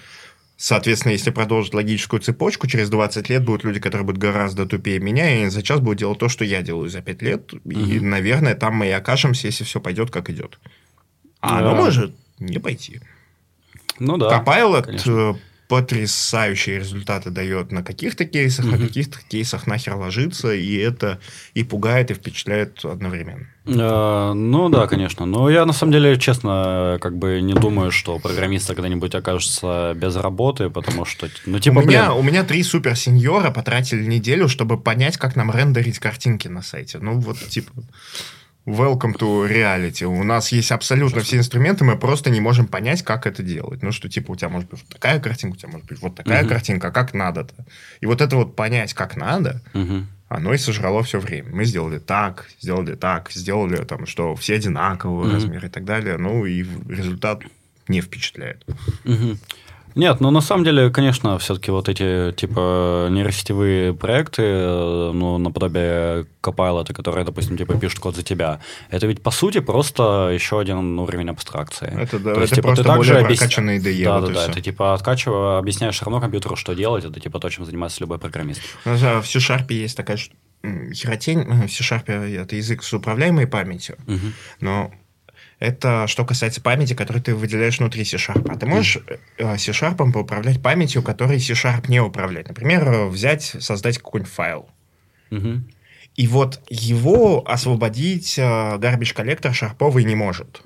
Соответственно, если продолжить логическую цепочку, через 20 лет будут люди, которые будут гораздо тупее меня, и за час будут делать то, что я делаю за 5 лет. Угу. И, наверное, там мы и окажемся, если все пойдет, как идет. А да. оно может не пойти. Ну да. Э, потрясающие результаты дает на каких-то кейсах, mm-hmm. на каких-то кейсах нахер ложится, и это и пугает, и впечатляет одновременно. Uh, ну да, конечно. Но я на самом деле, честно, как бы не думаю, что программисты когда-нибудь окажутся без работы, потому что, ну типа, у меня, у меня три супер сеньора потратили неделю, чтобы понять, как нам рендерить картинки на сайте. Ну вот типа. Welcome to reality. У нас есть абсолютно все инструменты, мы просто не можем понять, как это делать. Ну, что, типа, у тебя может быть вот такая картинка, у тебя может быть вот такая uh-huh. картинка, а как надо-то? И вот это вот понять, как надо, uh-huh. оно и сожрало все время. Мы сделали так, сделали так, сделали там, что все одинакового uh-huh. размера и так далее. Ну, и результат не впечатляет. Uh-huh. Нет, ну на самом деле, конечно, все-таки вот эти типа нейросетевые проекты, э, ну, наподобие Copilot, которые, допустим, типа пишут код за тебя, это ведь по сути просто еще один уровень абстракции. Это, да, То есть, это типа, просто ты более объяс... IDE. Да, вот да, да. Ты типа откачивая, объясняешь все равно компьютеру, что делать, это типа то, чем занимается любой программист. В C-Sharp есть такая херотень, в C-Sharp это язык с управляемой памятью, угу. но это что касается памяти, которую ты выделяешь внутри C-Sharp. А ты можешь э, C-Sharp поуправлять памятью, которой C-Sharp не управляет. Например, взять, создать какой-нибудь файл. Угу. И вот его освободить э, garbage collector шарповый не может.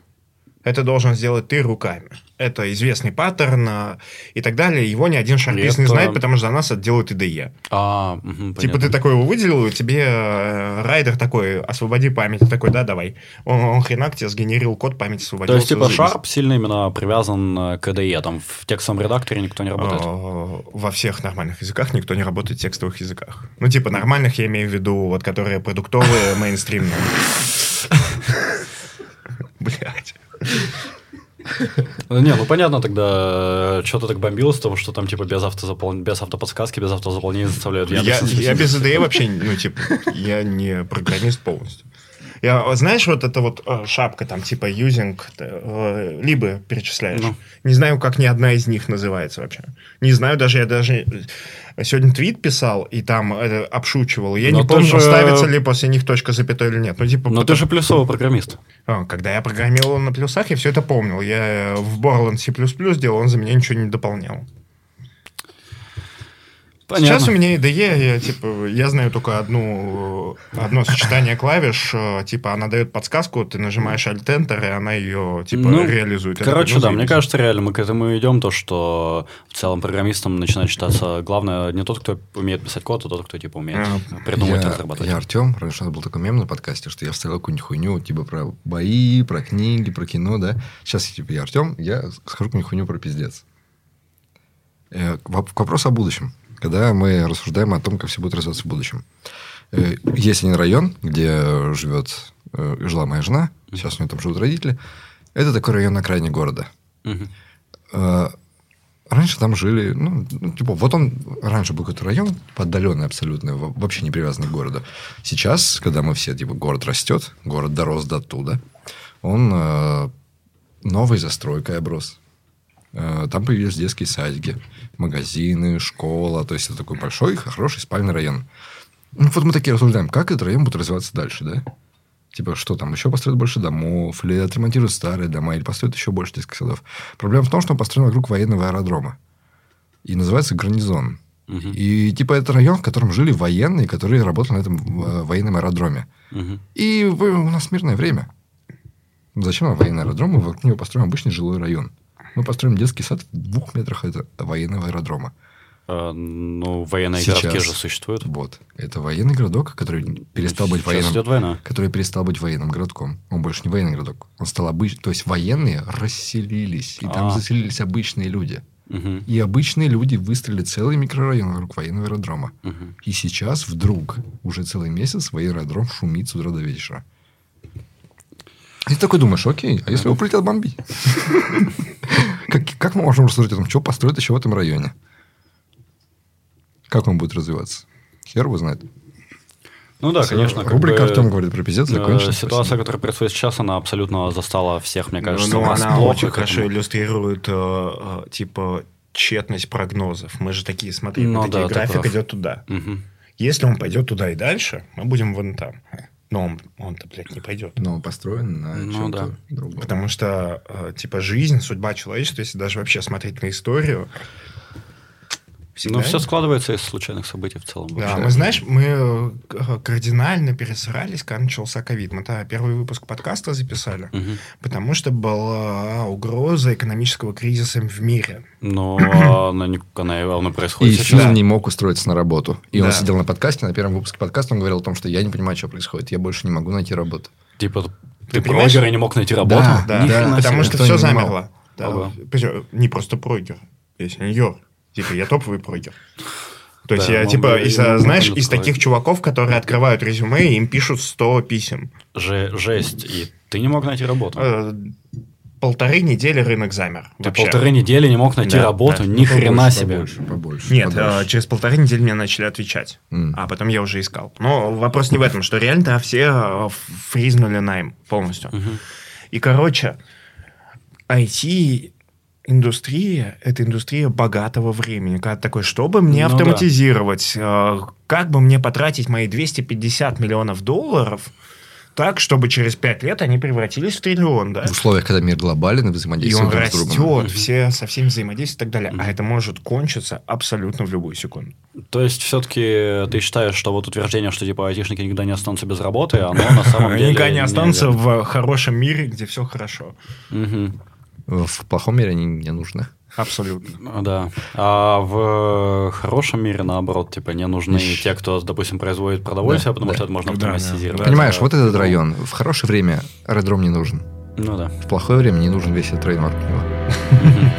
Это должен сделать ты руками это известный паттерн а, и так далее. Его ни один шарпист это... не знает, потому что за нас это делают IDE. А, угу, типа ты такой его выделил, и тебе э, Rider такой, освободи память. Такой, да, давай. Он, он хренак тебе сгенерил код, память освободил. То есть, типа, Sharp сильно именно привязан э, к IDE. Там в текстовом редакторе никто не работает? Во всех нормальных языках никто не работает в текстовых языках. Ну, типа, нормальных я имею в виду, вот, которые продуктовые, мейнстримные. Блять. Не, ну понятно тогда, что то так бомбило с того, что там типа без, автозапол... без автоподсказки, без автозаполнения заставляют. Я, я без IDE вообще, ну типа, я не программист полностью. Я, знаешь, вот это вот э, шапка там типа using, э, либо перечисляешь. Ну. Не знаю, как ни одна из них называется вообще. Не знаю, даже я даже сегодня твит писал и там это обшучивал. Я Но не помню, же... ставится ли после них точка запятой или нет. Ну, типа, Но потому... ты же плюсовый программист. А, когда я программировал на плюсах, я все это помнил. Я в Borland C++ делал, он за меня ничего не дополнял. Понятно. Сейчас у меня IDE, я, типа, я знаю только одну, одно сочетание клавиш, э, типа, она дает подсказку, ты нажимаешь Alt-Enter, и она ее, типа, ну, реализует. Короче, да, мне кажется, реально мы к этому идем, то, что в целом программистам начинает считаться главное не тот, кто умеет писать код, а тот, кто, типа, умеет а, придумать я, разрабатывать. Я Артем, раньше у нас был такой мем на подкасте, что я вставил какую-нибудь хуйню, типа, про бои, про книги, про кино, да. Сейчас, типа, я Артем, я скажу какую-нибудь хуйню про пиздец. Э, к вопросу о будущем когда мы рассуждаем о том, как все будет развиваться в будущем. Э, есть один район, где живет, э, жила моя жена, сейчас у нее там живут родители. Это такой район на окраине города. Э, раньше там жили, ну, ну, типа, вот он, раньше был какой-то район, отдаленный абсолютно, вообще не привязанный к городу. Сейчас, когда мы все, типа, город растет, город дорос до оттуда, он э, новой застройкой оброс. Э, там появились детские садики, магазины, школа. То есть, это такой большой, хороший спальный район. Ну, вот мы такие рассуждаем, как этот район будет развиваться дальше, да? Типа, что там, еще построят больше домов, или отремонтируют старые дома, или построят еще больше детских садов. Проблема в том, что он построен вокруг военного аэродрома. И называется гарнизон. Угу. И типа это район, в котором жили военные, которые работали на этом э, военном аэродроме. Угу. И у нас мирное время. Зачем нам военный аэродром? Мы вокруг него построим обычный жилой район. Мы построим детский сад в двух метрах от военного аэродрома. А, ну, военные Сейчас, городки же существуют. Вот. Это военный городок, который перестал быть военным. идет война. Который перестал быть военным городком. Он больше не военный городок. Он стал обычным. То есть военные расселились. И там а. заселились обычные люди. Угу. И обычные люди выстроили целый микрорайон вокруг военного аэродрома. Угу. И сейчас вдруг, уже целый месяц, военный аэродром шумит с утра до вечера. И ты такой думаешь, окей, а если его прилетят бомбить? Как, как мы можем рассуждать о том, что построить еще в этом районе? Как он будет развиваться? Хер его знает. Ну да, конечно. Рубрика бы, Артем говорит про пиздец э, закончилась. Ситуация, которая происходит сейчас, она абсолютно застала всех, мне кажется. Ну, она очень хорошо иллюстрирует, э, э, типа, тщетность прогнозов. Мы же такие, смотри, ну, вот да, график идет туда. Угу. Если он пойдет туда и дальше, мы будем вон там. Но он, он-то, блядь, не пойдет. Но он построен на ну, чем-то да. другом. Потому что, э, типа, жизнь, судьба человечества, если даже вообще смотреть на историю, Всегда Ну, все складывается из случайных событий в целом. Да, вообще. мы, знаешь, мы э, кардинально пересрались, когда начался ковид. Мы тогда первый выпуск подкаста записали, Мгм. потому что была угроза экономического кризиса в мире. Но она, не- она, она И происходит сейчас. Фил не мог устроиться на работу. И он Да. сидел на подкасте, на первом выпуске подкаста, он говорил о том, что я не понимаю, что происходит, я больше не могу найти работу. Типа, Ты ты понимаешь? прогер и не мог найти работу? Да, Да, хрена потому себе. что все замерло. Да, Ага. причем не просто прогер, я сеньор. Типа, я топовый прогер. То есть Да, я, типа, из, знаешь, из таких чуваков, которые открывают резюме, и им пишут 100 писем. Же- жесть. И ты не мог найти работу. Э, Полторы недели рынок замер. Ты вообще. полторы недели не мог найти Да, работу, да. ни Ну, хрена Побольше, себе. Побольше, побольше. Нет, побольше. э, через полторы недели мне начали отвечать. М. А потом я уже искал. Но вопрос не в этом, что реально все э, фризнули найм полностью. Мгм. И, короче, IT-индустрия – это индустрия богатого времени. Когда такой, что бы мне Ну да. автоматизировать? э, Как бы мне потратить мои 250 миллионов долларов так, чтобы через 5 лет они превратились в триллион, да? В условиях, когда мир глобален и И взаимодействует он друг с другом. растет, все со всеми взаимодействуют и так далее. А это может кончиться абсолютно в любую секунду. То есть, все-таки ты считаешь, что вот утверждение, что типа айтишники никогда не останутся без работы, оно на самом Они деле... никогда не останутся в хорошем мире, где все хорошо. В плохом мире они не нужны. Абсолютно. Ну Да. А в хорошем мире, наоборот, типа, не нужны те, кто, допустим, производит продовольствие, Да, потому да. что это можно да, автоматизировать. да. Понимаешь, вот этот район. В хорошее время аэродром не нужен. Ну да. В плохое время не нужен весь этот район вокруг него.